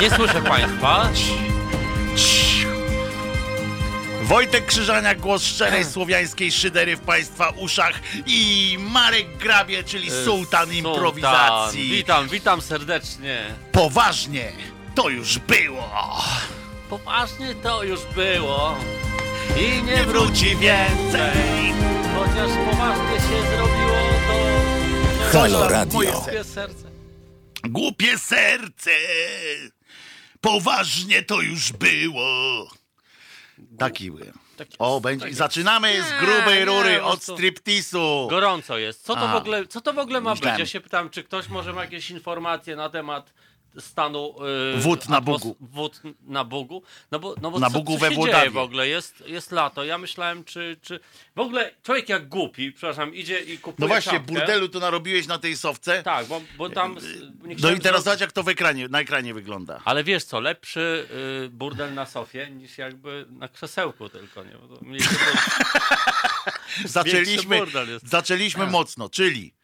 Nie słyszę państwa. Wojtek Krzyżaniak, głos szczerej słowiańskiej szydery w Państwa uszach i Marek Grabie, czyli sułtan improwizacji. Witam, witam serdecznie. Poważnie, to już było. Poważnie to już było. I nie, Nie wróci więcej. Chociaż poważnie się zrobiło, to... Halo Radio. Głupie serce. Głupie serce. Poważnie to już było. Taki byłem. Tak O, będzie. Zaczynamy z grubej nie, rury od striptisu. Gorąco jest. Co to, A. w ogóle, co to w ogóle ma Myślałem. być? Ja się pytam, czy ktoś może ma jakieś informacje na temat stanu yy, Wód na Bugu. Wód na Bugu. No bo, no bo Na co, Bugu co we Włodawie. w ogóle? Jest, jest lato. Ja myślałem, czy, czy... W ogóle człowiek jak głupi, przepraszam, idzie i kupuje No właśnie, czapkę. burdelu tu narobiłeś na tej sowce. Tak, bo, bo tam... s- nie No i teraz zobacz, jak to w ekranie, na ekranie wygląda. Ale wiesz co, lepszy y, burdel na sofie niż jakby na krzesełku tylko, nie? Bo to. Zaczęliśmy, zaczęliśmy mocno, czyli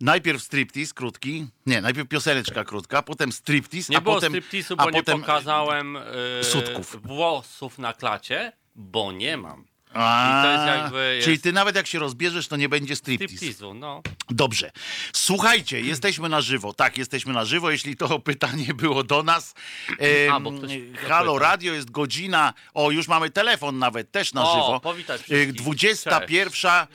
najpierw striptease krótki, nie, najpierw pioseneczka krótka, potem striptease, Nie a było potem, striptizu, a bo nie potem pokazałem y, sutków. włosów na klacie, bo nie mam. A, jest Czyli ty nawet jak się rozbierzesz, to nie będzie striptease. Striptizu, no. Dobrze. Słuchajcie, jesteśmy na żywo. Tak, jesteśmy na żywo, jeśli to pytanie było do nas. A, bo ktoś Halo. Radio jest godzina. O, już mamy telefon nawet też na O, żywo. powitaj Y, wszystkich. 21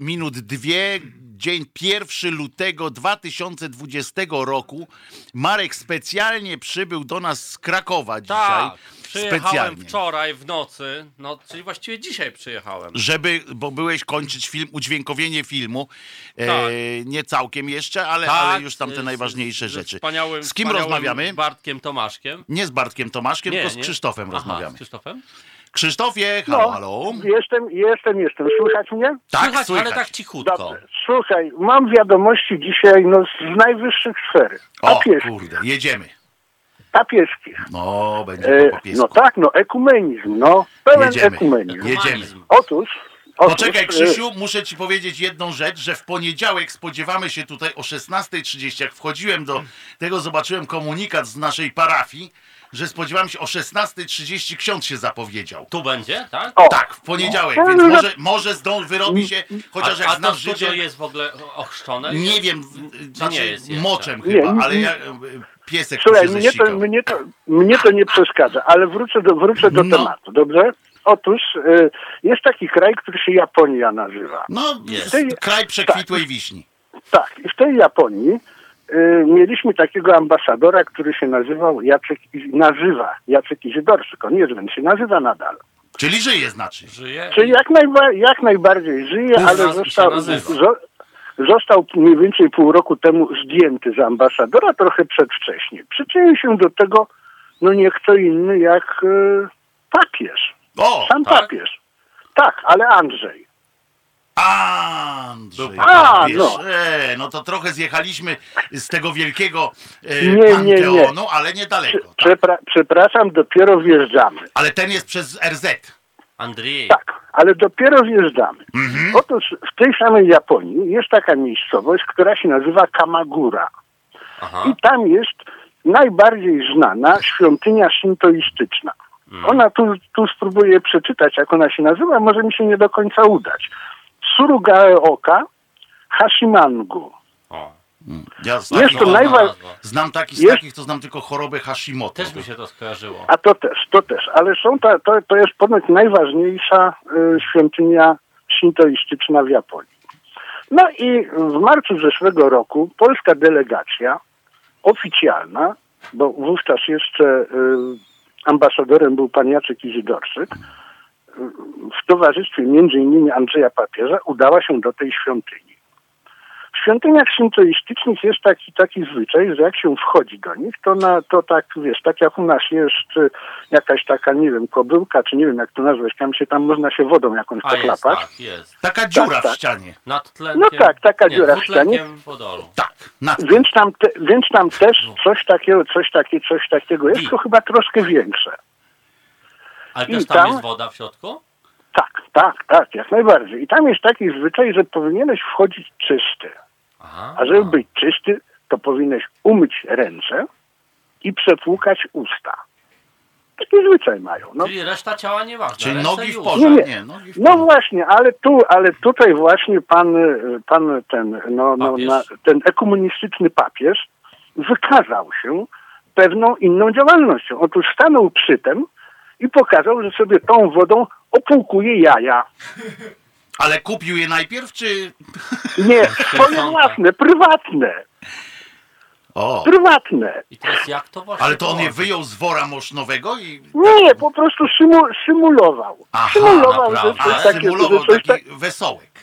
minut dwie. Dzień 1 lutego 2020 roku. Marek specjalnie przybył do nas z Krakowa dzisiaj. Tak, przyjechałem specjalnie. wczoraj w nocy, no czyli właściwie dzisiaj przyjechałem. Żeby, bo byłeś kończyć film, udźwiękowienie filmu. E, Tak. nie całkiem jeszcze, ale, Tak, ale już tam te z- najważniejsze z- rzeczy. Wspaniałym, z kim wspaniałym rozmawiamy? Bartkiem Tomaszkiem. Nie z Bartkiem Tomaszkiem, tylko z Krzysztofem Aha, rozmawiamy. Z Krzysztofem? Krzysztofie, halo, No, halo. Jestem, jestem, jestem. Słychać mnie? Tak, Słychać, słychać. ale tak cichutko. Dobrze. Słuchaj, mam wiadomości dzisiaj no, z najwyższych sfer. O, kurde, jedziemy. Papieskich. No, będzie E, po papiesku. no tak, no ekumenizm, no. Pełen Jedziemy. ekumenizm. Jedziemy. Otóż, otóż Poczekaj, e, Krzysiu, muszę ci powiedzieć jedną rzecz, że w poniedziałek spodziewamy się tutaj o 16.30. Jak wchodziłem do tego, zobaczyłem komunikat z naszej parafii, że spodziewamy się o 16.30. Ksiądz się zapowiedział. Tu będzie, tak? O, Tak, w poniedziałek, No, więc może, może zdąży, wyrobi się, chociaż a, jak a znam życie... jest w ogóle ochrzczone? Nie wiem, Czy znaczy nie jest jeszcze? moczem Nie, chyba, nie, ale ja, piesek Słuchaj, mnie to, mnie, to, mnie to nie przeszkadza, ale wrócę do, wrócę do No. tematu, dobrze? Otóż e, jest taki kraj, który się Japonia nazywa. No, Jest. jest kraj przekwitłej wiśni. Tak, i w tej Japonii y, mieliśmy takiego ambasadora, który się nazywał Jacek, nazywa Jacek Izydorczyk. On jest, więc się nazywa nadal. Czyli żyje znaczy. Żyje? Czyli jak, najba, jak najbardziej żyje, Mów ale został, został mniej więcej pół roku temu zdjęty z ambasadora trochę przedwcześnie. Przyczynił się do tego, no nie kto inny jak y, papież. O, Sam tak? papież. Tak, ale Andrzej. Andrzej, A, papież. no. E, no to trochę zjechaliśmy z tego wielkiego e, Nie, nie, nie. panteonu, ale niedaleko. Tak. Przepra- przepraszam, dopiero wjeżdżamy. Ale ten jest przez RZ. Andrzej. Tak, ale dopiero wjeżdżamy. Otóż w tej samej Japonii jest taka miejscowość, która się nazywa Kamagura. Aha. I tam jest najbardziej znana świątynia shintoistyczna. Mhm. Ona tu, tu spróbuję przeczytać, jak ona się nazywa, może mi się nie do końca udać. Surugaeoka Hashimangu. O. Ja z Jest takich, to najwa- znam taki z jest- takich, to znam tylko chorobę Hashimoto. Też mi się to skojarzyło. A to też, to też. Ale są ta, to, to jest ponoć najważniejsza y, świątynia shintoistyczna w Japonii. No i w marcu zeszłego roku polska delegacja oficjalna, bo wówczas jeszcze y, ambasadorem był pan Jacek Izydorczyk, w towarzystwie między innymi Andrzeja Papieża udała się do tej świątyni. W świątyniach shintoistycznych jest taki, taki zwyczaj, że jak się wchodzi do nich, to, na, to tak, wiesz, tak jak u nas jest y, jakaś taka, nie wiem, kobyłka, czy nie wiem jak to nazwać, tam się tam można się wodą jakąś A jest, poklapać. tak, jest. Taka dziura tak. w ścianie. Nad tlenkiem. No tak, taka nie, dziura w dwutlenkiem wodoru. Tak. Więc tam, te, więc tam też coś takiego, coś, takie, coś takiego jest, I- to chyba troszkę większe. Ale I też tam tam- jest woda w środku? Tak, tak, tak, jak najbardziej. I tam jest taki zwyczaj, że powinieneś wchodzić czysty. Aha. A żeby być czysty, to powinieneś umyć ręce i przepłukać usta. Taki zwyczaj mają. No, Czyli reszta ciała nieważna. Czyli nogi w porze. Nie, nie. Nie, nogi w no porze. właśnie, ale tu, ale tutaj właśnie pan, y, pan ten, no, no, na, ten ekumenistyczny papież wykazał się pewną inną działalnością. Otóż stanął przy tym i pokazał, że sobie tą wodą opłukuje jaja. Ale kupił je najpierw, czy... Nie, swoje własne, prywatne, O, prywatne. I teraz jak to właśnie ale to on je wyjął z wora moszynowego i... Nie, po prostu symu, symulował. Aha, symulował, że naprawdę. coś A, takie, symulował że coś tak, taki wesołek.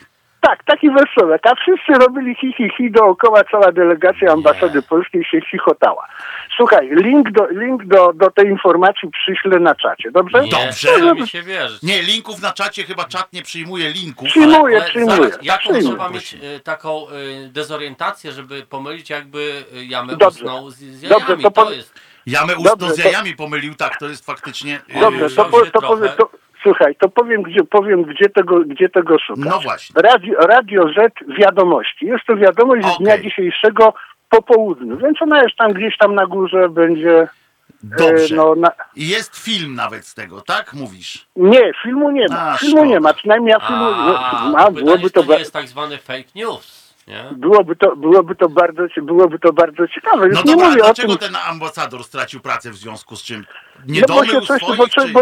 Tak, taki wesołek, a wszyscy robili hi, hi, hi dookoła, cała delegacja ambasady polskiej się chichotała. Słuchaj, link do, link do, do tej informacji przyślę na czacie, dobrze? Nie, Dobrze. chce mi się wierzyć. Nie, linków na czacie chyba czat nie przyjmuje linków. Przyjmuję, Ale przyjmuję. zaraz, jaką przyjmuję. trzeba mieć y, taką y, dezorientację, żeby pomylić jakby y, jamę Dobrze. ustną z, z jajami? Dobrze, to to po- jest... Jamę ustną Dobrze, z to- jajami pomylił, tak, to jest faktycznie... Dobrze, to, po, to trochę. powiem, to, słuchaj, to powiem, gdzie, powiem, gdzie tego, gdzie tego szukać. No właśnie. Radio, Radio Z Wiadomości. Jest to wiadomość z Okej. dnia dzisiejszego po południu, więc ona jest tam gdzieś tam na górze, będzie... e, Dobrze. no, na, I jest film nawet z tego, tak? Mówisz. nie, filmu nie ma. A, filmu szkoda. nie ma, przynajmniej ja filmu... no, A, a, to byłoby to... to nie jest tak zwany fake news, nie? Byłoby to, byłoby to bardzo, byłoby to bardzo ciekawe. Już No nie dobra, a mówię o dlaczego tym, ten ambasador stracił pracę w związku z czym? Nie no bo domył się coś, swoich, bo, czy... bo,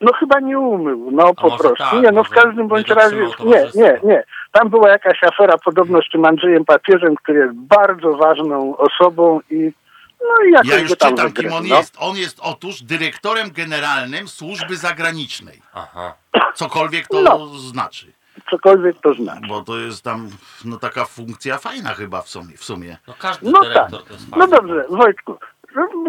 no chyba nie umył, no po prostu. tak, nie, no w każdym bądź nie razie, nie, nie, nie. Tam była jakaś afera podobno z tym Andrzejem Papieżem, który jest bardzo ważną osobą i no i jakoś Ja już tam czytam, kim on no. jest. On jest otóż dyrektorem generalnym służby zagranicznej. Aha. Cokolwiek to No. znaczy. Cokolwiek to znaczy. Bo to jest tam no taka funkcja fajna chyba w sumie. W sumie. No każdy No dyrektor tak. to jest No fajny. dobrze, Wojtku.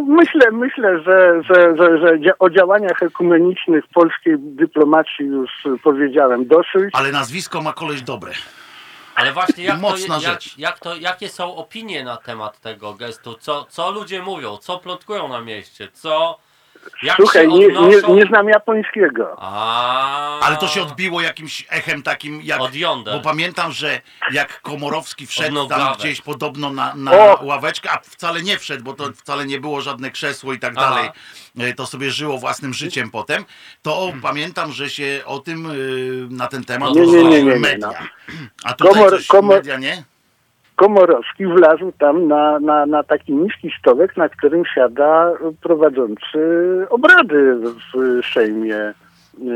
Myślę, myślę, że, że, że, że o działaniach ekumenicznych polskiej dyplomacji już powiedziałem dosyć. Ale nazwisko ma koleś dobre. Ale właśnie jak to, Mocna jak, rzecz. jak to, jakie są opinie na temat tego gestu? Co, co ludzie mówią? Co plotkują na mieście? Co... Jak Słuchaj, nie, nie, nie znam japońskiego. A... Ale to się odbiło jakimś echem takim jak. Od. Bo pamiętam, że jak Komorowski wszedł tam gdzieś podobno na, na O! ławeczkę, a wcale nie wszedł, bo to wcale nie było żadne krzesło i tak Aha. dalej. E, To sobie żyło własnym życiem potem. To pamiętam, że się o tym y, na ten temat Nie, nie, nie, nie, media. no. A tutaj Komor- coś komor- media nie? Komorowski wlazł tam na, na, na taki niski stołek, na którym siada prowadzący obrady w Sejmie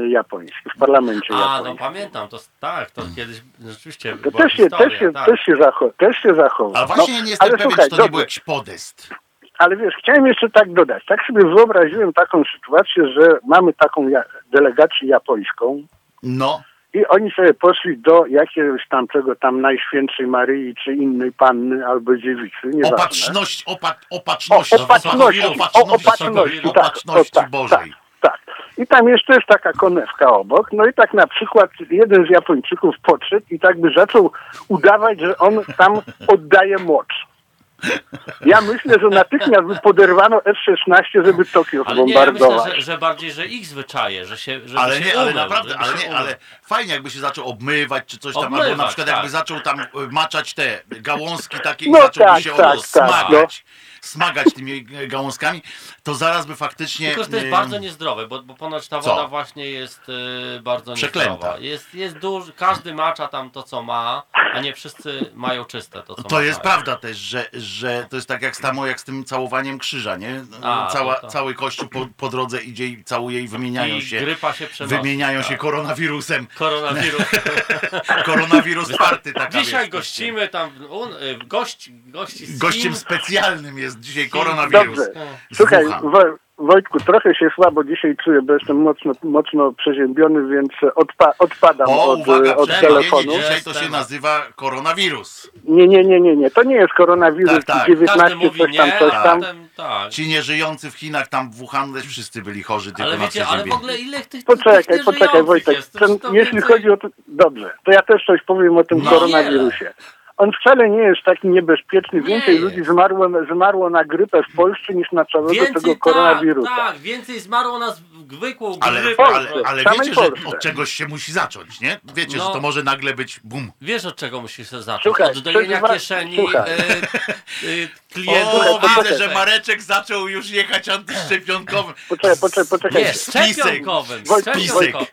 japońskim, w parlamencie A, no japońskim. pamiętam, to tak, to kiedyś rzeczywiście To też się, historia, też się, tak. też się, zacho- też się zachował. Ale właśnie No, nie jestem ale pewien, słuchaj, czy to nie był jakiś podest. Ale wiesz, chciałem jeszcze tak dodać. Tak sobie wyobraziłem taką sytuację, że mamy taką ja- delegację japońską No, i oni sobie poszli do jakiegoś tam czego tam Najświętszej Maryi, czy innej panny albo dziewicy, nieważne. opatrzność, opa, opatrzności, O, opatrzności, o, opatrzności, tak, opatrzności tak, Bożej. Tak, tak. I tam jeszcze jest taka konewka obok. No i tak na przykład jeden z Japończyków podszedł i tak by zaczął udawać, że on tam oddaje moc. Ja myślę, że natychmiast by poderwano F-16, żeby Tokio Ale nie, ja myślę, że, że bardziej, że ich zwyczaje, że się żeby Ale się nie, ale umył, naprawdę, żeby ale nie, ale fajnie jakby się zaczął obmywać czy coś tam, albo na Obmywać, przykład tak. jakby zaczął tam y, maczać te gałązki takie No i zacząłby tak, się tak, tak, smagać, smagać tymi gałązkami, to zaraz by faktycznie... Tylko, że to jest bardzo niezdrowe, bo, bo ponoć ta Co? woda właśnie jest y, bardzo Przeklęta. niezdrowa. Jest, jest duży, każdy macza tam to, co ma, a nie wszyscy mają czyste to, co To jest machają. prawda też, że, że to jest tak jak samo jak z tym całowaniem krzyża, nie? A, Cała, to to. Cały kościół po, po drodze idzie i całuje i wymieniają I się, grypa się przenosi. wymieniają tak. się koronawirusem. Koronawirus. Koronawirus czwarty taka Dzisiaj wiesz, gościmy tam, gość, gości Gościem specjalnym jest dzisiaj Chin. koronawirus. Dobrze. Słuchaj. Wo- Wojtku, trochę się słabo dzisiaj czuję, bo jestem mocno, mocno przeziębiony, więc odpa- odpadam O, od, uwaga, od telefonu. dzisiaj to Jest się nazywa koronawirus. Nie, nie, nie, nie, nie. To nie jest koronawirus Tak, tak. 19, Każdy mówi coś tam, nie, coś tam. potem tak. Ci nieżyjący w Chinach, tam w Wuhan też wszyscy byli chorzy, tylko Ale na wiecie, ale w ogóle ile tych tych Poczekaj, nieżyjących poczekaj Wojtek. jest? Ten, To jeśli więcej- chodzi o to... Dobrze, to ja też coś powiem o tym No. koronawirusie. On wcale nie jest taki niebezpieczny. Nie Więcej jest. ludzi zmarło, zmarło na grypę w Polsce niż na całego Więcej, tego tak, koronawirusa. tak, więcej zmarło nas zwykłą Ale, grypę. ale, Polsce, ale wiecie, że od czegoś się musi zacząć, nie? Wiecie, No. że to może nagle być bum. Wiesz od czego musisz się zacząć? Słuchaj, od dojenia przeżywa- kieszeni słuchaj. e, e, klientów. O, widzę, poczekaj. że Mareczek zaczął już jechać antyszczepionkowym. Poczekaj, poczekaj, poczekaj. Nie, szczepionkowym. Szczepionkowym.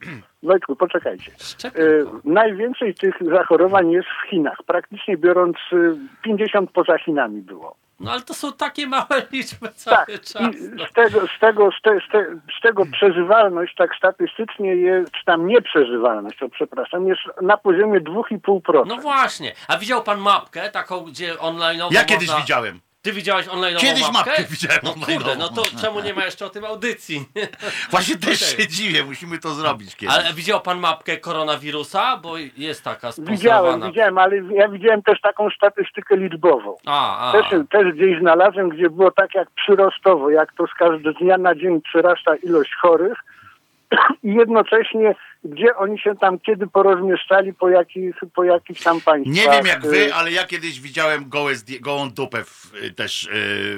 Wojtku, poczekajcie. Y, Szczepionkowym. najwięcej tych zachorowań jest w Chinach. Praktycznie biorąc y, 50 poza Chinami było. No ale to są takie małe liczby cały Tak. czas. I No. z tego, z, tego, z, te, z, te, z tego przeżywalność tak statystycznie jest, czy tam nieprzeżywalność, to przepraszam, jest na poziomie 2,5%. no właśnie. A widział pan mapkę taką, gdzie online Ja kiedyś można... widziałem. Ty widziałeś online Kiedyś mapkę? mapkę widziałem No kurde, online'ową. no to czemu nie ma jeszcze o tym audycji? Właśnie też Okej. się dziwię, musimy to zrobić kiedyś. Ale widział pan mapkę koronawirusa? Bo jest taka Widziałem, sponsorowana. widziałem, ale ja widziałem też taką statystykę liczbową. A, a. Też, też gdzieś znalazłem, gdzie było tak jak przyrostowo, jak to z każdego dnia na dzień przyrasta ilość chorych i jednocześnie gdzie oni się tam kiedy porozmieszczali, po jakich, po jakich tam państwach. Nie wiem jak y, wy, ale ja kiedyś widziałem gołe, gołą dupę w, y, też y,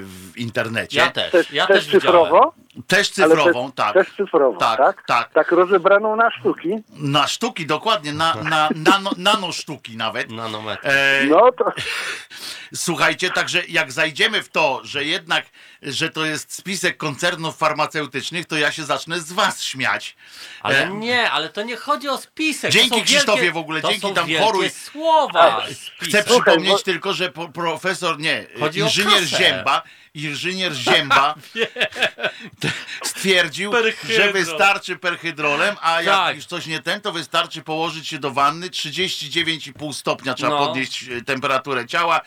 w internecie. Ja też, Też, ja też też widziałem. cyfrowo? Też cyfrową, też, tak. Też cyfrowo, Tak, tak? tak. Tak rozebraną na sztuki. Na sztuki, dokładnie, na, na nano, nano sztuki nawet. Nanometr. E, No to Słuchajcie, także jak zajdziemy w to, że jednak, że to jest spisek koncernów farmaceutycznych, to ja się zacznę z was śmiać. Ale E, nie, ale to nie chodzi o spisek. Dzięki to są Krzysztofie wielkie, w ogóle, to dzięki są tam choruj. słowa. Chcę spisek. Słuchaj, przypomnieć bo- tylko, że profesor, nie, Chodzi inżynier. Zięba, inżynier Zięba stwierdził, Perhydrol. że wystarczy perhydrolem, a jak Tak. już coś nie ten, to wystarczy położyć się do wanny, 39,5 stopnia trzeba No. podnieść e, temperaturę ciała.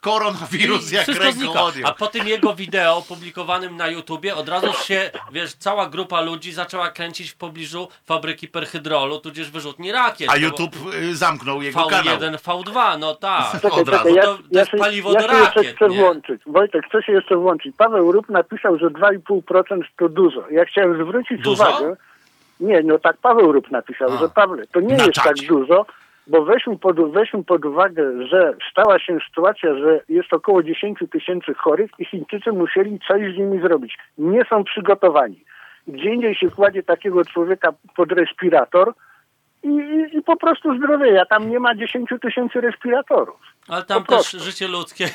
Koronawirus I jak ręką odjął. A po tym jego wideo publikowanym na YouTubie od razu się, wiesz, cała grupa ludzi zaczęła kręcić w pobliżu fabryki perhydrolu, tudzież wyrzutni rakiet. A no bo YouTube y, zamknął jego kanał. V1, V2, no tak. Czekaj, Od razu. ja, To- to ja, jest się, paliwo ja do rakiet, chcę nie? włączyć. Wojtek, chcę się jeszcze włączyć. Paweł Rup napisał, że 2,5% to dużo. Ja chciałem zwrócić Dużo? uwagę. Nie, no tak Paweł Rup napisał, A. że Pawle, to nie Na jest czacie. tak dużo, bo weźmy pod, weźmy pod uwagę, że stała się sytuacja, że jest około 10 tysięcy chorych i Chińczycy musieli coś z nimi zrobić. Nie są przygotowani. Gdzie indziej się kładzie takiego człowieka pod respirator i, i, i po prostu zdrowieja. Tam nie ma 10 tysięcy respiratorów. Ale tam też życie ludzkie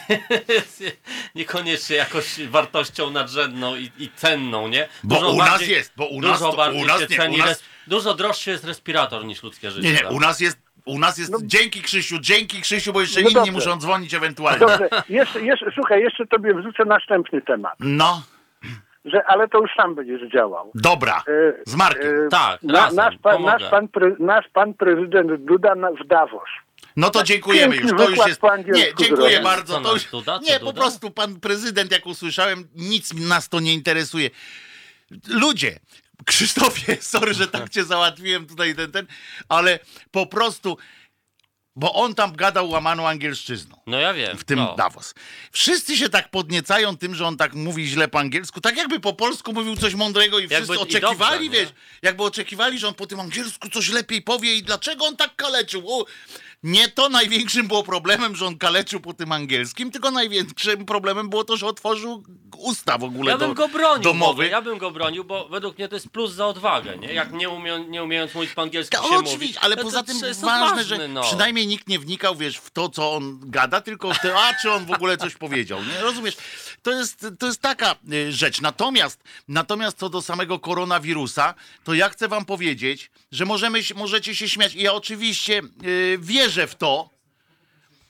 jest niekoniecznie jakoś wartością nadrzędną i, i cenną, nie? Bo u nas jest, bo u nas dużo to- bardziej u nas się nie, ceni u nas- Dużo droższy jest respirator niż ludzkie życie. Nie, nie, tam. u nas jest, u nas jest, No- dzięki Krzysiu, dzięki Krzysiu, bo jeszcze No inni dobrze. muszą dzwonić ewentualnie. Dobrze, jeszcze, jeszcze, słuchaj, jeszcze tobie wrzucę następny temat, No, że, ale to już sam będziesz działał. dobra, E, z Markiem. e, Tak, na, razem, nasz, pan, nasz, pan pre, nasz pan prezydent Duda na, w Davos. No to dziękujemy już, to już jest, nie, dziękuję bardzo, to już, nie, po prostu pan prezydent, jak usłyszałem, nic nas to nie interesuje. Ludzie, Krzysztofie, sorry, że tak cię załatwiłem tutaj ten, ten, ale po prostu, bo on tam gadał łamaną angielszczyzną. No ja wiem. w tym no. Davos. Wszyscy się tak podniecają tym, że on tak mówi źle po angielsku, tak jakby po polsku mówił coś mądrego i Jakby wszyscy i oczekiwali, dobrze, nie? wiesz, jakby oczekiwali, że on po tym angielsku coś lepiej powie i dlaczego on tak kaleczył. O, nie to największym było problemem, że on kaleczył po tym angielskim, tylko największym problemem było to, że otworzył usta w ogóle Ja do, bym go bronił. do mowy. Ja bym go bronił, bo według mnie to jest plus za odwagę, nie? Jak nie, umie, nie umiejąc mówić po angielsku Ja, się oczywiście, mówi. ale no to poza tym jest ważne, że no. przynajmniej nikt nie wnikał, wiesz, w to, co on gada, tylko w to, a czy on w ogóle coś powiedział, nie? Rozumiesz? To jest, to jest taka y, rzecz. Natomiast, natomiast co do samego koronawirusa, to ja chcę wam powiedzieć, że możemy, możecie się śmiać i ja oczywiście y, wierzę w to,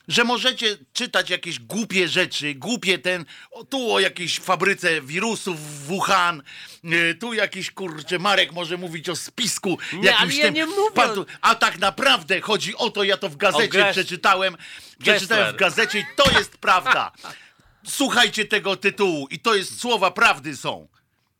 że możecie czytać jakieś głupie rzeczy, głupie ten, o, tu o jakiejś fabryce wirusów w Wuhan, y, tu jakiś kurczę, Marek może mówić o spisku Nie, jakimś ale ja tym, nie mówię pan o- tu- a tak naprawdę chodzi o to, ja to w gazecie przeczytałem, przeczytałem w gazecie i to jest prawda. Słuchajcie tego tytułu i to jest słowa prawdy są,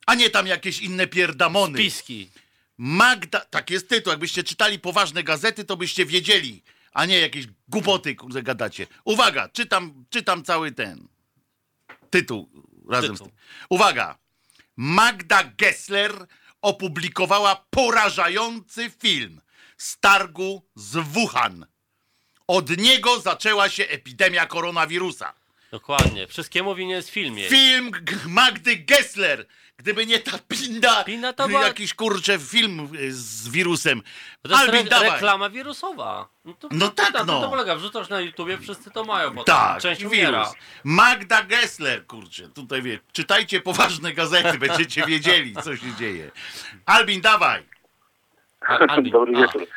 a nie tam jakieś inne pierdamony. Piski. Magda, tak jest tytuł, jakbyście czytali poważne gazety, to byście wiedzieli, a nie jakieś głupoty, kurde, gadacie. Uwaga, czytam, czytam cały ten tytuł razem Tytuł. z tym. Uwaga, Magda Gessler opublikowała porażający film z targu z Wuhan. Od niego zaczęła się epidemia koronawirusa. Dokładnie. Wszystkiemu winien jest film jej. Film Magdy Gessler. Gdyby nie ta pinda, Pinda to była- jakiś kurczę film y, z wirusem. To jest Albin, re dawaj. reklama wirusowa. No, to, No tak, to, no. To, to polega, wrzucasz na YouTubie, wszyscy to mają potem. Tak, Część wirus. umiera. Magda Gessler, kurczę, tutaj wie. Czytajcie poważne gazety, będziecie wiedzieli, co się dzieje. Albin, dawaj. A, Albin, Dobry wieczór.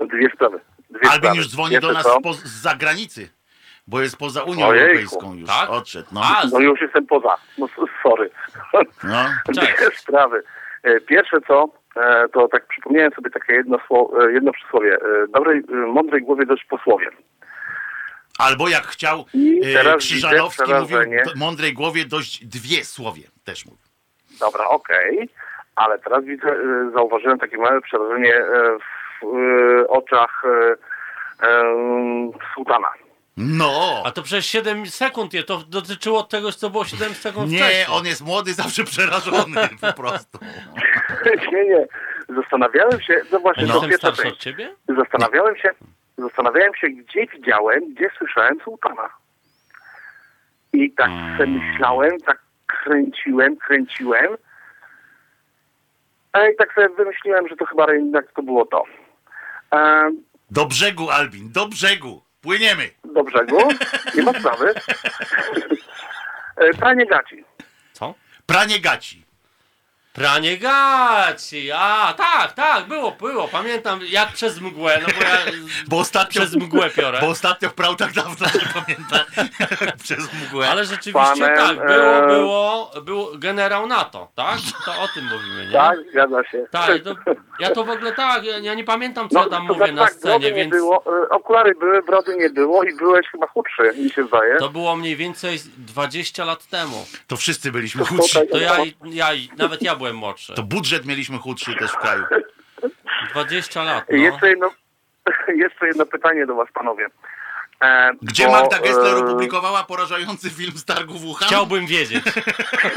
Dwie sprawy. Dwie Albin sprawy. już dzwoni Pierwsze do nas po, z zagranicy, bo jest poza Unią Ojejku. Europejską już. Tak? Odszedł, no. A, No już jestem poza. No sorry. no. Dwie sprawy. E, Pierwsze co, e, to tak przypomniałem sobie takie jedno, sło- e, jedno przysłowie. Dobrej, mądrej głowie dość posłowie. Albo jak chciał e, teraz Krzyżanowski mówił, mądrej głowie dość dwie słowie też mówił. Dobra, okej. Ale teraz widzę, zauważyłem takie małe przerażenie w oczach e, e, sułtana. No! a to przez 7 sekund je, to dotyczyło tego, co było 7 sekund Nie, wcześniej. on jest młody, zawsze przerażony po prostu. nie, nie. Zastanawiałem się, no właśnie, Ja to pierwsza część. od ciebie? Zastanawiałem się, zastanawiałem się, gdzie widziałem, gdzie słyszałem sułtana. I tak se myślałem, tak kręciłem, kręciłem. A i tak sobie wymyśliłem, że to chyba jednak to było to. E, Do brzegu, Albin, do brzegu. Płyniemy. do brzegu, nie ma sprawy. E, pranie gaci. Co? Pranie gaci. Pranie gaci, a tak, tak, było, było, pamiętam jak przez mgłę, no bo ja Bo ostatnio, przez mgłę piorę. bo ostatnio prał tak dawno, że pamiętam. Przez mgłę. Ale rzeczywiście Panem, tak, było, e, było, był generał NATO, tak? To o tym mówimy, nie? Tak, zgadza się. Tak, to, ja to w ogóle tak, ja, ja nie pamiętam co ja tam mówię tak, na tak, scenie, nie więc było, e, okulary były, brody nie było i byłeś chyba chudszy, mi się zdaje. to było mniej więcej 20 lat temu. To wszyscy byliśmy chudsi. tak. To ja, ja nawet ja byłem młodszy. To budżet mieliśmy chudszy też w kraju. 20 lat, no. Jeszcze, jedno, jeszcze jedno pytanie do was, panowie. E, Gdzie bo, Magda Gessler e, opublikowała porażający film z targu Wuhan? Chciałbym wiedzieć.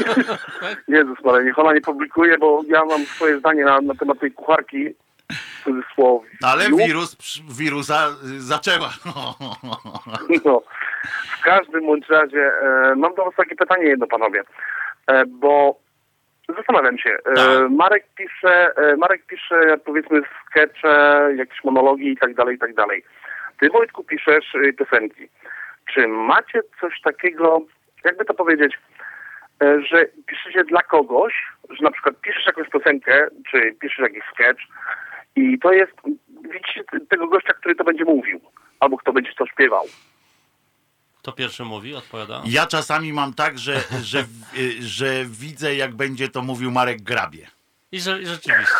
Jezus Maria, niech ona nie publikuje, bo ja mam swoje zdanie na, na temat tej kucharki. W cudzysłowie. Ale wirus, wirusa y, zaczęła. No, w każdym bądź razie e, mam do was takie pytanie jedno, panowie. E, bo zastanawiam się. E, Tak. Marek pisze, e, Marek pisze powiedzmy skecze, jakieś monologi i tak dalej, i tak dalej. Ty Wojtku piszesz e, piosenki. Czy macie coś takiego, jakby to powiedzieć, e, że piszecie dla kogoś, że na przykład piszesz jakąś piosenkę, czy piszesz jakiś sketch i to jest, widzicie tego gościa, który to będzie mówił, albo kto będzie to śpiewał. Kto pierwszy mówi, odpowiada? Ja czasami mam tak, że, że, y, że widzę, jak będzie to mówił Marek Grabie. I, że, i rzeczywiście.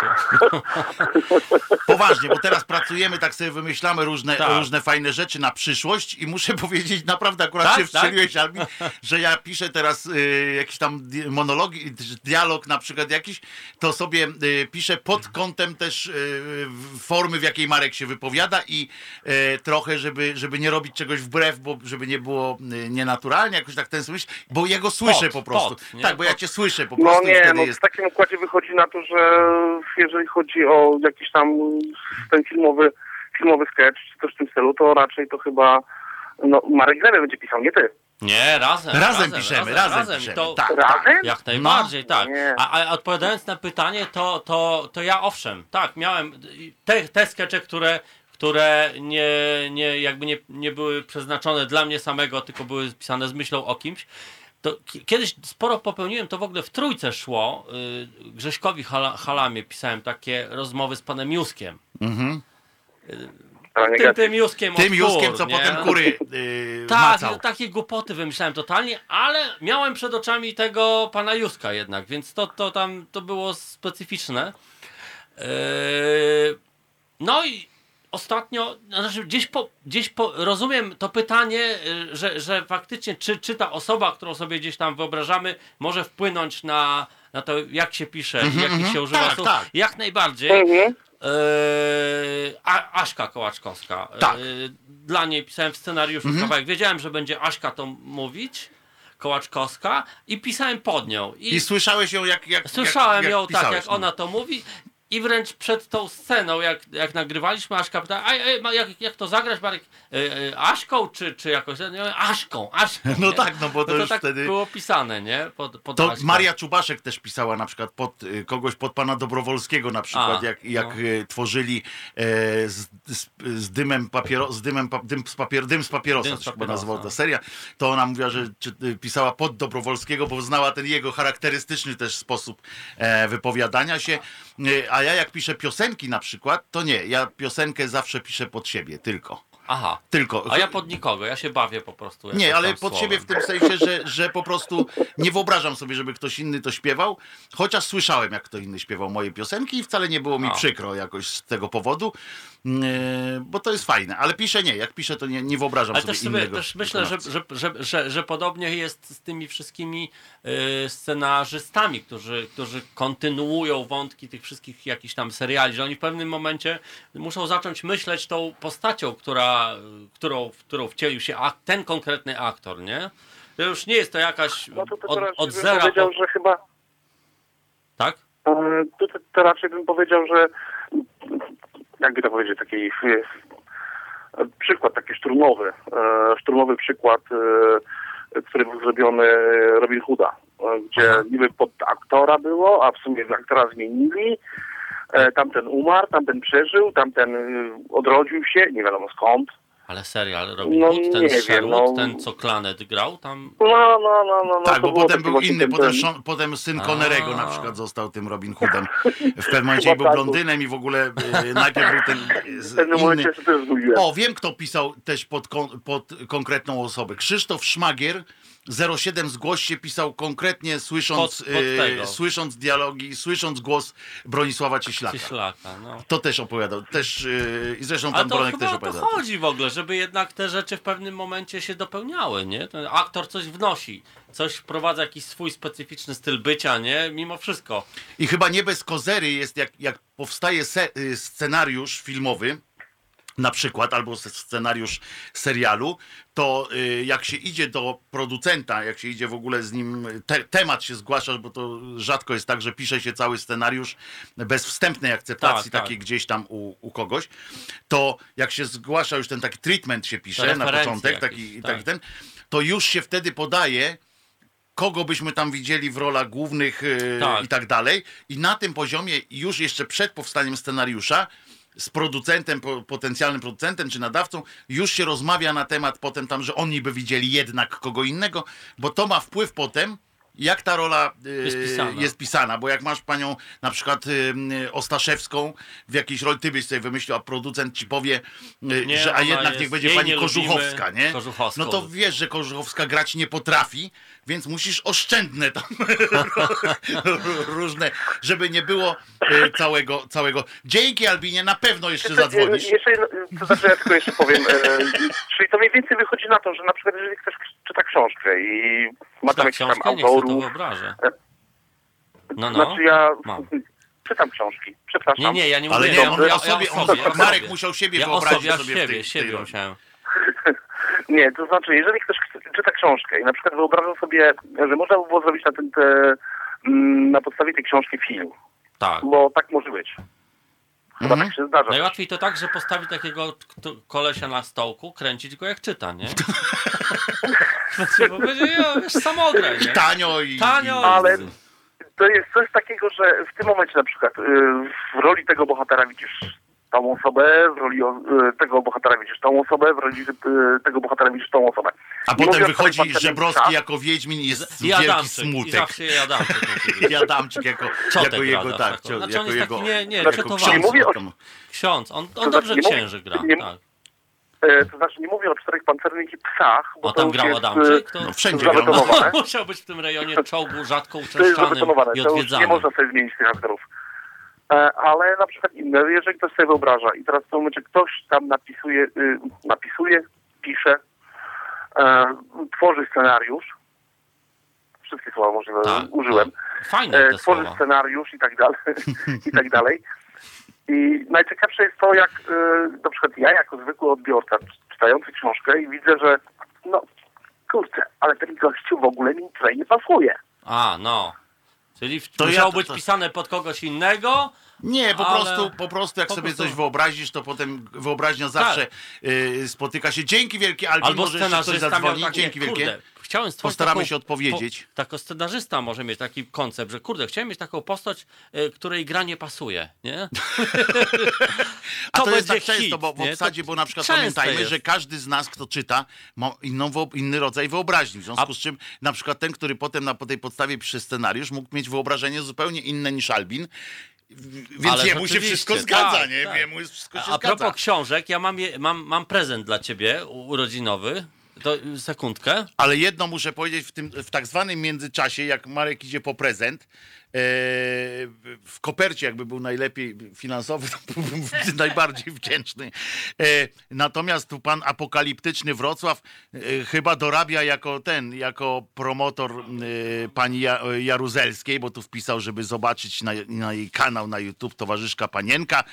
Poważnie, bo teraz pracujemy, tak sobie wymyślamy różne, Tak. różne fajne rzeczy na przyszłość i muszę powiedzieć, naprawdę akurat Tak, się wstrzeliłeś, Albin, że ja piszę teraz y, jakiś tam monologi, dialog na przykład jakiś, to sobie y, piszę pod kątem też y, formy, w jakiej Marek się wypowiada i y, trochę, żeby, żeby nie robić czegoś wbrew, bo żeby nie było y, nienaturalnie, jakoś tak ten myśl, bo jego słyszę Pod, po prostu. pod, tak, bo ja Pod. cię słyszę po No prostu i nie, wtedy no jest... w takim układzie wychodzi na to, że jeżeli chodzi o jakiś tam ten filmowy, filmowy sketch, czy coś w tym stylu, to raczej to chyba no, Marek Grebe będzie pisał, nie ty. Nie, razem. Razem piszemy, razem I piszemy, To, tak. Razem? Jak najbardziej, tak. Nie. A, a odpowiadając na pytanie, to, to, to ja owszem, tak, miałem te, te skecze, które, które nie, nie, jakby nie, nie były przeznaczone dla mnie samego, tylko były pisane z myślą o kimś. To ki- kiedyś sporo popełniłem, to w ogóle w trójce szło. y, Grześkowi Hala, Halamie pisałem takie rozmowy z panem Juskiem. A nie Tym, tym Juskiem Tym Juskiem, kur, co nie? potem kury yy, Tak, macał. no, takie głupoty wymyślałem totalnie, ale miałem przed oczami tego pana Juska jednak, więc to, to tam to było specyficzne. Yy, no i ostatnio, znaczy gdzieś, po, gdzieś po, rozumiem to pytanie, yy, że, że faktycznie czy, czy ta osoba, którą sobie gdzieś tam wyobrażamy, może wpłynąć na, na to, jak się pisze i jakich się używa Tak, słów. tak. Jak najbardziej. Mhm. Eee, A, Aśka Kołaczkowska. Tak. Eee, Dla niej pisałem w scenariuszu kawałek. Wiedziałem, że będzie Aśka to mówić, Kołaczkowska i pisałem pod nią. I, I słyszałeś ją jak. jak słyszałem jak, ją jak tak, pisałeś, jak no. ona to mówi. I wręcz przed tą sceną, jak, jak nagrywaliśmy, Aśka pyta, a, ma- jak, jak to zagrać, Marek? E, e, Aśką czy, czy jakoś? Ja mówię, Aśką, Aśką. No nie? tak, no bo to już tak wtedy- było pisane, nie? Pod, pod To Aśką. Maria Czubaszek też pisała na przykład pod y, kogoś pod pana Dobrowolskiego na przykład, A, jak, jak no. y, tworzyli e, z, z, z dymem papiero, z dymem, pa, dym, z papier, dym z papierosa, Dym z to papierosa. nazywała ta seria, to ona mówiła, że czy, y, pisała pod Dobrowolskiego, bo znała ten jego charakterystyczny też sposób e, wypowiadania się, a ja jak piszę piosenki na przykład, to nie, ja piosenkę zawsze piszę pod siebie, tylko. Aha. Tylko. A ja pod nikogo, ja się bawię po prostu. Nie, ale pod słowem. siebie w tym sensie, że, że po prostu nie wyobrażam sobie, żeby ktoś inny to śpiewał, chociaż słyszałem, jak kto inny śpiewał moje piosenki i wcale nie było mi przykro jakoś z tego powodu, yy, bo to jest fajne, ale piszę nie, jak piszę to nie, nie wyobrażam Ale sobie sobie, innego też myślę, że, że, że, że, że podobnie jest z tymi wszystkimi y, scenarzystami, którzy, którzy kontynuują wątki tych wszystkich jakichś tam seriali, że oni w pewnym momencie muszą zacząć myśleć tą postacią, która, którą, w którą wcielił się ak- ten konkretny aktor, nie? To już nie jest to jakaś No to, to, od, od bym zera, powiedział, po, że chyba tak? e, to, to, to raczej bym powiedział, że jakby to powiedzieć, taki e, przykład taki szturmowy, e, szturmowy przykład, który był zrobiony Robin Hooda, gdzie niby pod aktora było, a w sumie aktora zmienili. E, Tamten umarł, tamten przeżył, tamten e, odrodził się, nie wiadomo skąd. Ale serial Robin No, Hood, ten nie wiem, Sherwood, no. ten co Clanet grał, tam No, no, no, no. no Tak, to bo potem był inny, potem, ten- potem syn. Connerego na przykład został tym Robin Hoodem. W pewnym momencie był tak, blondynem i w ogóle y, najpierw był ten y, W pewnym inny. O, wiem kto pisał też pod, kon- pod konkretną osobę. Krzysztof Szmagier 07 zgłoście pisał konkretnie słysząc, Pod- pod y, słysząc dialogi, słysząc głos Bronisława Cieślaka. Cieślaka, no. To też opowiadał. Też, y, I zresztą pan Bronek też o to opowiadał. chodzi w ogóle, żeby jednak te rzeczy w pewnym momencie się dopełniały, nie? Ten aktor coś wnosi, coś wprowadza jakiś swój specyficzny styl bycia, nie? Mimo wszystko. I chyba nie bez kozery jest, jak, jak powstaje se, y, scenariusz filmowy, na przykład, albo scenariusz serialu, to y, jak się idzie do producenta, jak się idzie w ogóle z nim, te, temat się zgłaszasz, bo to rzadko jest tak, że pisze się cały scenariusz bez wstępnej akceptacji Tak, tak. takiej gdzieś tam u, u kogoś, to jak się zgłasza już ten taki treatment się pisze na początek, taki, tak. taki ten, to już się wtedy podaje, kogo byśmy tam widzieli w rolach głównych yy, Tak. i tak dalej. I na tym poziomie już jeszcze przed powstaniem scenariusza z producentem, po, potencjalnym producentem czy nadawcą, już się rozmawia na temat potem tam, że oni by widzieli jednak kogo innego, bo to ma wpływ potem, jak ta rola yy, Jest pisana. jest pisana, bo jak masz panią na przykład yy, Ostaszewską w jakiejś roli, ty byś sobie wymyślił, a producent ci powie, yy, Nie, że a jednak jest- niech będzie pani nie Kożuchowska, nie? Kożuchowską. No to wiesz, że Kożuchowska grać nie potrafi, więc musisz oszczędne tam różne, żeby nie było y, całego, całego. Dzięki Albinie, na pewno jeszcze zadzwonisz. Jeszcze, jedno- to znaczy ja tylko jeszcze powiem, e, czyli to mniej więcej wychodzi na to, że na przykład jeżeli ktoś czyta książkę i ma tam jakichś tam książkę, nie chcę to autorów. E, No, no. znaczy ja Mam. czytam książki, przepraszam. Nie, nie, ja nie Ale mówię, nie, ja on mówię o sobie, Marek musiał siebie Ja wyobrazić sobie, ja sobie w siebie, tej, w tej siebie roli. musiałem. Nie, to znaczy, jeżeli ktoś czyta książkę i na przykład wyobraża sobie, że można by było zrobić na, tym te, mm, na podstawie tej książki film, Tak. bo tak może być. Chyba Mhm. tak się zdarza. Najłatwiej to tak, że postawi takiego kolesia na stołku, kręcić go jak czyta, nie? Znaczy, bo będzie, ja, wiesz, samograj, nie? Tanio i... Tanio, i- Ale to jest coś takiego, że w tym momencie na przykład y, w roli tego bohatera widzisz tą osobę, w roli o- y, tego bohatera widzisz tą osobę, w roli y, tego bohatera widzisz tą osobę. A Nie potem wychodzi pancernych Żebrowski jako Wiedźmin i jest I wielki Adamczyk, i smutek. zawsze Adamczyk. I Adamczyk jako, Ciotek jako jego, gra tak, Znaczy jako jego, taki, nie, nie, jako cytowany. ksiądz. Nie mówię o-. Ksiądz, on, on To dobrze znaczy, księży gra, nie- tak. E, to znaczy nie mówię o czterech pancernych i psach, bo O, tam grał jest, Adamczyk, to No wszędzie grał. zabetonowane. musiał być w tym rejonie czołgu rzadko uczęszczanym i to już nie odwiedzanym. można sobie zmienić tych aktorów. E, Ale na przykład inne, jeżeli ktoś sobie wyobraża i teraz w tym momencie ktoś tam napisuje, y, napisuje, pisze, e, tworzy scenariusz, wszystkie słowa możliwe Tak, użyłem. Fajne e, tworzy słowa. scenariusz i tak dalej, i tak dalej. I najciekawsze jest to, jak na przykład ja jako zwykły odbiorca czy- czytający książkę i widzę, że no kurczę, ale ten gościu w ogóle mi tutaj nie pasuje. A, no. Czyli To ja musiało to- być to- pisane pod kogoś innego. Nie, po Ale- prostu, po prostu jak po sobie prostu- coś wyobrazisz, to potem wyobraźnia zawsze y, spotyka się. Dzięki wielkie, Albin, Albo może jeszcze miał zadzwoni. takie, Dzięki wielkie. kurde, chciałem stworzyć Postaramy taką, się odpowiedzieć. Po, tako scenarzysta może mieć taki koncept, że kurde, chciałem mieć taką postać, y, której gra nie pasuje, nie? A to, jest będzie tak często, hit, bo w nie? obsadzie, To bo na przykład pamiętajmy, jest. że każdy z nas, kto czyta, ma inną, inny rodzaj wyobraźni. W związku z czym na przykład ten, który potem na po tej podstawie pisze scenariusz, mógł mieć wyobrażenie zupełnie inne niż Albin. Więc Ale jemu się wszystko zgadza, tak, nie? tak. Jemu jest wszystko się A, a zgadza. propos książek, ja mam, je, mam, mam prezent dla ciebie urodzinowy. To sekundkę. Ale jedno muszę powiedzieć, w tym w tak zwanym międzyczasie, jak Marek idzie po prezent, w kopercie jakby był najlepiej finansowy, to byłbym najbardziej wdzięczny. E, natomiast tu pan apokaliptyczny Wrocław e, chyba dorabia jako ten, jako promotor e, pani ja, Jaruzelskiej, bo tu wpisał, żeby zobaczyć na, na jej kanał na YouTube Towarzyszka Panienka.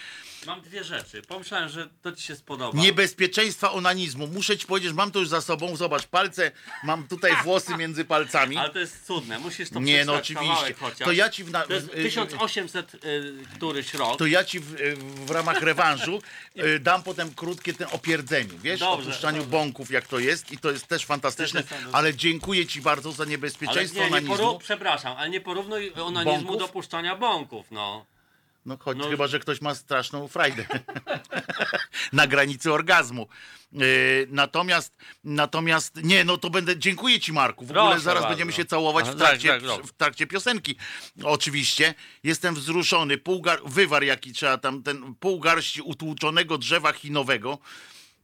Mam dwie rzeczy. Pomyślałem, że to ci się spodoba. Niebezpieczeństwa onanizmu. Muszę ci powiedzieć, mam to już za sobą. Zobacz, palce, mam tutaj włosy między palcami. Ale to jest cudne. Musisz to Nie, no oczywiście. kawałek. To ja ci w, na, To jest w- y, 1800 y, któryś rok. to ja ci w, w ramach rewanżu y, dam potem krótkie ten opierdzeniu, wiesz, Dobrze, o puszczaniu dobrze. bąków, jak to jest i to jest też fantastyczne, Też ale dziękuję ci bardzo za ale niebezpieczeństwo nie, nie onanizmu. poru- przepraszam, ale nie porównuj onanizmu Bąków? do puszczania bąków, no. No choć No- chyba, że ktoś ma straszną frajdę na granicy orgazmu. Yy, natomiast, natomiast, nie, no to będę, dziękuję ci Marku, w ogóle Proszę zaraz bardzo. będziemy się całować w trakcie, tak, tak, w trakcie piosenki. Oczywiście, jestem wzruszony, pół gar, wywar jaki trzeba tam, ten pół garści utłuczonego drzewa chinowego,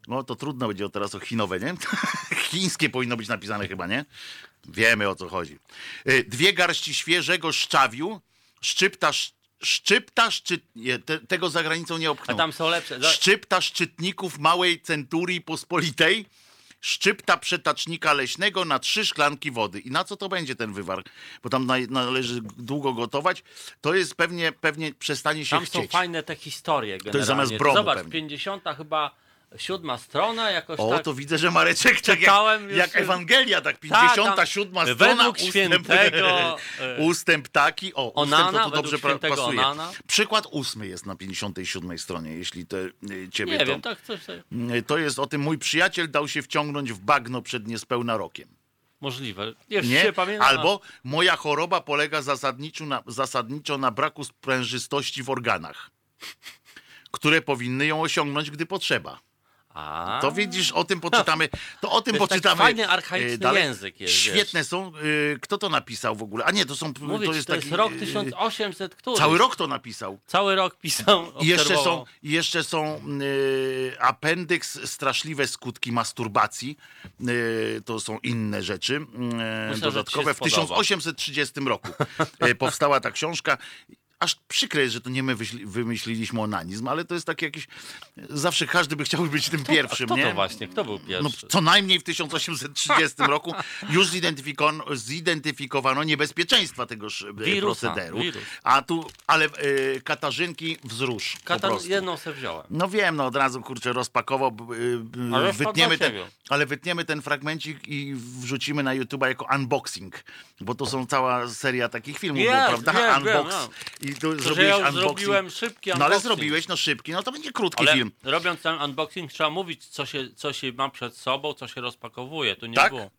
no to trudno będzie teraz o chinowe, nie? Chińskie powinno być napisane chyba, nie? Wiemy o co chodzi. Y, Dwie garści świeżego szczawiu, szczypta, sz- szczypta szczyt... Nie, te, tego za granicą nie A tam są lepsze. Szczypta szczytników małej centurii pospolitej, szczypta przetacznika leśnego na trzy szklanki wody. I na co to będzie ten wywar? Bo tam należy długo gotować. To jest pewnie, pewnie przestanie się Tam są chcieć. fajne te historie generalnie. zamiast bromu Zobacz, pewnie. 50 chyba siódma strona jakoś O, tak. to widzę, że Mareczek tak jak, już- jak Ewangelia, tak Tak, 57 tam strona, według ustęp, świętego, e, ustęp taki, o, Onana, ustęp to według dobrze pasuje. Onana. Przykład ósmy jest na 57 stronie, jeśli te, y, ciebie Nie to... wiem, tak coś Y, To jest o tym, mój przyjaciel dał się wciągnąć w bagno przed niespełna rokiem. możliwe. Nie, Nie? się pamiętam. Albo moja choroba polega zasadniczo na, zasadniczo na braku sprężystości w organach, które powinny ją osiągnąć, gdy potrzeba. A, To widzisz, o tym poczytamy. To o tym To jest taki poczytamy. fajny, archaiczny e, dalej. język jest, Świetne są. e, Kto to napisał w ogóle? A nie, to są. Mówię to jest to taki. jest rok e, 1800 który? Cały rok to napisał. Cały rok pisał. I jeszcze są, jeszcze są e, apendyks, straszliwe skutki masturbacji. E, to są inne rzeczy e, że dodatkowe. W się spodoba. 1830 roku e, powstała ta książka. Aż przykre jest, że to nie my wymyśliliśmy onanizm, ale to jest takie jakieś... Zawsze każdy by chciał być tym A pierwszym, kto nie? to właśnie? Kto był pierwszy? No, co najmniej w 1830 roku już zidentyfikowano, zidentyfikowano niebezpieczeństwa tegoż e, Wirusa, procederu. wirus. A tu, ale e, Katarzynki wzrusz. Katar jedną se wziąłem. No wiem, no od razu kurczę rozpakował. b- y, Ale y, wytniemy ten, ciebie. Ale wytniemy ten fragmencik i wrzucimy na YouTube'a jako unboxing, bo to są cała seria takich filmów, Jest, było, prawda? wiem, Unbox. I tu że zrobiłeś ja unboxing. zrobiłem szybki No ale unboxing. zrobiłeś no szybki, no to będzie krótki Ale film. robiąc ten unboxing trzeba mówić, co się, co się ma przed sobą, co się rozpakowuje. Tu nie Tak? było.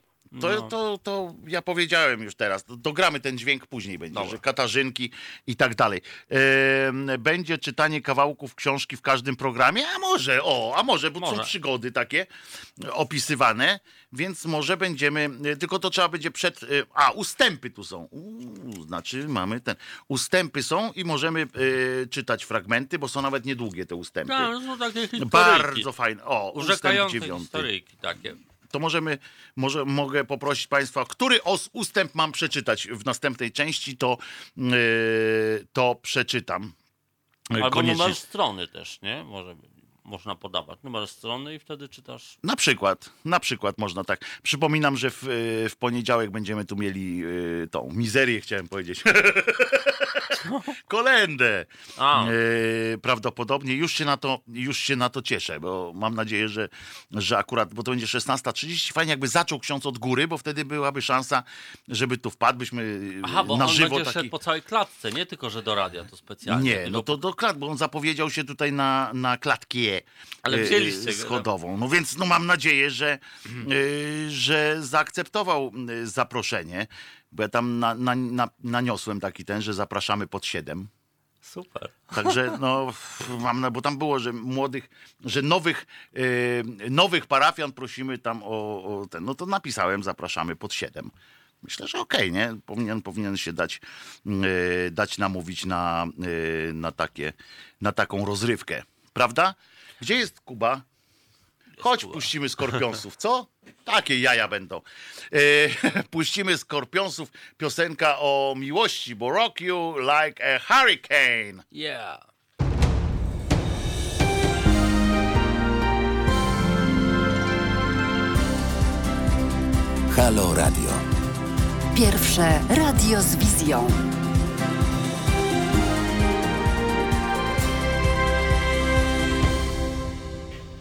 To, No. to, to ja powiedziałem już teraz. Dogramy ten dźwięk później będzie, Dobra. że Katarzynki i tak dalej. Będzie czytanie kawałków książki w każdym programie? A może, o, a może, bo są Może. przygody takie opisywane, więc może będziemy, e, tylko to trzeba będzie przed, e, a ustępy tu są. Uuu, znaczy mamy ten, ustępy są i możemy e, czytać fragmenty, bo są nawet niedługie te ustępy. Tak, są takie historyjki. Bardzo fajne. O, ustęp dziewiąty historyjki takie. To możemy, może mogę poprosić Państwa, który os, ustęp mam przeczytać w następnej części, to, yy, to przeczytam. Albo Koniecznie. numer strony też, nie? Może można podawać numer strony i wtedy czytasz. Na przykład, na przykład można tak. Przypominam, że w, yy, w poniedziałek będziemy tu mieli yy, tą mizerię, chciałem powiedzieć. kolendę. E, prawdopodobnie już się, na to, już się na to cieszę, bo mam nadzieję, że, że akurat, bo to będzie 16.30, fajnie jakby zaczął ksiądz od góry, bo wtedy byłaby szansa, żeby tu wpadł, byśmy Aha, bo na on żywo będzie taki... po całej klatce, nie tylko, że do radia, to specjalnie. Nie, tylko no to do klat, bo on zapowiedział się tutaj na, na klatkę Ale e, schodową. No więc no mam nadzieję, że, e, że zaakceptował e, zaproszenie, bo ja tam na, na, na, naniosłem taki ten, że zapraszamy pod siedem. Super. Także no, mam, bo tam było, że młodych, że nowych, e, nowych parafian prosimy tam o, o ten. No to napisałem, zapraszamy pod siedem. Myślę, że okej, nie? Powinien, powinien się dać, e, dać namówić na, e, na, takie, na taką rozrywkę. Prawda? Gdzie jest Kuba? Chodź, puścimy skorpionsów, co? Takie jaja będą. E, puścimy skorpionsów piosenka o miłości, bo rock you like a hurricane. Yeah. Halo Radio. Pierwsze radio z wizją.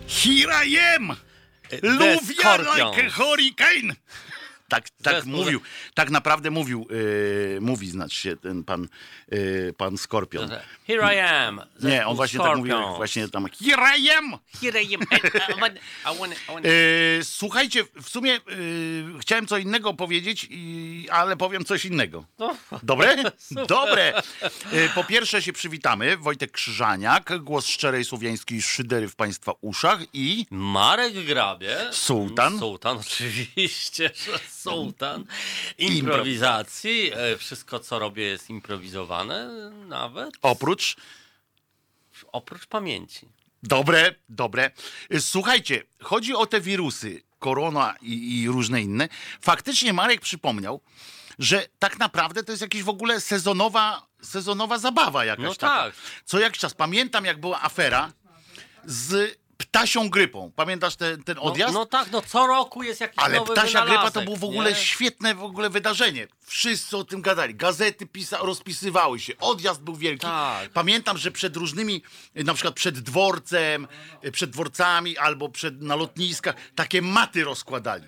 Here I am! Lubię Scorpions. like a hurricane! Tak, tak mówił, tak naprawdę mówił, e, mówi znaczy się ten pan, e, pan Skorpion. Here I am. Nie, on właśnie tak mówił, właśnie tam, here I am! Here I am. I want, I want, I want. E, słuchajcie, w sumie e, chciałem co innego powiedzieć, i, ale powiem coś innego. No. Dobre? Dobre. E, Po pierwsze się przywitamy. Wojtek Krzyżaniak, głos szczerej słowiańskiej szydery w Państwa uszach i Marek Grabie. Sułtan. Sułtan, oczywiście, że sułtan. Improwizacji. E, Wszystko, co robię, jest improwizowane nawet. oprócz Oprócz pamięci. Dobre, dobre. Słuchajcie, chodzi o te wirusy, korona i, i różne inne. Faktycznie Marek przypomniał, że tak naprawdę to jest jakaś w ogóle sezonowa, sezonowa zabawa jakaś No taka. tak. Co jakiś czas. Pamiętam, jak była afera z ptasią grypą. Pamiętasz ten, ten No, odjazd? no tak, no co roku jest jakiś Ale nowy ptasia grypa to było w ogóle nie? świetne w ogóle wydarzenie. Wszyscy o tym gadali. Gazety pisa, rozpisywały się. Odjazd był wielki. Tak. Pamiętam, że przed różnymi, na przykład przed dworcem, przed dworcami albo przed, na lotniskach, takie maty rozkładali.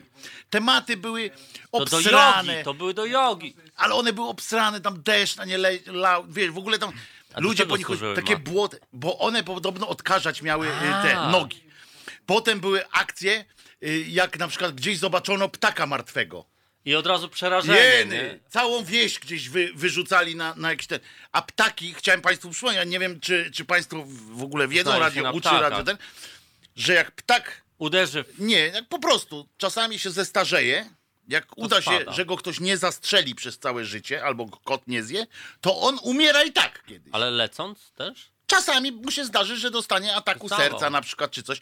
Te maty były To do obsrane, jogi, to były do jogi. ale one były obsrane, tam deszcz na nie lał, wiesz, w ogóle tam ludzie po nich takie błoty, bo one podobno odkażać miały y, te A. nogi. Potem były akcje, y, jak na przykład gdzieś zobaczono ptaka martwego. I od razu przerażenie, Jeny, całą wieś gdzieś wy, wyrzucali na, na jakiś ten. A ptaki, chciałem Państwu przypomnieć, ja nie wiem, czy, czy Państwo w ogóle wiedzą, Znają się radio uczy, ptakach. radio ten, że jak ptak, Uderzy nie, jak po prostu czasami się zestarzeje, jak uda się, spada. że go ktoś nie zastrzeli przez całe życie, albo kot nie zje, to on umiera i tak kiedyś. Ale lecąc też? Czasami mu się zdarzy, że dostanie ataku Dostawał. serca na przykład, czy coś.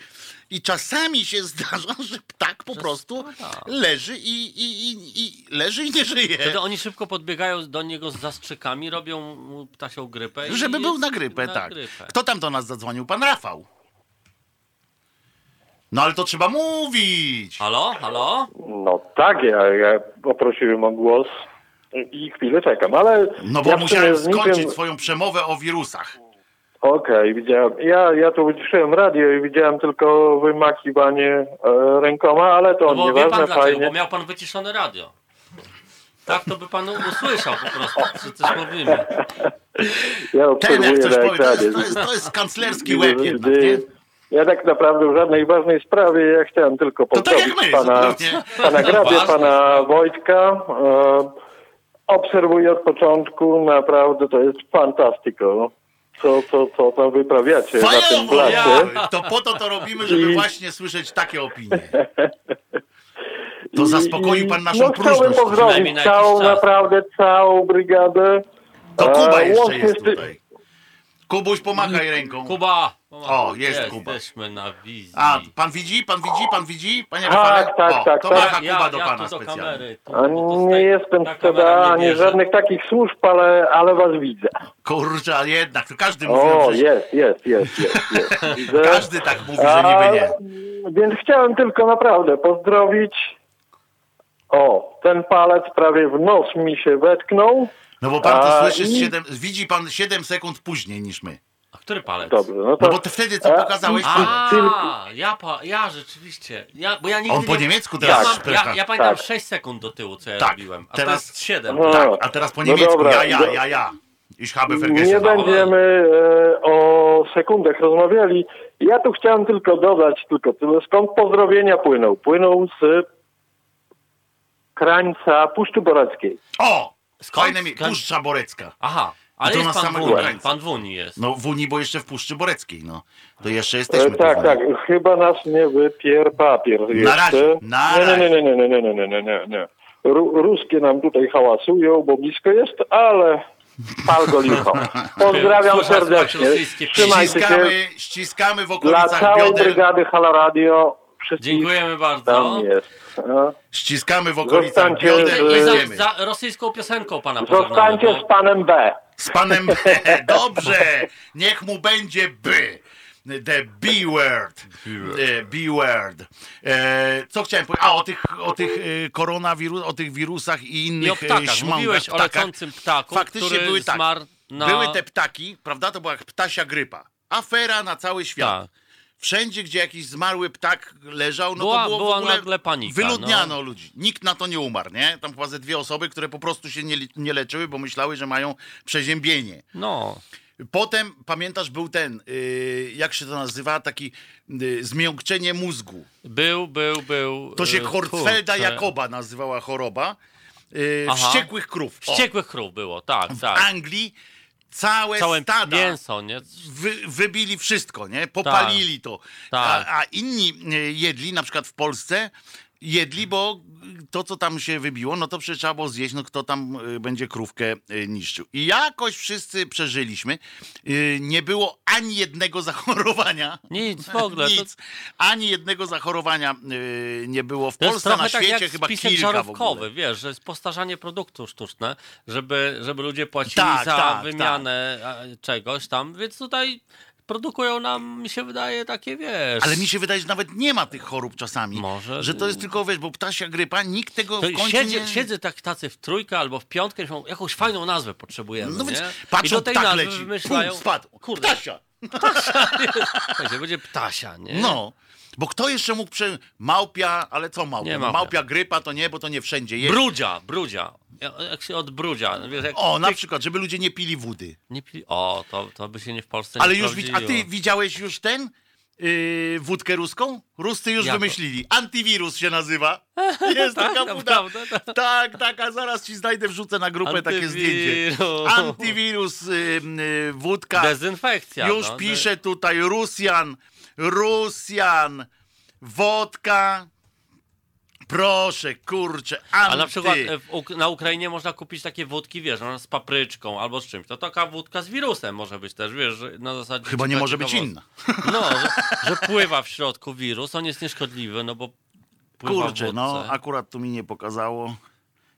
I czasami się zdarza, że ptak po Że prostu spada. leży i, i, i, i leży i nie żyje. Wtedy oni szybko podbiegają do niego z zastrzykami, robią mu ptasią grypę. Żeby był na grypę, na tak. grypę. Kto tam do nas zadzwonił? Pan Rafał. No ale to trzeba mówić. Halo, halo? No tak, ja, ja poprosiłem o głos i chwilę czekam, ale... No bo ja musiałem z nikim- skończyć swoją przemowę o wirusach. Okej, widziałem. Ja, ja tu wyciszyłem radio i widziałem tylko wymakiwanie e, rękoma, ale to No bo wie pan nieważne, dlaczego, fajnie. bo miał pan wyciszone radio. Tak to by pan usłyszał po prostu, że coś mówimy. Ja Ten obserwuję jak coś na powie, to jest, to jest, kanclerski łeb jednak, nie? Ja tak naprawdę w żadnej ważnej sprawie, ja chciałem tylko To tak jak pozdrowić my, pana, pana Grabie, Ważne pana Wojtka. E, obserwuję od początku, naprawdę to jest fantastyko, co, co, co tam wyprawiacie na tym blacie. To po to to robimy, żeby I- właśnie słyszeć takie opinie. To zaspokoił pan naszą no, Chciałbym próżność. pozdrowić na jakiś całą, czas. naprawdę całą brygadę. To Kuba E, jeszcze łącznie jest tutaj. Kubuś, pomachaj ręką. Kuba! O, jest Kuba. Jesteśmy na wizji. A, pan widzi, pan widzi, pan widzi? Panie Rafale? Tak, tak, o, tak, To tak. macha Kuba do ja pana tu do specjalnie. kamery. Tu, A tu nie jestem ta z kamera CDA, mnie ani bierze. żadnych takich służb, ale, ale was widzę. Kurczę, ale jednak, to każdy mówi, O, że jest, jest, jest, jest. jest. Widzę. każdy tak mówi, że niby nie. Więc chciałem tylko naprawdę pozdrowić. O, ten palec prawie w nos mi się wetknął. No bo pan to słyszy, i- siedem, widzi pan 7 sekund później niż my. A który palec? Dobrze, no No to... bo ty wtedy co pokazałeś. A, ja, pa, ja rzeczywiście. Ja, bo ja nigdy On po nie... niemiecku ja, teraz mam, szprycha. ja, ja pamiętam Tak. 6 sekund do tyłu, co ja Tak, robiłem. A teraz- teraz 7. No, Tak, a teraz po no niemiecku, dobra, ja, ja, ja, ja. Ich habe vergessen. Nie będziemy e, o sekundach rozmawiali. Ja tu chciałem tylko dodać tylko tyle, skąd pozdrowienia płyną. Płyną z krańca Puszczy Boreckiej. O! Skąd? Fajne mi... Puszcza Borecka. Aha, ale to jest na pan krańca. Pan Wuni jest. No w Unii, bo jeszcze w Puszczy Boreckiej, no. To jeszcze E, jesteśmy. tu tak, w tak. Unii. Chyba nas nie wypier papier jeszcze. razie, na nie, razie. nie, nie, nie, nie, nie, nie, nie, nie, nie. Ru, ruskie nam tutaj hałasują, bo blisko jest, ale pal go licho. Pozdrawiam serdecznie. rosyjskie Trzymajcie się. Ściskamy, ściskamy w Dla okolicach całej bioder. brygady Halo Radio. Wszystkich Dziękujemy bardzo. tam jest. No. Ściskamy w okolicach Zostańcie, I za, za rosyjską piosenką pana pożegnamy. Zostańcie z panem B. Z panem B. Dobrze. Niech mu będzie B. The B-word. The B-word. E, co chciałem powiedzieć? A, o tych, o tych e, koronawirus, o tych wirusach i innych I o ptakach. e, śmągach, Mówiłeś o ptakach. lecącym ptaku, Faktycznie który były tak. zmarł na... Były te ptaki, prawda? To była ptasia grypa. Afera na cały świat. Tak. Wszędzie, gdzie jakiś zmarły ptak leżał, no Była- to było była w nagle panika, Wyludniano no. ludzi. Nikt na to nie umarł, nie? Tam chyba ze dwie osoby, które po prostu się nie, nie leczyły, bo myślały, że mają przeziębienie. No, Potem, pamiętasz, był ten, yy, jak się to nazywa, taki yy, zmiękczenie mózgu. był, był, był... To się e, Hortfelda kurczę. Jakoba nazywała choroba. Yy, wściekłych krów. O, Wściekłych krów było, tak, w tak. Anglii całe, Całe stada mięso, nie? wy, wybili wszystko, nie? Popalili to. Tak. A, a inni y, jedli, na przykład w Polsce, jedli, bo to, co tam się wybiło, no to przecież trzeba było zjeść, no kto tam y, będzie krówkę y, niszczył. I jakoś wszyscy przeżyliśmy. Y, Nie było ani jednego zachorowania. Nic w ogóle. To, Nic. Ani jednego zachorowania nie było w to Polsce, na tak świecie jak chyba kilka żarówkowy, wiesz, że jest postarzanie produktu sztuczne, żeby, żeby ludzie płacili Tak, za tak, wymianę a, czegoś tam, więc tutaj produkują nam, mi się wydaje, takie, wiesz... Ale mi się wydaje, że nawet nie ma tych chorób czasami. Może- Że to jest tylko, wiesz, bo ptasia grypa, nikt tego To w końcu siedzę, nie... siedzę tak tacy w trójkę albo w piątkę, mówią, jakąś fajną nazwę potrzebujemy, No więc nie? patrzą, I do tej ptak nazwy leci. wymyślają... Pum, spadł. Kurde, Ptasia. Słuchajcie, będzie ptasia, nie? No. Bo kto jeszcze mógł prze... Małpia, ale co małpia? Nie No, małpia. małpia grypa to nie, bo to nie wszędzie jest. Brudzia, brudzia. Ja- Jak się od brudzia, wiesz, jak O, na przykład, żeby ludzie nie pili wody. Nie pili... O, to, to by się nie w Polsce Ale nie już, a ty widziałeś już ten? Yy, wódkę ruską? Ruscy już Jaką? wymyślili. Antywirus się nazywa. Jest taka woda. naprawdę? Tak, tak, a zaraz ci znajdę, wrzucę na grupę takie zdjęcie. Antywirus. Antywirus, yy, yy, wódka. Dezynfekcja. Już no, pisze tutaj Rusjan, Rusjan, wodka. Proszę, kurczę, anty. A na przykład e, w na Ukrainie można kupić takie wódki, wiesz, no, z papryczką albo z czymś. To taka wódka z wirusem może być też, wiesz, na zasadzie... Chyba nie może być inna. No, że, że pływa w środku wirus, on jest nieszkodliwy, no bo pływa Kurczę, no akurat tu mi nie pokazało.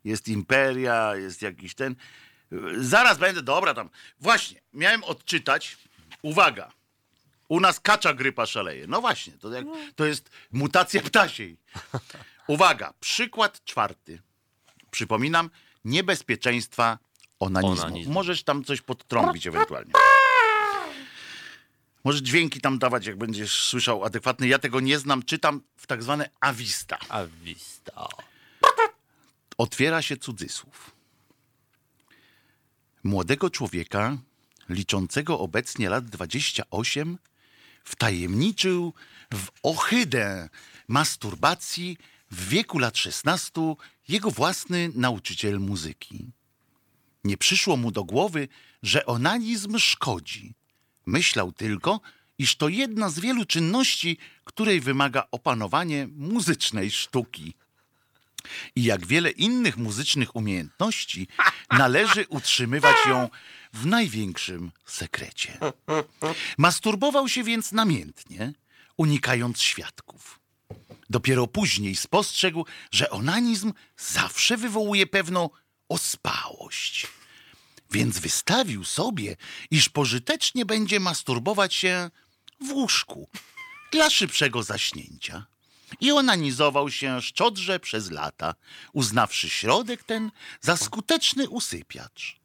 Jest Imperia, jest jakiś ten. Zaraz będę, dobra tam. Właśnie, miałem odczytać. Uwaga. U nas kacza grypa szaleje. No właśnie, to, jak, to jest mutacja ptasiej. Uwaga, przykład czwarty. Przypominam, niebezpieczeństwa onanizmu. Onanizmu. Możesz tam coś podtrąbić ewentualnie. Możesz dźwięki tam dawać, jak będziesz słyszał adekwatny. Ja tego nie znam, czytam w tak zwane awista. A wista. Otwiera się cudzysłów. Młodego człowieka, liczącego obecnie lat 28, wtajemniczył w ohydę masturbacji w wieku lat 16 jego własny nauczyciel muzyki. Nie przyszło mu do głowy, że onanizm szkodzi. Myślał tylko, iż to jedna z wielu czynności, której wymaga opanowanie muzycznej sztuki i jak wiele innych muzycznych umiejętności, należy utrzymywać ją w największym sekrecie. Masturbował się więc namiętnie, unikając świadków. Dopiero później spostrzegł, że onanizm zawsze wywołuje pewną ospałość. Więc wystawił sobie, iż pożytecznie będzie masturbować się w łóżku dla szybszego zaśnięcia. I onanizował się szczodrze przez lata, uznawszy środek ten za skuteczny usypiacz.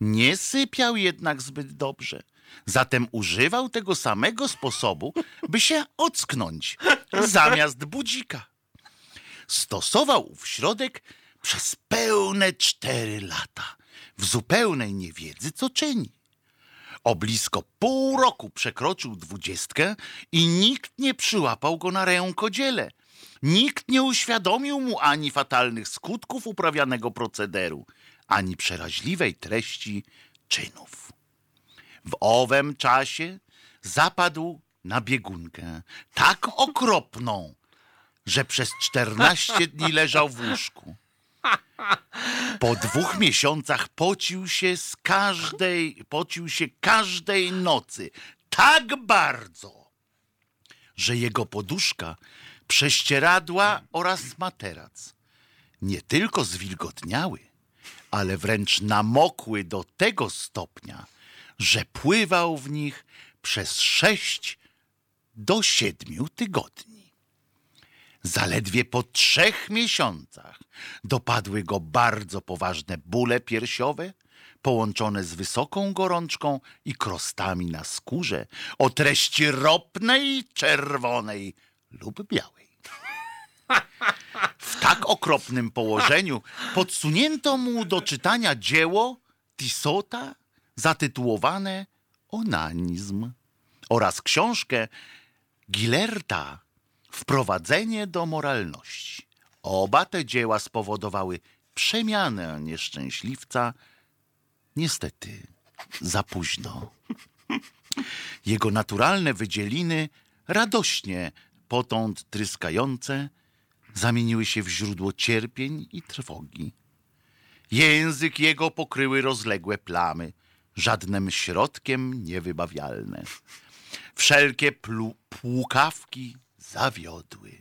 Nie sypiał jednak zbyt dobrze. Zatem używał tego samego sposobu, by się ocknąć zamiast budzika. Stosował ów środek przez pełne cztery lata, w zupełnej niewiedzy, co czyni. O blisko pół roku przekroczył dwudziestkę i nikt nie przyłapał go na rękodziele. Nikt nie uświadomił mu ani fatalnych skutków uprawianego procederu, ani przeraźliwej treści czynów. W owym czasie zapadł na biegunkę tak okropną, że przez czternaście dni leżał w łóżku. Po dwóch miesiącach pocił się z każdej, pocił się każdej nocy tak bardzo, że jego poduszka, prześcieradła oraz materac nie tylko zwilgotniały, ale wręcz namokły do tego stopnia, że pływał w nich przez sześć do siedmiu tygodni. Zaledwie po trzech miesiącach dopadły go bardzo poważne bóle piersiowe, połączone z wysoką gorączką i krostami na skórze o treści ropnej, czerwonej lub białej. W tak okropnym położeniu podsunięto mu do czytania dzieło Tissota zatytułowane Onanizm oraz książkę Gilerta Wprowadzenie do moralności. Oba te dzieła spowodowały przemianę nieszczęśliwca, niestety za późno. Jego naturalne wydzieliny, radośnie potąd tryskające, zamieniły się w źródło cierpień i trwogi. Język jego pokryły rozległe plamy, żadnym środkiem niewybawialne. Wszelkie płukawki zawiodły.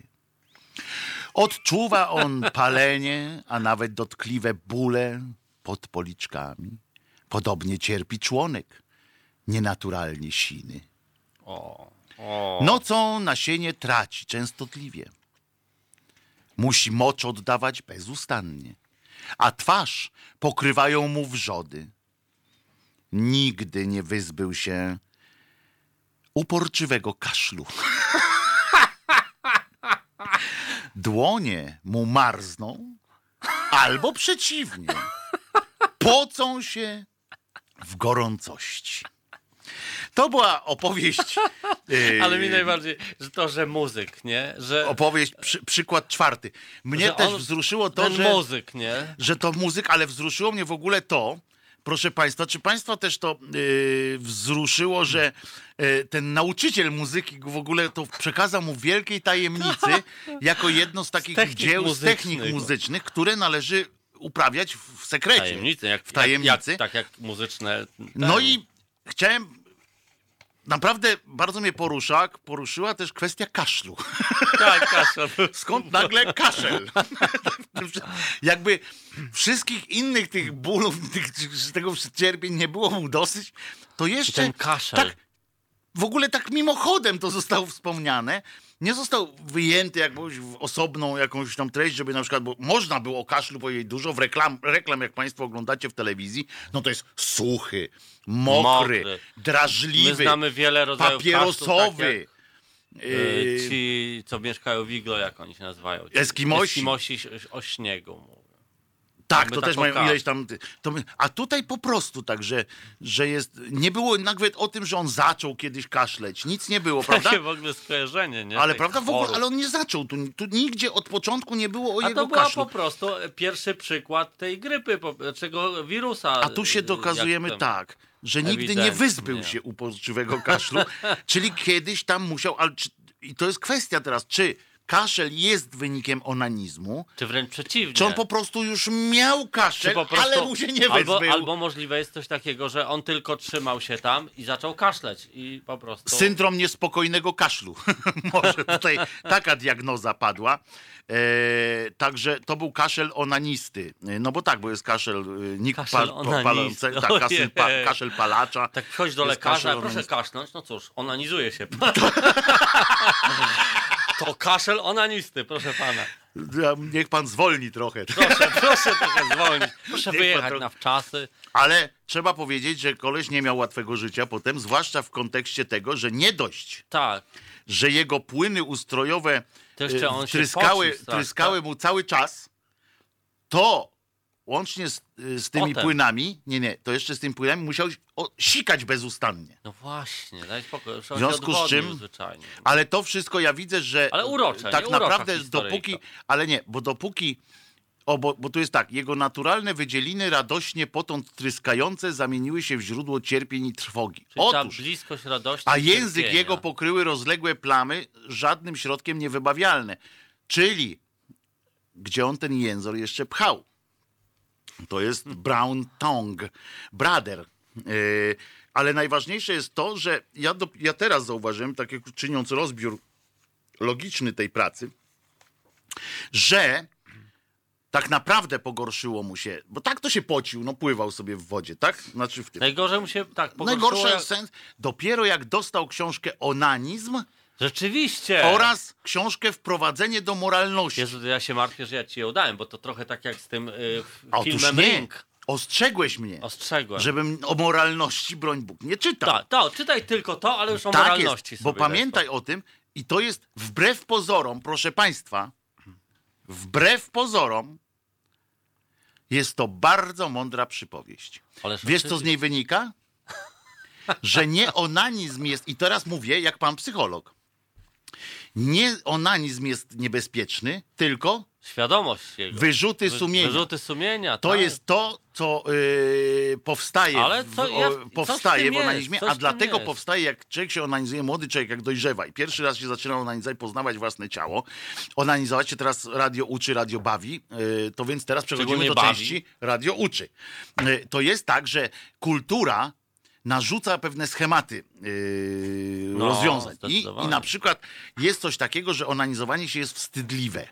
Odczuwa on palenie, a nawet dotkliwe bóle pod policzkami. Podobnie cierpi członek, nienaturalnie siny. Nocą nasienie traci częstotliwie. Musi mocz oddawać bezustannie, a twarz pokrywają mu wrzody. Nigdy nie wyzbył się uporczywego kaszlu. Dłonie mu marzną, albo przeciwnie, pocą się w gorącości. To była opowieść. yy, Ale mi najbardziej, że to, że muzyk, nie? Że, opowieść, przy, przykład czwarty. Mnie też on- wzruszyło to, że, muzyk, nie? że to muzyk, ale wzruszyło mnie w ogóle to, proszę Państwa, czy Państwa też to yy, wzruszyło, że yy, ten nauczyciel muzyki w ogóle to przekazał mu wielkiej tajemnicy jako jedno z takich technik dzieł z technik muzycznych. muzycznych, które należy uprawiać w, sekrecie. Tajemnicy, jak, w tajemnicy. Jak, jak, tak jak muzyczne. No ten. i chciałem. Naprawdę bardzo mnie porusza, poruszyła też kwestia kaszlu. Tak, kaszel. Skąd nagle kaszel? Jakby wszystkich innych tych bólów, tych, tego cierpień nie było mu dosyć, to jeszcze ten kaszel. tak w ogóle tak mimochodem to zostało wspomniane. Nie został wyjęty jakąś w osobną jakąś tam treść, żeby na przykład, bo można było o kaszlu powiedzieć dużo, w reklam, reklam jak państwo oglądacie w telewizji, no to jest suchy, mokry, Mokry. drażliwy, My znamy wiele rodzajów papierosowy. kaszlu, tak yy, ci, co mieszkają w iglo, jak oni się nazywają. Ci Eskimosi. Eskimosi o- śniegu. Tak, to też mają ileś tam. To, a tutaj po prostu tak, że, że jest. Nie było nawet o tym, że on zaczął kiedyś kaszleć. Nic nie było, prawda? Takie w ogóle skojarzenie, nie? Ale Tych prawda, w ogóle, ale on nie zaczął. Tu, tu nigdzie od początku nie było o A jego to była kaszlu. po prostu pierwszy przykład tej grypy, czego wirusa. A tu się y, dokazujemy tak, że nigdy nie Ewidentnie. wyzbył się uporczywego kaszlu, czyli kiedyś tam musiał, ale czy, i to jest kwestia teraz, czy kaszel jest wynikiem onanizmu, Czy wręcz przeciwnie. czy on po prostu już miał kaszel, prostu, ale mu się nie wyzbył. albo, albo możliwe jest coś takiego, że on tylko trzymał się tam i zaczął kaszleć i po prostu... Syndrom niespokojnego kaszlu. Może tutaj taka diagnoza padła. E, także to był kaszel onanisty. E, No bo tak, bo jest kaszel e, nikt Kaszel pa, palące, tak, kaszel, pa, kaszel palacza. Tak wchodź do lekarza, proszę onanisty. kasznąć, no cóż, onanizuje się. To kaszel onanisty, proszę pana. Niech pan zwolni trochę. Proszę, proszę trochę zwolnić. Proszę Niech wyjechać trochę- na wczasy. Ale trzeba powiedzieć, że koleś nie miał łatwego życia potem, zwłaszcza w kontekście tego, że nie dość, Tak. że jego płyny ustrojowe To e, tryskały, tryskały mu cały czas, to łącznie z, z tymi Potem. płynami, nie, nie, to jeszcze z tymi płynami musiał o, sikać bezustannie. No właśnie, daj spokój. W związku z czym- zwyczajnie. Ale to wszystko ja widzę, że Ale urocze, tak naprawdę dopóki, ale nie, bo dopóki o, bo, bo tu jest tak, jego naturalne wydzieliny radośnie potąd tryskające zamieniły się w źródło cierpień i trwogi. Czyli ta Otóż, bliskość radości. a język cierpienia. jego pokryły rozległe plamy, żadnym środkiem niewybawialne. Czyli, gdzie on ten język jeszcze pchał? To jest brown tongue, brother. Yy, ale najważniejsze jest to, że ja, do, ja teraz zauważyłem, tak jak czyniąc rozbiór logiczny tej pracy, że tak naprawdę pogorszyło mu się, bo tak to się pocił, no pływał sobie w wodzie, tak? Znaczy w tym. Najgorzej mu się tak pogorszyło. Najgorszy jak- sens, dopiero jak dostał książkę Onanizm Rzeczywiście. oraz książkę Wprowadzenie do moralności. Jezu, ja się martwię, że ja ci ją dałem, bo to trochę tak jak z tym y, Otóż filmem nie. Ring. Ostrzegłeś mnie, Ostrzegłem. żebym o moralności, broń Bóg, nie czytał. Tak, to, czytaj tylko to, ale już o Tak moralności jest, bo pamiętaj o tym i to jest wbrew pozorom, proszę państwa, wbrew pozorom jest to bardzo mądra przypowieść. Ależ Wiesz, co z niej wynika? Że nie onanizm jest, i teraz mówię jak pan psycholog, nie onanizm jest niebezpieczny, tylko Świadomość jego. wyrzuty Wy- sumienia. Wyrzuty sumienia, To tak. jest to, co yy, powstaje, Ale co- ja- w powstaje w jest, onanizmie, coś a dlatego jest. powstaje, jak człowiek się onanizuje, młody człowiek, jak dojrzewa i pierwszy raz się zaczyna onanizować, poznawać własne ciało, onanizować się teraz radio uczy, radio bawi, yy, to więc teraz przechodzimy do bawi. części radio uczy. Yy, to jest tak, że kultura narzuca pewne schematy yy, No, rozwiązań. I, I na przykład jest coś takiego, że onanizowanie się jest wstydliwe.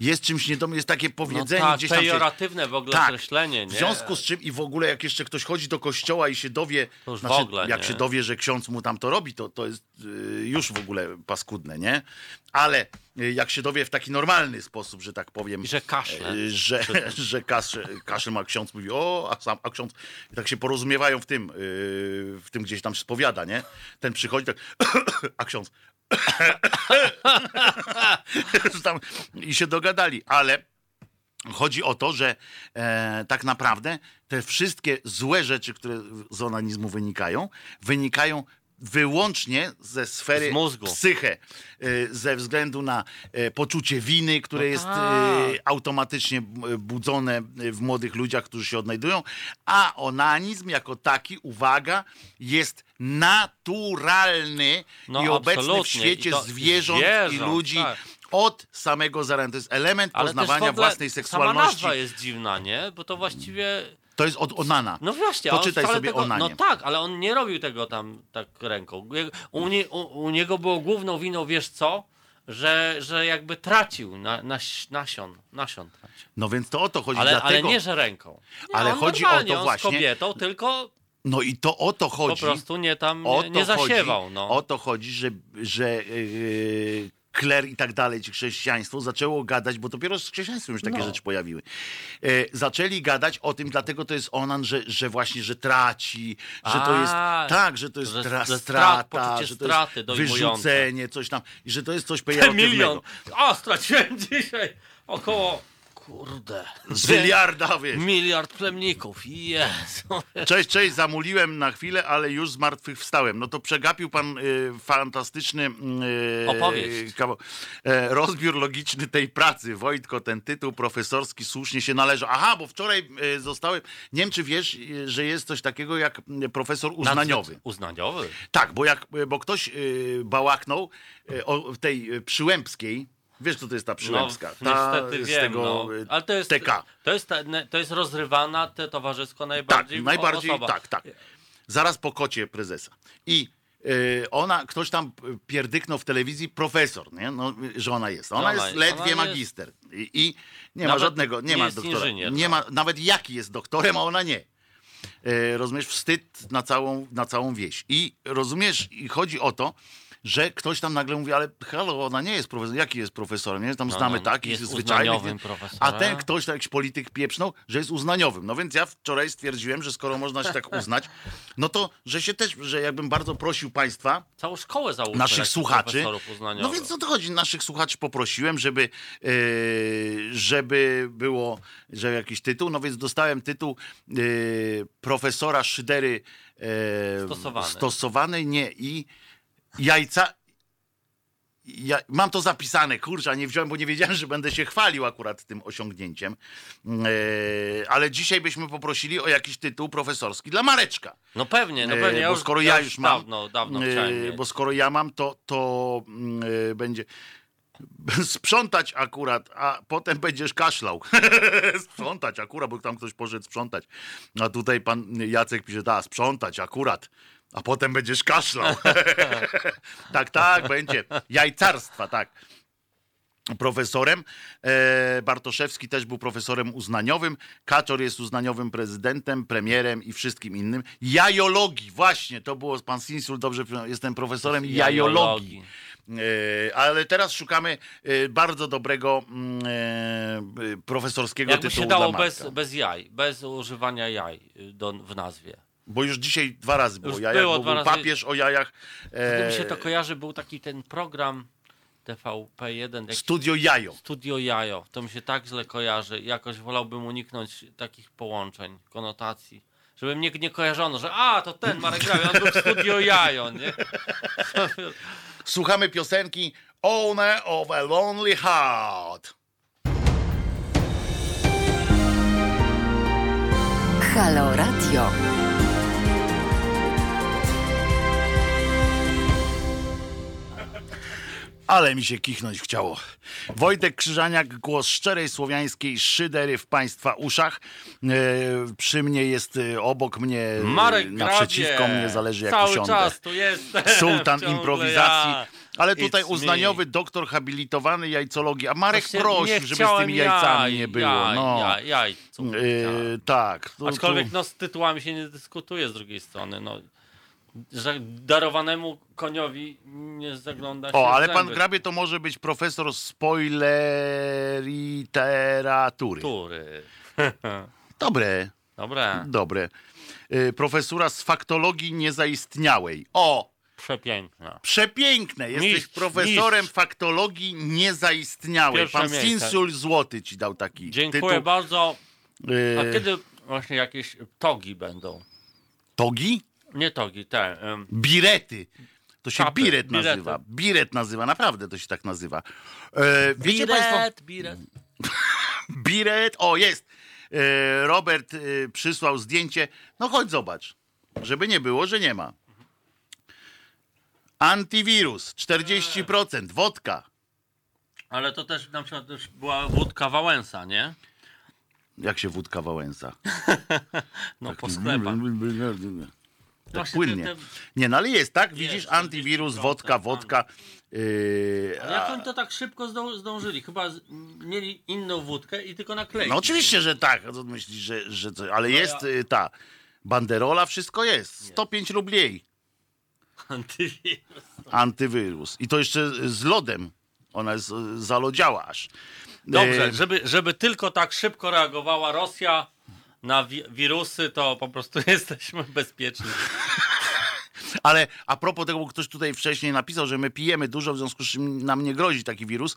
Jest czymś niedomym, jest takie no powiedzenie tak, gdzieś tam... Pejoratywne w ogóle Tak. określenie, nie? w związku z czym i w ogóle jak jeszcze ktoś chodzi do kościoła i się dowie, To już w znaczy, ogóle, jak nie? się dowie, że ksiądz mu tam to robi, to, to jest y, już w ogóle paskudne, nie? Ale y, jak się dowie w taki normalny sposób, że tak powiem, I że kaszle. y, że, że kaszel, kaszel ma ksiądz, mówi o, a sam, a ksiądz, i tak się porozumiewają w tym, y, w tym gdzieś tam spowiada, nie? Ten przychodzi tak, a ksiądz i się dogadali, ale Chodzi o to, że e, tak naprawdę te wszystkie złe rzeczy, które z onanizmu wynikają, wynikają wyłącznie ze sfery psyche, e, ze względu na e, poczucie winy, które No jest tak. e, automatycznie b- budzone w młodych ludziach, którzy się odnajdują, a onanizm jako taki, uwaga, jest naturalny No, i obecny w świecie I to zwierząt, i zwierząt, ludzi tak. od samego zarania. To jest element Ale poznawania własnej Sama seksualności. nazwa jest dziwna, nie? Bo to właściwie... To jest od Onana. No właśnie, To a on czytaj wcale sobie tego, Onanie. No tak, ale on nie robił tego tam tak ręką. U, nie, u, u niego było główną winą, wiesz co? Że, że jakby tracił na, na, nasion, nasion tracił. No więc to o to chodzi. Ale, ale dlatego, nie, że ręką. Nie, Ale chodzi o to właśnie- z kobietą, tylko No i to o to po chodzi. prostu nie tam nie, nie zasiewał. Chodzi, No. O to chodzi, że, że yy, kler i tak dalej, czy chrześcijaństwo zaczęło gadać, bo dopiero z chrześcijaństwem już takie No. rzeczy pojawiły. Yy, zaczęli gadać o tym, dlatego to jest onan, że, że właśnie, że traci, że to jest A, tak, że to jest że- tra, że strat- strata, że to straty jest wyrzucenie, coś tam, i że to jest coś Ten pejoratywnego. milion. O, straciłem dzisiaj około, kurde, Z miliarda, wiesz. miliard plemników. Jezu. Cześć, cześć, zamuliłem na chwilę, ale już z martwych wstałem. No to przegapił pan y, fantastyczny y, Opowieść. kawał- e, rozbiór logiczny tej pracy. Wojtko, ten tytuł profesorski słusznie się należy. Aha, bo wczoraj y, zostałem, nie wiem czy wiesz, y, że jest coś takiego jak y, profesor uznaniowy. Uznaniowy? Tak, bo jak, bo ktoś y, bałaknął y, o tej y, przyłębskiej, wiesz co to jest ta przyłębska? No, ta niestety z wiem, tego no. Ale to jest, TK. to jest, to jest rozrywana te towarzysko Tak, najbardziej najbardziej, osoba. tak, tak. Zaraz po kocie prezesa. I y, ona, ktoś tam pierdyknął w telewizji, profesor, nie? No, że ona jest. Ona, Ona jest jest- ledwie ona jest- magister. I, I nie ma Nawet żadnego, nie, nie ma jest doktora. nie ma, nawet jaki jest doktorem, a ona nie. Y, rozumiesz, wstyd na całą, na całą wieś. I rozumiesz, i chodzi o to, że ktoś tam nagle mówi, ale halo, ona nie jest profesorem. Jaki jest profesorem? Nie? Tam No, znamy no, takich jest zwyczajnych. A ten ktoś, tak jakiś polityk pieprznął, że jest uznaniowym. No więc ja wczoraj stwierdziłem, że skoro można się tak uznać, no to, że się też, że jakbym bardzo prosił państwa, Całą szkołę załóżmy. naszych takich słuchaczy. No więc o to chodzi. Naszych słuchaczy poprosiłem, żeby, e, żeby było, że jakiś tytuł. No więc dostałem tytuł e, profesora szydery Stosowanej. stosowanej, nie i jajca. Ja, mam to zapisane, kurczę, a nie wziąłem, bo nie wiedziałem, że będę się chwalił akurat tym osiągnięciem. E, ale dzisiaj byśmy poprosili o jakiś tytuł profesorski dla Mareczka. No pewnie, no E, pewnie. Ja bo skoro ja już mam, Dawno, dawno mieć. bo skoro ja mam, to, to mm, będzie sprzątać akurat, a potem będziesz kaszlał. sprzątać akurat, bo tam ktoś poszedł sprzątać. A tutaj pan Jacek pisze, da, sprzątać akurat. A potem będziesz kaszlał. tak, tak, będzie. Jajcarstwa, tak profesorem. E, Bartoszewski też był profesorem uznaniowym. Kaczor jest uznaniowym prezydentem, premierem i wszystkim innym. Jajologii, właśnie, to było pan Sinsul, dobrze, jestem profesorem jajologii. E, ale teraz szukamy e, bardzo dobrego mm, profesorskiego Jakby tytułu się dało bez, bez jaj, bez używania jaj do, w nazwie. Bo już dzisiaj dwa razy było Już jajach, było bo dwa był razy. papież o jajach. E, mi się to kojarzy, był taki ten program TVP1, jakiś studio Jajo. Studio Jajo. To mi się tak źle kojarzy. Jakoś wolałbym uniknąć takich połączeń, konotacji. Żeby mnie nie kojarzono, że a, to ten Marek Grawie, on był w Studio Jajo, nie? Słuchamy piosenki Owner of a Lonely Heart. Halo Radio. Ale mi się kichnąć chciało. Wojtek Krzyżaniak, głos szczerej słowiańskiej szydery w Państwa uszach. E, przy mnie jest e, obok mnie, e, Marek naprzeciwko Grabie. mnie, zależy jak Cały usiądę. czas tu jest. Sultan Ciągle improwizacji. ja. Ale tutaj It's uznaniowy me. doktor habilitowany jajcologii. A Marek Właśnie nie prosił, żeby z chciałem tymi jajcami jaj, nie było. Jaj, no. jaj, jaj, co E, tak. Tu- Aczkolwiek tu- no, z tytułami się nie dyskutuje z drugiej strony. No, darowanemu koniowi nie zagląda się O, ale pan. Grabie to może być profesor spoileriteratury. Tury. Dobre, Dobra, dobre. Y, Profesura z faktologii niezaistniałej. O, przepiękna. przepiękne. Jesteś Mistrz, profesorem mistrz. faktologii niezaistniałej. Pierwsze Pan miejsce. Sinsul Złoty ci dał taki Dziękuję tytuł. bardzo. A Y, kiedy właśnie jakieś togi będą? Togi? Nie togi, te. em, Birety. To się Czapy, biret birety. nazywa. Biret nazywa, naprawdę to się tak nazywa. E, wiecie państwo, biret, biret. biret, o jest. E, Robert e, przysłał zdjęcie. No chodź zobacz, żeby nie było, że nie ma. Antywirus 40%, wodka. Ale to też na przykład też była wódka Wałęsa, nie? Jak się wódka Wałęsa? No po sklepach. Tak płynnie. te- te- Nie, no ale jest, tak? Widzisz, Jest, antywirus, 40%, wodka, wodka. Yy, Ale jak a- oni to tak szybko zdą, zdążyli? Chyba z, mieli inną wódkę i tylko naklejki. No oczywiście, że tak. A Myślisz, że, że co? Ale jest y, ta banderola, wszystko jest. 105 rubli Antywirus. antywirus. I to jeszcze z lodem. Ona jest zalodziała aż. Dobrze, E, żeby, żeby tylko tak szybko reagowała Rosja na wi- wirusy, to po prostu jesteśmy bezpieczni. Ale a propos tego, bo ktoś tutaj wcześniej napisał, że my pijemy dużo, w związku z czym nam nie grozi taki wirus,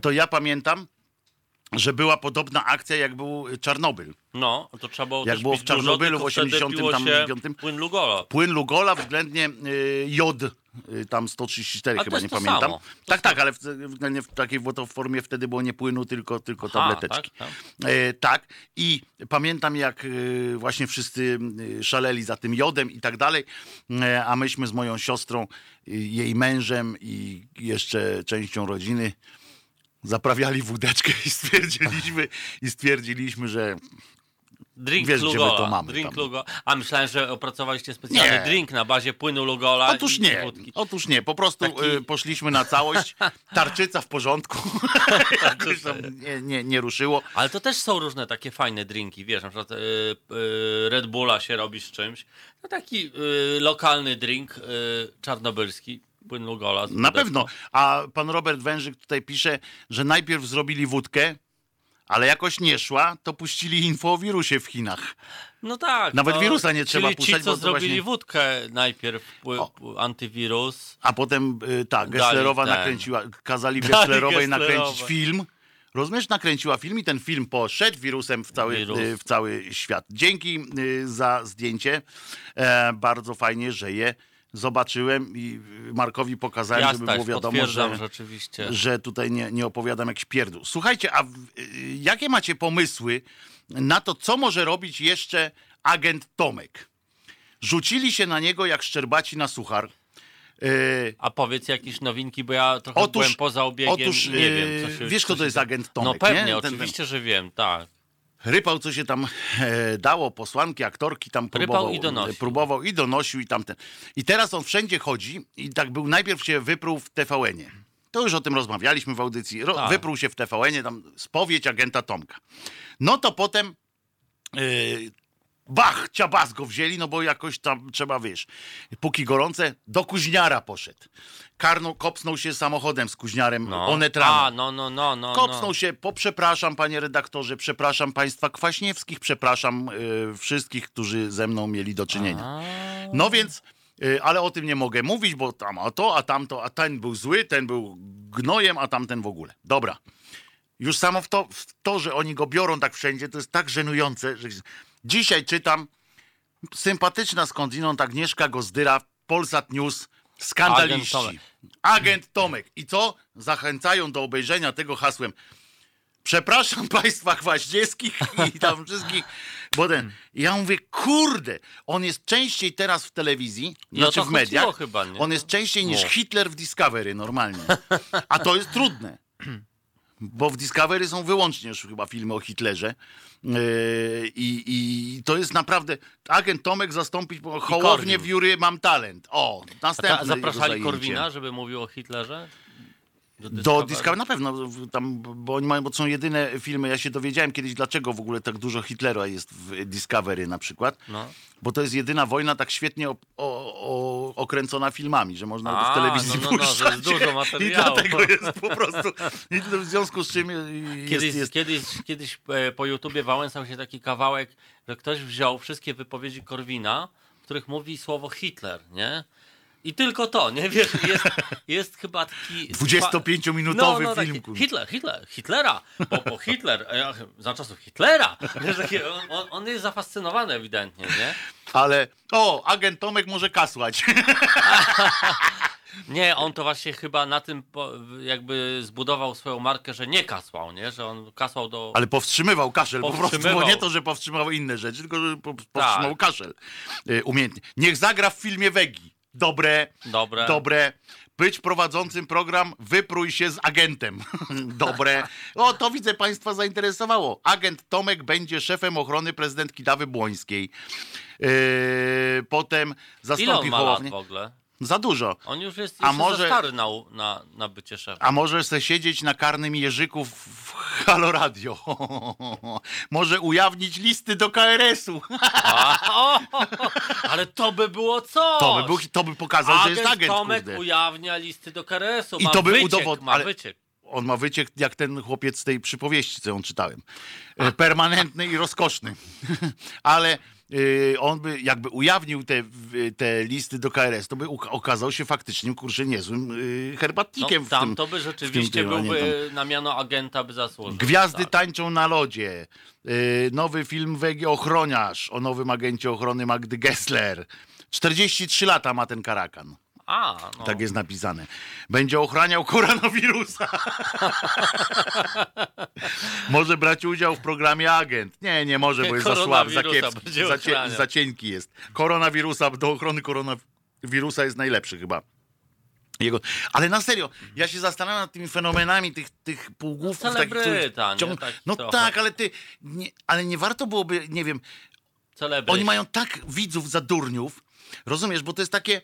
to ja pamiętam, że była podobna akcja, jak był Czarnobyl. No, to trzeba było Jak było w dużo, Czarnobylu tylko w wtedy 80 piło tam się 9. Płyn Lugola. Płyn Lugola względnie y, jod, tam 134 Ale chyba, nie pamiętam. samo. Tak, tak, ale w, względnie w takiej formie wtedy było nie płynu, tylko, tylko tableteczki. tak, E, tak, i pamiętam jak y, właśnie wszyscy y, szaleli za tym jodem i tak dalej, e, a myśmy z moją siostrą, y, jej mężem i jeszcze częścią rodziny zaprawiali wódeczkę i stwierdziliśmy, i stwierdziliśmy, że Drink Wiesz, gdzie my Lugola. to mamy drink. Lugola. A myślałem, że opracowaliście specjalny Nie. drink na bazie płynu Lugola Otóż nie, otóż nie, po prostu Taki- y, poszliśmy na całość, tarczyca w porządku, jakoś tam nie, nie, nie ruszyło. Ale to też są różne takie fajne drinki, wiesz, na przykład y, y, Red Bulla się robi z czymś. No taki lokalny drink czarnobylski. płynął gola. z Na pewno. A pan Robert Wężyk tutaj pisze, że najpierw zrobili wódkę, ale jakoś nie szła, to puścili info o wirusie w Chinach. No tak. Nawet to, wirusa nie trzeba czyli puszczać, ci, co bo zrobili właśnie- wódkę najpierw, O. antywirus. A potem, y, tak, Gesslerowa ten. nakręciła, kazali Gesslerowej Gesslerowe. nakręcić film. Rozumiesz, nakręciła film i ten film poszedł wirusem w cały, Wirus. y, w cały świat. Dzięki y, za zdjęcie. E, bardzo fajnie, że je zobaczyłem i y, Markowi pokazałem, żeby Jasne, było wiadomo, że, że tutaj nie, nie opowiadam jakiś pierdół. Słuchajcie, a w- y, jakie macie pomysły na to, co może robić jeszcze agent Tomek? Rzucili się na niego jak szczerbaci na suchar. Y, A powiedz jakieś nowinki, bo ja trochę Otóż- byłem poza obiegiem otóż, nie wiem, co się wiesz, co kto to jest agent Tomek, No pewnie, nie? Ten- oczywiście, że wiem, tak. Rypał, co się tam e, dało, posłanki, aktorki tam Rypał próbował, i donosił. próbował i donosił i tamten. I teraz on wszędzie chodzi i tak był, najpierw się wypruł w TVN-ie. To już o tym rozmawialiśmy w audycji. Ro, Tak. Wypruł się w TVN-ie, tam spowiedź agenta Tomka. No to potem yy, bach, ciabas go wzięli, no bo jakoś tam trzeba, wiesz, póki gorące, do Kuźniara poszedł. Karnął, kopsnął się samochodem z Kuźniarem No. Onet rano. A, no, no, no, no. Kopsnął no. się, poprzepraszam panie redaktorze, przepraszam państwa Kwaśniewskich, przepraszam y, wszystkich, którzy ze mną mieli do czynienia. A, No więc, y, ale o tym nie mogę mówić, bo tam a to, a tamto, a ten był zły, ten był gnojem, a tamten w ogóle. Dobra. Już samo w to, w to, że oni go biorą tak wszędzie, to jest tak żenujące, że dzisiaj czytam sympatyczna skądinąd Agnieszka Gozdyra, Polsat News, skandaliści. Agent Tomek. Agent Tomek. I co? Zachęcają do obejrzenia tego hasłem. Przepraszam państwa Kwaśniewskich i tam wszystkich, bo ten, ja mówię, kurde, on jest częściej teraz w telewizji, o znaczy to w mediach, chyba, on jest częściej niż No. Hitler w Discovery normalnie, a to jest trudne. Bo w Discovery są wyłącznie już chyba filmy o Hitlerze. Yy, I, I to jest naprawdę. Agent Tomek zastąpić bo Hołownię w Jury Mam Talent. O, A następne. ta, zapraszali. Korwina, żeby mówił o Hitlerze? Do Discovery na pewno, tam, bo oni mają, bo są jedyne filmy. Ja się dowiedziałem kiedyś, dlaczego w ogóle tak dużo Hitlera jest w Discovery na przykład. No. Bo to jest jedyna wojna tak świetnie o, o, o, okręcona filmami, że można A, w telewizji no, no, no, puszczać. jest dużo I materiału. dlatego jest po prostu. I w związku z czym jest, Kiedyś, jest kiedyś, kiedyś e, po YouTubie wałęsał się taki kawałek, że ktoś wziął wszystkie wypowiedzi Korwina, w których mówi słowo Hitler, nie? I tylko to, nie? Wiesz, jest, jest chyba taki... 25-minutowy no, taki film, kurwa. Hitler, Hitler, Hitlera, bo, bo Hitler, za czasów Hitlera. Wiesz, takie, on, on- jest zafascynowany ewidentnie, nie? Ale o, agent Tomek może kasłać. Nie, on to właśnie chyba na tym jakby zbudował swoją markę, że nie kasłał, nie? Że on kasłał do... Ale powstrzymywał kaszel po prostu, bo Powstrzymywał. nie to, że powstrzymał inne rzeczy, tylko że po, Tak. powstrzymał kaszel y, umiejętnie. Niech zagra w filmie Wegi. Dobre, Dobre. dobre. Być prowadzącym program Wyprój się z agentem. Dobre. O, to widzę Państwa zainteresowało. Agent Tomek będzie szefem ochrony prezydentki Dawy Błońskiej. Yy, potem Ile zastąpi on ma lat w ogóle? Za dużo. On już jest A może- stary na, na, na bycie szefem. A może se siedzieć na karnym Jerzyku w Halo Radio. może ujawnić listy do KRS-u. O, ale to by było co? To by, był, to by pokazał, że jest agent. Tomek kurde. ujawnia listy do KRS-u. I to by udowodnił- Ma wyciek. On ma wyciek jak ten chłopiec z tej przypowieści, co ją czytałem. E, Permanentny i rozkoszny. Ale on by jakby ujawnił te, te listy do KRS, to by okazał się faktycznie, kurczę, niezłym No, herbatnikiem w tam tym. to by rzeczywiście tym, byłby na miano agenta by zasłużył. Gwiazdy tak. tańczą na lodzie. Yy, nowy film Wegi Ochroniarz o nowym agencie ochrony Magdy Gessler. 43 lata ma ten karakan. A, no. Tak jest napisane. Będzie ochraniał koronawirusa. może brać udział w programie Agent. Nie, nie może, bo jest za słaby, za kiepski, za, cie, za cienki jest. Koronawirusa, do ochrony koronawirusa jest najlepszy chyba. Jego... Ale na serio, ja się zastanawiam nad tymi fenomenami tych, tych półgłówków. No, celebryta, ciąg- Tak no trochę. tak, ale ty, nie, ale nie warto byłoby, nie wiem, Celebryt. oni mają tak widzów za durniów, rozumiesz, bo to jest takie,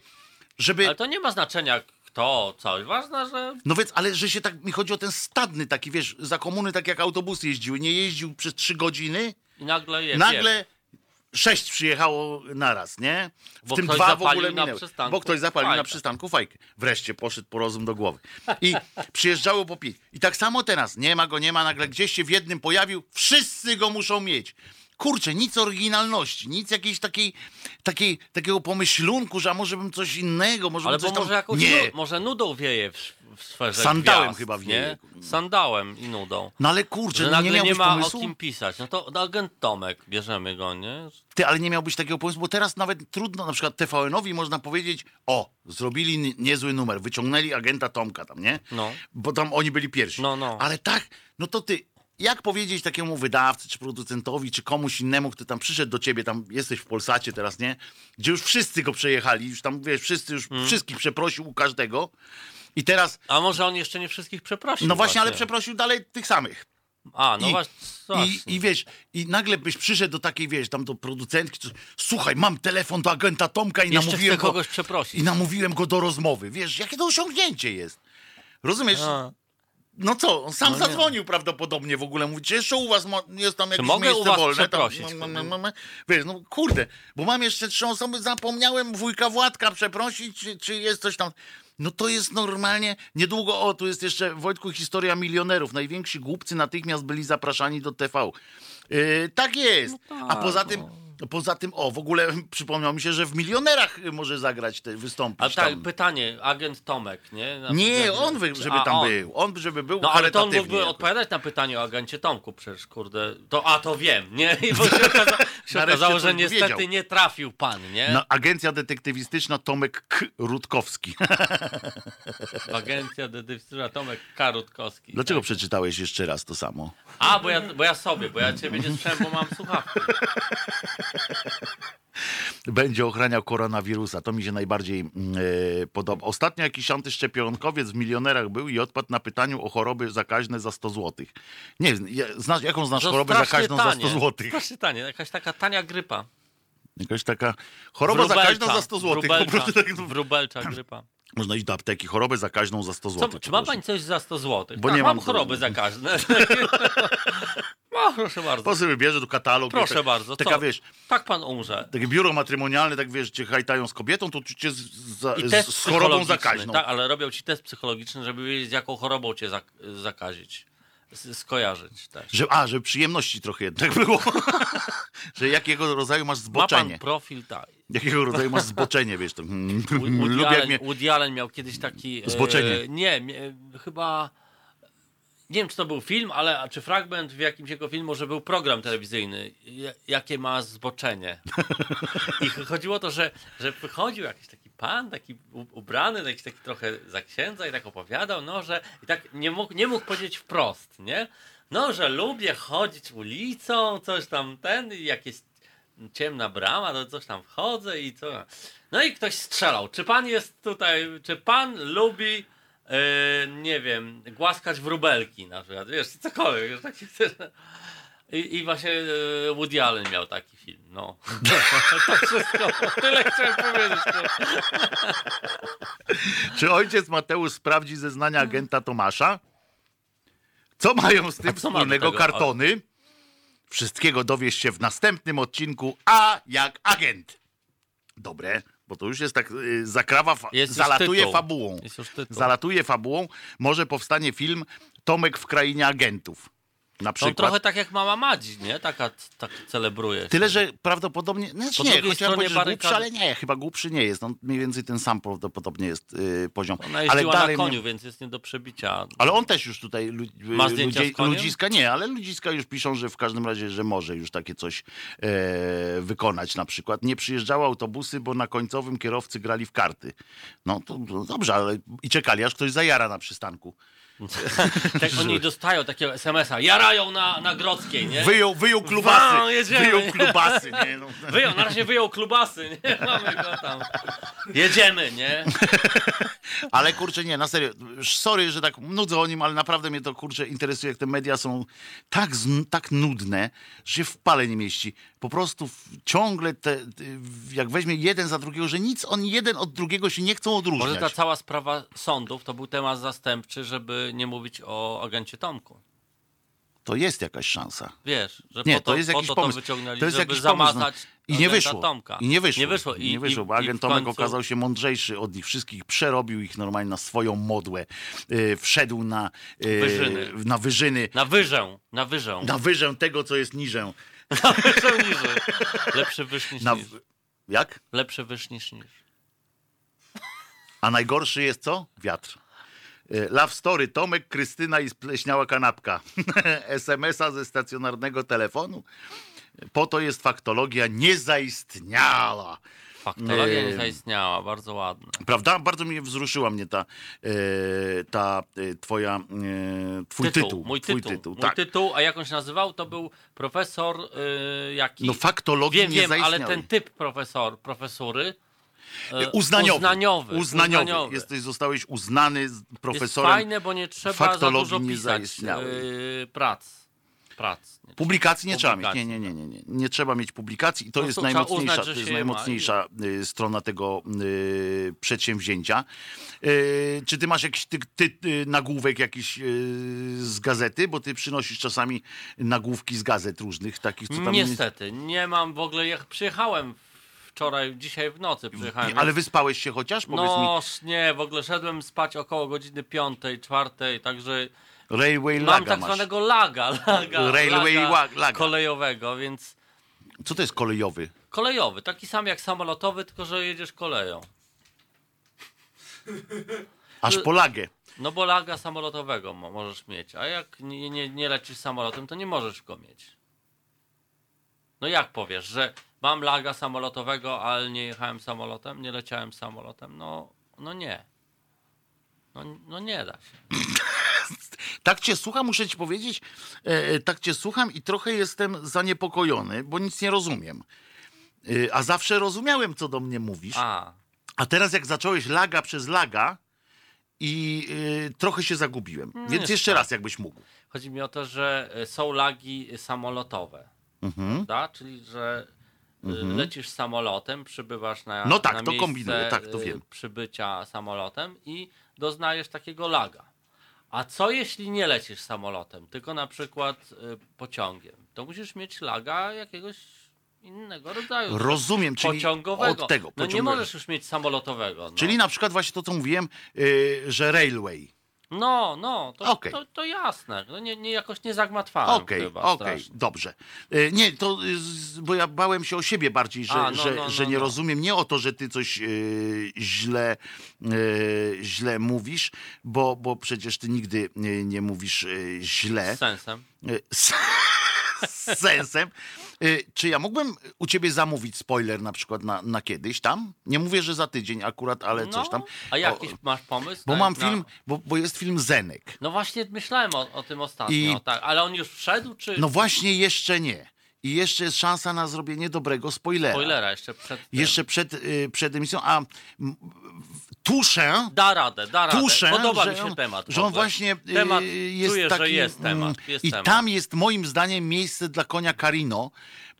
żeby... Ale to nie ma znaczenia kto, co. Ważne, że No więc, ale że się tak, mi chodzi o ten stadny taki, wiesz, za komuny tak jak autobusy jeździły, nie jeździł przez trzy godziny, i nagle jest. nagle sześć przyjechało naraz, nie? W Bo tym dwa w ogóle minęły. Bo ktoś zapalił na przystanku fajkę. Wreszcie poszedł po rozum do głowy. I przyjeżdżało po pięć. I tak samo teraz. Nie ma go, nie ma, nagle gdzieś się w jednym pojawił. Wszyscy go muszą mieć. Kurczę, nic oryginalności, nic jakiejś takiej, takiej, takiego pomyślunku, że a może bym coś innego, może Ale bym coś tam... może jakąś Nie, nu- może nudą wieje w, w sferze Sandałem gwiazd, chyba nie? wieje. Sandałem i nudą. no ale kurczę, Że no nie nie, ma pomysłu? o kim pisać. No to agent Tomek, bierzemy go, nie? Ty, ale nie miałbyś takiego pomysłu, bo teraz nawet trudno, na przykład TVN-owi można powiedzieć, o, zrobili ni- niezły numer, wyciągnęli agenta Tomka tam, nie? No. Bo tam oni byli pierwsi. No, no. Ale tak, no to ty, jak powiedzieć takiemu wydawcy, czy producentowi, czy komuś innemu, kto tam przyszedł do ciebie, tam jesteś w Polsacie teraz, nie? Gdzie już wszyscy go przejechali, już tam, wiesz, wszyscy już, Mm. wszystkich przeprosił u każdego i teraz, A może on jeszcze nie wszystkich przeprosił? no właśnie, ale przeprosił dalej tych samych. A, no I, właśnie. i, właśnie. I wiesz, i nagle byś przyszedł do takiej, wiesz, tam do producentki, słuchaj, mam telefon do agenta Tomka i Jeszcze namówiłem chcę go, kogoś przeprosić. i namówiłem go do rozmowy. Wiesz, jakie to osiągnięcie jest. Rozumiesz? A. No co, on sam No zadzwonił prawdopodobnie w ogóle, mówi, czy jeszcze u was jest tam jakieś mogę miejsce u was wolne? Tam, przeprosić? m- m- m- m- wiesz, no kurde, bo mam jeszcze trzy osoby, zapomniałem wujka Władka przeprosić, czy, czy jest coś tam. No to jest normalnie, niedługo, o, tu jest jeszcze, Wojtku, historia milionerów. Najwięksi głupcy natychmiast byli zapraszani do TV. Yy, tak jest. A poza tym, poza tym, o, w ogóle przypomniał mi się, że w milionerach może zagrać, te, wystąpić A tak, tam. pytanie, agent Tomek, nie? Na- Nie, on, wy- żeby A, tam on. był. On, żeby był No ale to on mógłby odpowiadać na pytanie o agencie Tomku, przecież kurde. To, a to wiem, nie? I bo się, okaza, się okazało, że niestety wiedział. nie trafił pan, nie? No, agencja detektywistyczna Tomek K. Rutkowski. Agencja detektywna Tomek Karutkowski. Dlaczego Tak. przeczytałeś jeszcze raz to samo? A, bo ja, bo ja sobie, bo ja ciebie nie słyszałem, bo mam słuchawki. Będzie ochraniał koronawirusa. To mi się najbardziej e, podoba. Ostatnio jakiś antyszczepionkowiec w milionerach był i odpadł na pytaniu o choroby zakaźne za 100 zł. Nie, ja- znasz, jaką znasz To chorobę zakaźną za tanie. 100 zł? Strasznie tanie, jakaś taka tania grypa. Jakaś taka choroba Wróbelcza, zakaźna za 100 zł. Wróbelcza, tak, wróbelcza grypa. można iść do apteki, chorobę zakaźną za 100 zł. Co, czy ma pani coś za 100 zł? Bo tak, nie mam mam choroby zakaźne. no, proszę bardzo. Po sobie bierze do katalogu. Proszę tak, bardzo. Taka co? wiesz, Tak pan umrze. takie biuro matrymonialne, tak wiesz, cię hajtają z kobietą, to cię z, za, z, z chorobą zakaźną. Tak, ale robią ci test psychologiczny, żeby wiedzieć, jaką chorobą cię zak zakazić. Skojarzyć też. Że, a, że przyjemności trochę jednak było. że jakiego rodzaju masz Ma pan zboczenie. profil, tak. Jakiego rodzaju masz zboczenie, wiesz. To, mm, Woody, Allen, mnie... Woody Allen miał kiedyś taki... e, Zboczenie. nie, mie- chyba... Nie wiem, czy to był film, ale czy fragment w jakimś jego filmu, że był program telewizyjny, ja- jakie ma zboczenie. I chodziło o to, że, że wychodził jakiś taki pan, taki ubrany, jakiś taki trochę za księdza i tak opowiadał, no, że i tak nie mógł, nie mógł powiedzieć wprost, nie? No, że lubię chodzić ulicą, coś tam ten, i jak jest ciemna brama, to coś tam wchodzę i co. No i ktoś strzelał. Czy pan jest tutaj, czy pan lubi, e, nie wiem, głaskać wróbelki na przykład, wiesz, cokolwiek. Wiesz, taki, i, I właśnie e, Woody Allen miał taki film, no. To wszystko, tyle chciałem powiedzieć. No. Czy ojciec Mateusz sprawdzi zeznania agenta Tomasza? Co mają z tym wspólnego kartony? Wszystkiego dowiesz się w następnym odcinku A jak agent. Dobre, bo to już jest tak, y, zakrawa, fa- Jest zalatuje tytuł. fabułą. Jest. Zalatuje fabułą. Może powstanie film Tomek w krainie agentów. Na To przykład. trochę tak jak mama Madzi, nie? Taka tak celebruje. Tyle, że prawdopodobnie. Znaczy Po nie, powiedzieć, że głupszy, barykady- ale nie, chyba głupszy nie jest. On mniej więcej ten sam prawdopodobnie jest y, poziom. Ona ale dalej na koniu, więc jest nie do przebicia. Ale on też już tutaj lu- Ma zdjęcia ludzie, ludziska nie, ale ludziska już piszą, że w każdym razie, że może już takie coś e, wykonać na przykład. Nie przyjeżdżały autobusy, bo na końcowym kierowcy grali w karty. No to, to dobrze, ale i czekali, aż ktoś zajara na przystanku. Tak oni dostają takiego SMS-a, jarają na, na Grodzkiej, nie? Wyjął, wyjął klubasy. Wow, jedziemy. wyjął klubasy, nie? No. Wyjął, na razie wyjął klubasy, nie? Mamy go tam. Jedziemy, nie? Ale kurczę, nie, na serio. Sorry, że tak nudzę o nim, ale naprawdę mnie to kurczę interesuje, jak te media są tak, tak nudne, że się w pale nie mieści. Po prostu ciągle te, te, jak weźmie jeden za drugiego, że nic on jeden od drugiego się nie chcą odróżniać. Może ta cała sprawa sądów to był temat zastępczy, żeby nie mówić o agencie Tomku. To jest jakaś szansa. Wiesz, że Nie, po to, to jest po jakiś to pomysł. to wyciągnęli, To jest żeby jakiś pomysł. No. zamazać I nie wyszło. Tomka. I nie wyszło. Nie wyszło. I nie wyszło, bo agent Tomek końcu- okazał się mądrzejszy od nich wszystkich, przerobił ich normalnie na swoją modłę. Yy, wszedł na, yy, Wyżyny. na wyżyny, Na wyżę, na wyżę. na wyżę tego, co jest niżę. Na wyżę niżej. Lepszy wyż niż Na, niż. jak? Lepszy wyż niż niż. A najgorszy jest co? Wiatr. Yy, Love Story, Tomek, Krystyna i spleśniała kanapka. SMS-a ze stacjonarnego telefonu. Po to jest faktologia niezaistniała. Faktologia Nie. nie zaistniała, bardzo ładne. Prawda? Bardzo mnie wzruszyła mnie ta, e, ta twoja, twój tytuł. Mój twój tytuł. tytuł. Mój tak. tytuł, a jak on się nazywał, to był profesor y, jaki? No faktologii Wiem, nie wiem, ale ten typ profesor, profesury y, Uznaniowy. uznaniowy. Uznaniowy. uznaniowy. Jesteś, zostałeś uznany z Jest profesorem. fajne, bo nie trzeba za dużo pisać zaistniałej. y, prac. prac. Nie Publikacji nie trzeba mieć. Nie, nie, nie, nie, nie. Nie trzeba mieć publikacji i to Po jest najmocniejsza, uznać, to jest ma najmocniejsza y, strona tego y, przedsięwzięcia. Y, czy ty masz jakiś ty, ty, y, nagłówek jakiś y, z gazety? Bo ty przynosisz czasami nagłówki z gazet różnych, takich, co tam... Niestety, nie mam w ogóle, jak przyjechałem wczoraj, dzisiaj w nocy przyjechałem. Ale wyspałeś się chociaż? Powiedz No nie, w ogóle szedłem spać około godziny piątej, czwartej, także mi. Railway mam tak zwanego laga, laga, Railway laga, laga. kolejowego, więc Co to jest kolejowy? kolejowy, taki sam jak samolotowy, tylko że jedziesz koleją. Aż po lagę. No bo laga samolotowego mo- możesz mieć, a jak nie, nie, nie lecisz samolotem, to nie możesz go mieć. No jak powiesz, że mam laga samolotowego, ale nie jechałem samolotem, nie leciałem samolotem? No, no nie. No, no nie da się. Tak cię słucham, muszę ci powiedzieć, e, e, tak cię słucham i trochę jestem zaniepokojony, bo nic nie rozumiem. E, a zawsze rozumiałem, co do mnie mówisz. A, A, teraz jak zacząłeś laga przez laga i e, trochę się zagubiłem. Więc jest jeszcze tak. raz, jakbyś mógł. chodzi mi o to, że y, są lagi samolotowe, Mhm. prawda? Czyli, że y, lecisz samolotem, przybywasz na No tak, na to kombinuję, tak, to y, wiem. przybycia samolotem i doznajesz takiego laga. A co jeśli nie lecisz samolotem, tylko na przykład y, pociągiem? To musisz mieć laga jakiegoś innego rodzaju. Rozumiem, czyli pociągowego. od tego. No nie możesz już mieć samolotowego. No. Czyli na przykład właśnie to, co mówiłem, e, że railway. No, no, to, Okej. to, to jasne. No nie, nie, jakoś nie zagmatwałem Okej, okej, strasznie. dobrze. E, Nie, to y, bo ja bałem się o siebie bardziej, że, A, no, że, no, że no, nie no. rozumiem. Nie o to, że ty coś e, źle, e, źle mówisz, bo, bo przecież ty nigdy nie, nie mówisz źle. Z sensem. Z, z sensem. E, Czy ja mógłbym u ciebie zamówić spoiler na przykład na, na kiedyś tam? Nie mówię, że za tydzień akurat, ale no, coś tam. A jakiś masz pomysł? bo na- mam na- film, bo, bo jest film Zenek. No właśnie myślałem o, o tym ostatnio, I- tak. Ale on już wszedł, czy No właśnie jeszcze nie. I jeszcze jest szansa na zrobienie dobrego spoilera. spoilera jeszcze przed. Jeszcze przed, y, przed emisją, a tuszę, Da radę, da radę. tuszę, Podoba że mi się temat. że on właśnie y, temat, jest czuję, taki... że jest mm, temat. Jest I temat. tam jest moim zdaniem miejsce dla konia Carino,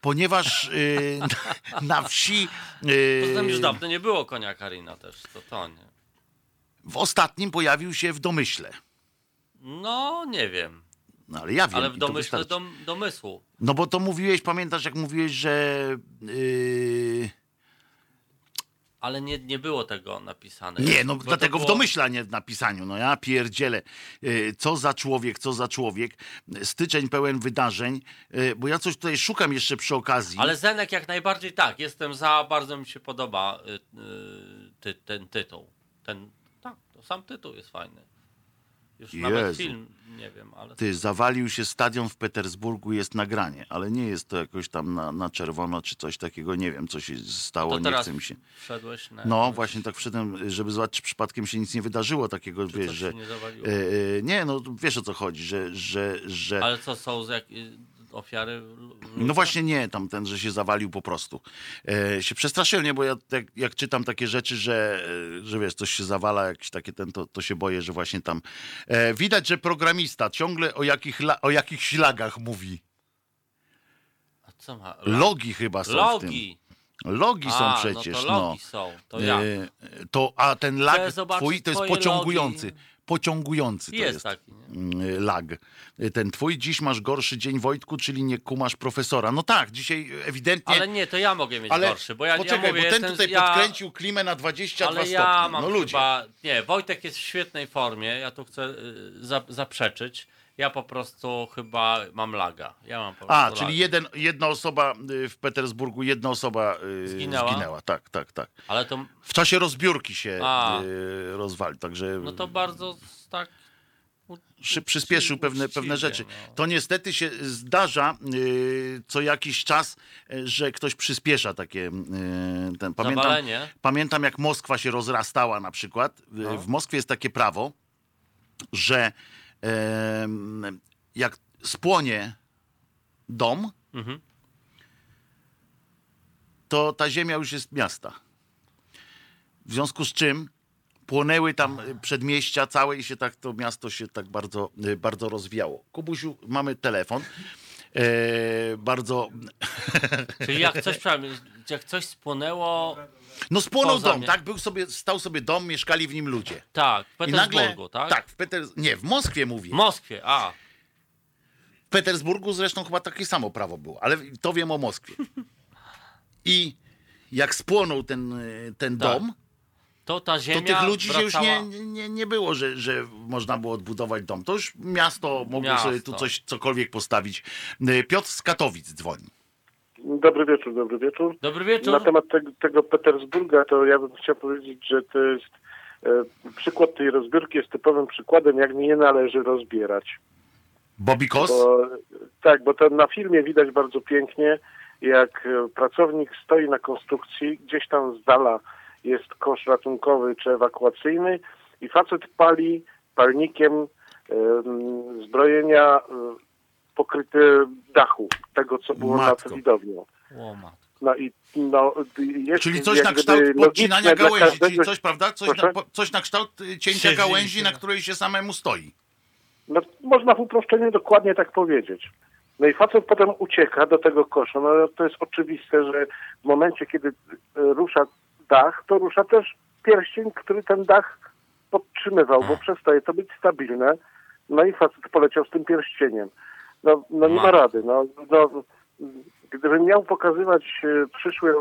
ponieważ y, na, na wsi y, Poza tym już dawno nie było konia Karina też, to to nie. w ostatnim pojawił się w domyśle. No, nie wiem. No ale ja wiem. Ale w domyśle dom, domysłu. No bo to mówiłeś, pamiętasz jak mówiłeś, że... y, Ale nie, nie było tego napisane. Nie, no Bo dlatego w było- domyśle, a nie w napisaniu. No ja pierdzielę. Y, Co za człowiek, co za człowiek. Styczeń pełen wydarzeń, y, bo ja coś tutaj szukam jeszcze przy okazji. Ale Zenek jak najbardziej tak, jestem za, bardzo mi się podoba y, y, ty, ten tytuł. Ten, tak, to sam tytuł jest fajny. Już nawet Jezu. film, nie wiem, ale... Ty, zawalił się stadion w Petersburgu, jest nagranie, ale nie jest to jakoś tam na, na czerwono czy coś takiego, nie wiem co się stało, nie chce mi się. wszedłeś na... No właśnie tak wszedłem, żeby zobaczyć, czy przypadkiem się nic nie wydarzyło takiego, Czy wiesz, że... nie e, e, nie, no wiesz o co chodzi, że... że, że... Ale co, są z jak, ofiary? No właśnie nie, tam ten, że się zawalił po prostu. E, się przestraszyłem, nie, bo ja jak, jak czytam takie rzeczy, że, e, że wiesz, coś się zawala, jakieś takie ten, to, to się boję, że właśnie tam... E, widać, że programista ciągle o, jakich, o jakichś lagach mówi. A co ma? Logi chyba są w Logi! tym. Logi są A, przecież, no no. to logi są. To ja. E, to, a ten lag twój to jest pociągujący. logi. Pociągujący. To Jest jest, taki, nie? mm, lag. Ten twój, dziś masz gorszy dzień Wojtku, czyli nie kumasz profesora. No tak, dzisiaj ewidentnie... Ale nie, to ja mogę mieć ale gorszy, bo ja, poczekaj, ja mówię, bo ten jestem, tutaj podkręcił klimę na 22 ale stopnie. ja mam no ludzie. chyba, nie, Wojtek jest w świetnej formie, ja tu chcę y, za, zaprzeczyć. Ja po prostu chyba mam laga. Ja mam po prostu A, czyli jeden, jedna osoba y, w Petersburgu, jedna osoba y, Zginęła? zginęła. Tak, tak, tak. Ale to, W czasie rozbiórki się A. y, rozwalił, także no to bardzo tak... szy, przyspieszył pewne, uczciwie, pewne rzeczy. no. To niestety się zdarza y, co jakiś czas, że ktoś przyspiesza takie. Y, ten, pamiętam, Zawalenie? pamiętam, jak Moskwa się rozrastała na przykład. Y, No. W Moskwie jest takie prawo, że jak spłonie dom, Mhm. to ta ziemia już jest miasta. W związku z czym płonęły tam przedmieścia całe i się tak to miasto się tak bardzo, bardzo rozwijało. Kubusiu, mamy telefon. E, bardzo. Czyli jak coś, jak coś spłonęło, No spłonął dom, tak? Był sobie, stał sobie dom, mieszkali w nim ludzie. tak, w I nagle. Petersburgu, tak? Tak, w Peter... Nie, w Moskwie mówię. W Moskwie, a. W Petersburgu zresztą chyba takie samo prawo było, ale to wiem o Moskwie. I jak spłonął ten, y, ten Tak. dom, To ta to ziemia tych ludzi się już wracała... nie, nie, nie było, że, że można było odbudować dom. To już miasto mogło Miasto. sobie tu coś, cokolwiek postawić. Y, Piotr z Katowic dzwoni. Dobry wieczór, dobry wieczór. Dobry wieczór. Na temat tego, tego Petersburga, to ja bym chciał powiedzieć, że to jest e, przykład tej rozbiórki jest typowym przykładem, jak nie należy rozbierać. Bobby Kos? Bo, tak, bo to na filmie widać bardzo pięknie, jak e, pracownik stoi na konstrukcji, gdzieś tam z dala jest kosz ratunkowy czy ewakuacyjny i facet pali palnikiem em, zbrojenia e, pokryte dachu, tego co było Matko. nad widownią. O. No i no, jest Czyli coś na kształt podcinania gałęzi, czyli każdego- coś, prawda? Coś Proszę? na, po- coś na kształt y, cięcia Siedzi gałęzi, się. na której się samemu stoi. No, można w uproszczeniu dokładnie tak powiedzieć. No i facet potem ucieka do tego kosza. No to jest oczywiste, że w momencie, kiedy e, rusza dach, to rusza też pierścień, który ten dach podtrzymywał, bo przestaje to być stabilne. No i facet poleciał z tym pierścieniem. No, no nie ma rady. No, no, gdybym miał pokazywać e, przyszłym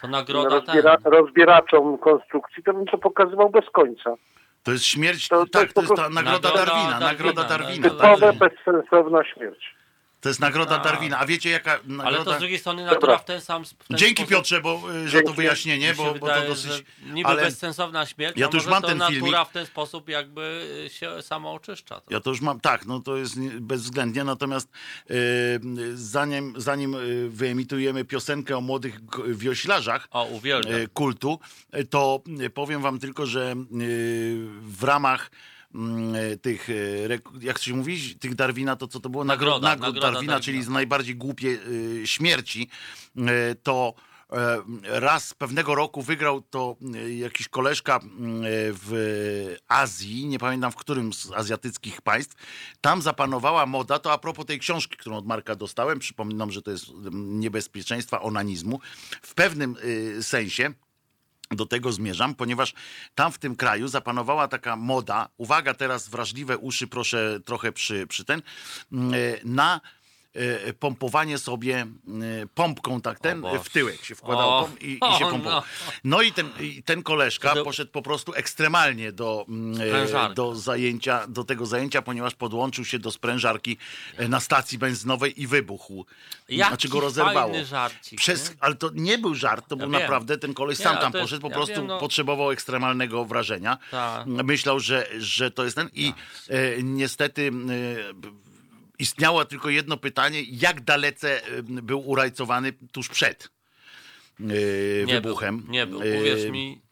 To rozbiera, ten. rozbieraczom konstrukcji, to bym to pokazywał bez końca. To jest śmierć, To- to tak, jest to jest ta nagroda Nagroda Darwina, nagroda Darwina, Darwina. Typowe, bezsensowna śmierć. To jest nagroda Darwina. A wiecie jaka Ale nagroda... to z drugiej strony natura Dobra. w ten sam w ten Dzięki sposób, Piotrze, bo, y, za to Dzięki. wyjaśnienie, mi się bo, bo to wydaje, dosyć... Niby ale- bezsensowna śmierć, Ja a to już mam to ten natura filmik. w ten sposób jakby się samo oczyszcza. Ja to już mam, tak, no to jest nie- bezwzględnie, natomiast y, zanim, zanim y, wyemitujemy piosenkę o młodych wioślarzach O, kultu, to powiem wam tylko, że w ramach tych, y, rek- jak się mówi, tych Darwina, to co to było? Nagro- Nagroda, nagroda Darwina, Darwina. czyli z najbardziej głupie y, śmierci, to e, raz pewnego roku wygrał to jakiś koleżka w Azji, nie pamiętam w którym z azjatyckich państw. Tam zapanowała moda, to a propos tej książki, którą od Marka dostałem, przypominam, że to jest mm, niebezpieczeństwa onanizmu. W pewnym sensie do tego zmierzam, ponieważ tam w tym kraju zapanowała taka moda, uwaga teraz wrażliwe uszy, proszę trochę przy, przy ten, mm, na e, pompowanie sobie e, pompką tak ten w tyłek się wkładał i, i się pompował. no. No i ten, i ten koleżka poszedł po prostu ekstremalnie do, mm, Sprężarka. do zajęcia, do tego zajęcia, ponieważ podłączył się do sprężarki na stacji benzynowej i wybuchł. Jaki znaczy go rozerwało. żarcik, Przez, nie? ale to nie był żart, to był wiem. naprawdę, ten koleś Nie, sam ale tam poszedł, po ja prostu wiem, no. potrzebował ekstremalnego wrażenia. Tak. Myślał, że, że to jest ten. I e, niestety e, istniało tylko jedno pytanie, jak dalece e, był urajcowany tuż przed e, Nie wybuchem. Był, nie był, E, uwierz mi.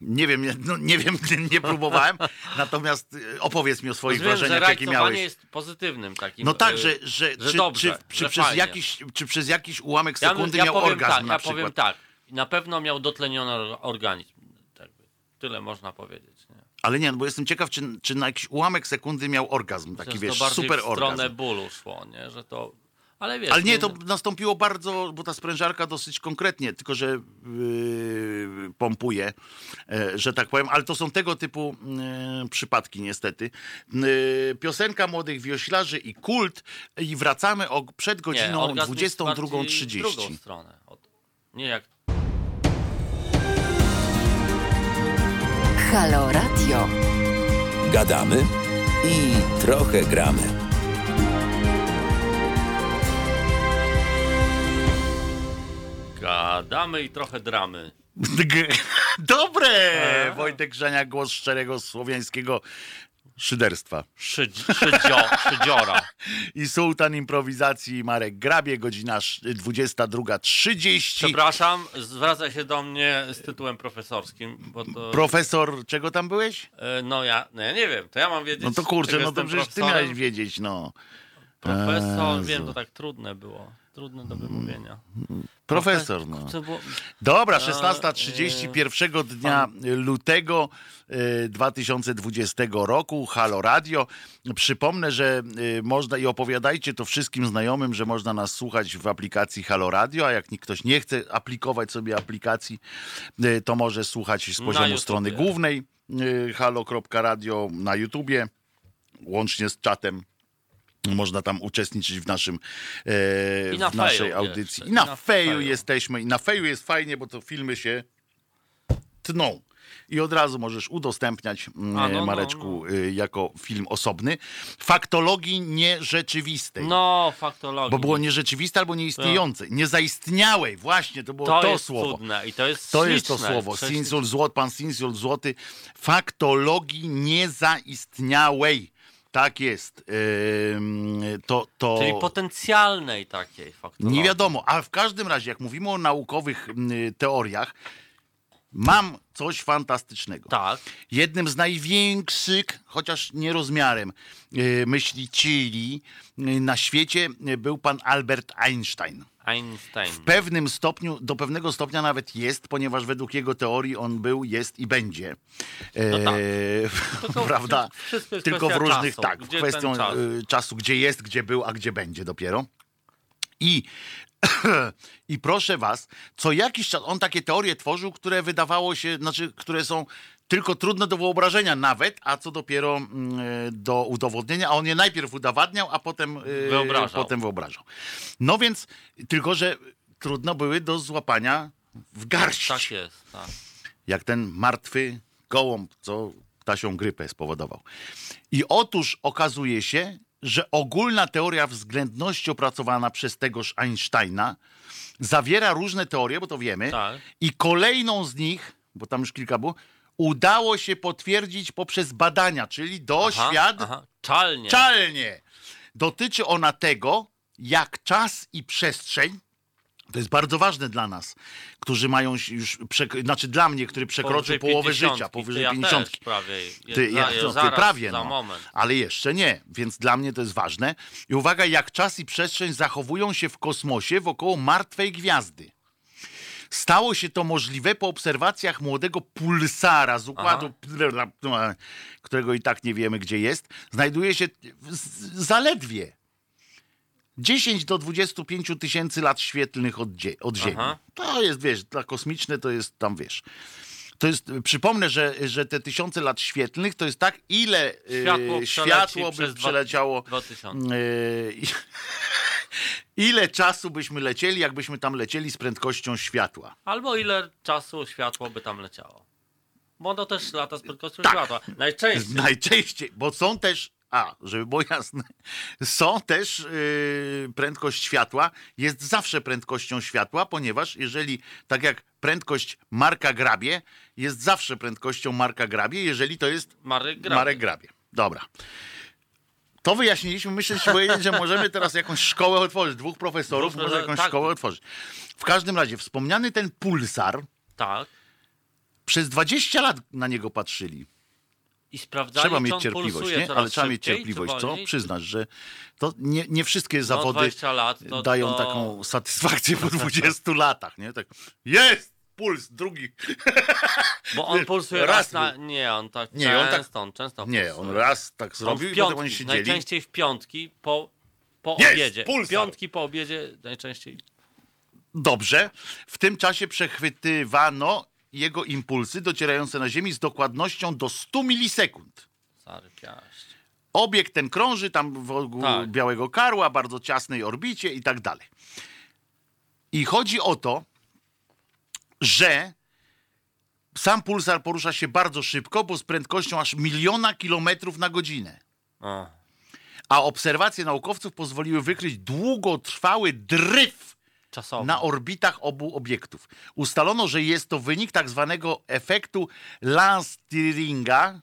Nie wiem, nie- no, nie wiem, nie próbowałem, natomiast e, opowiedz mi o swoich wrażeniach, jakie miałeś. jest pozytywnym takim. No tak, że, że, że czy, dobrze, czy, czy, przez jakiś, czy przez jakiś ułamek Ja, sekundy ja miał powiem orgazm tak, na ja przykład. powiem tak. Na pewno miał dotleniony or- organizm. Tyle można powiedzieć. Ale nie, no bo jestem ciekaw, czy, czy na jakiś ułamek sekundy miał orgazm, taki wiesz, to super w stronę orgazm. bólu szło, nie? że to Ale wiesz... Ale nie, no- to nastąpiło bardzo, bo ta sprężarka dosyć konkretnie, tylko że yy, pompuje, e, że tak powiem, ale to są tego typu yy, przypadki niestety. Yy, piosenka młodych wioślarzy i kult i wracamy o, przed godziną orgazm jest bardziej w 22.30. drugą stronę. Nie jak... Halo Radio. Gadamy i trochę gramy. Gadamy i trochę dramy. Dobre! Wojtek Grzania, głos szczerego słowiańskiego szyderstwa. Szydzi, szydzio, szydziora. I sułtan improwizacji Marek Grabie, godzina sz- 22.30. Przepraszam, zwraca się do mnie z tytułem profesorskim, to... Profesor, czego tam byłeś? E, No ja, no ja nie wiem, to ja mam wiedzieć. No to kurczę, no to przecież ty miałeś wiedzieć, no. Profesor, Jezu. wiem, to tak trudne było. Trudne do wymówienia. Profesor, no. Dobra, A, 16.30 pierwszego dnia lutego e, 2020 roku, Halo Radio. Przypomnę, że e, można i opowiadajcie to wszystkim znajomym, że można nas słuchać w aplikacji Halo Radio, a jak ktoś nie chce aplikować sobie aplikacji, e, to może słuchać z poziomu strony głównej e, halo.radio na YouTubie, łącznie z czatem. Można tam uczestniczyć w naszym e, na w naszej audycji. jeszcze, I na, i na feju feju. jesteśmy. I na feju jest fajnie, bo to filmy się tną. I od razu możesz udostępniać mm, A, no, no, Mareczku y, jako film osobny. Faktologii nierzeczywistej. No, faktologii. Bo było nierzeczywiste albo nieistniejące. Niezaistniałej, właśnie, to było to, to, słowo. cudne i to jest To jest to słowo. Sinsul złot, pan Sinsul złoty. Faktologii niezaistniałej. Tak jest. To, to... Czyli potencjalnej takiej faktologii. Nie wiadomo, a w każdym razie, jak mówimy o naukowych teoriach, mam coś fantastycznego. Tak. Jednym z największych, chociaż nie rozmiarem, y, myślicieli y, na świecie był pan Albert Einstein. Einstein. W pewnym stopniu, do pewnego stopnia nawet jest, ponieważ według jego teorii on był, jest i będzie. No tak. E, Tylko prawda? Tylko w różnych, czasu. tak, Gdzie kwestią czas? y, czasu, gdzie jest, gdzie był, a gdzie będzie dopiero. I, I proszę was, co jakiś czas on takie teorie tworzył, które wydawało się, znaczy, które są tylko trudne do wyobrażenia nawet, a co dopiero mm, y, do udowodnienia, a on je najpierw udowadniał, a potem, y, Wyobrażał. potem wyobrażał. No więc, tylko że trudno były do złapania w garść Tak jest, tak. jak ten martwy gołąb, co ptasią grypę spowodował. I otóż okazuje się, że ogólna teoria względności opracowana przez tegoż Einsteina zawiera różne teorie, bo to wiemy, Tak. i kolejną z nich, bo tam już kilka było, udało się potwierdzić poprzez badania, czyli aha. Czalnie. doświadczalnie. Dotyczy ona tego, jak czas i przestrzeń, to jest bardzo ważne dla nas, którzy mają się już, znaczy dla mnie, który przekroczył połowę 50, życia, powyżej ja 50. też prawie. Ty, ja, no, ty prawie, no. ale jeszcze nie, więc dla mnie to jest ważne. I uwaga, jak czas i przestrzeń zachowują się w kosmosie wokoło martwej gwiazdy. Stało się to możliwe po obserwacjach młodego pulsara z układu, którego i tak nie wiemy, gdzie jest. Znajduje się zaledwie 10 do 25 tysięcy lat świetlnych od, od Ziemi. Aha. To jest, wiesz, dla kosmiczne to jest tam, wiesz. To jest, przypomnę, że, że te tysiące lat świetlnych to jest tak, ile y, Światło przeleci światło by przez dwa- przeleciało. 2000. y, i- ile czasu byśmy lecieli, jakbyśmy tam lecieli z prędkością światła. Albo ile czasu światło by tam leciało. Bo to też lata z prędkością Tak. światła. Najczęściej. Najczęściej, bo są też, a, żeby było jasne, są też yy, prędkość światła, jest zawsze prędkością światła, ponieważ jeżeli, tak jak prędkość Marka Grabie, jest zawsze prędkością Marka Grabie, jeżeli to jest Marek Grabie. Marek Grabie. Dobra. To wyjaśniliśmy. Myślę, że, powiedzieć, że możemy teraz jakąś szkołę otworzyć. Dwóch profesorów Zróbmy, może że- jakąś tak. szkołę otworzyć. W każdym razie, wspomniany ten pulsar, Tak. przez 20 lat na niego patrzyli. I sprawdzali, Trzeba czy mieć on cierpliwość, pulsuje nie? coraz Ale trzeba mieć szybciej, cierpliwość, co? wolniej? Przyznasz, że to nie, nie wszystkie No, zawody 20 lat, to- dają to- taką satysfakcję po 20 latach, nie? Tak, jest! Puls, drugi. Bo on pulsuje Raz raz, na... Nie, on tak Nie, on tak- często, on często Nie, pulsuje. on raz tak On zrobił w i potem piątki, oni siedzieli. najczęściej w piątki po Po Jest, obiedzie. pulsar. Piątki po obiedzie najczęściej. Dobrze. W tym czasie przechwytywano jego impulsy docierające na Ziemi z dokładnością do 100 milisekund. Stary piaść. Obiekt ten krąży tam wokół Tak. Białego Karła, bardzo ciasnej orbicie i tak dalej. I chodzi o to, że sam pulsar porusza się bardzo szybko, bo z prędkością aż miliona kilometrów na godzinę. A. A obserwacje naukowców pozwoliły wykryć długotrwały dryf Czasowo. na orbitach obu obiektów. Ustalono, że jest to wynik tak zwanego efektu Lance-Stirringa.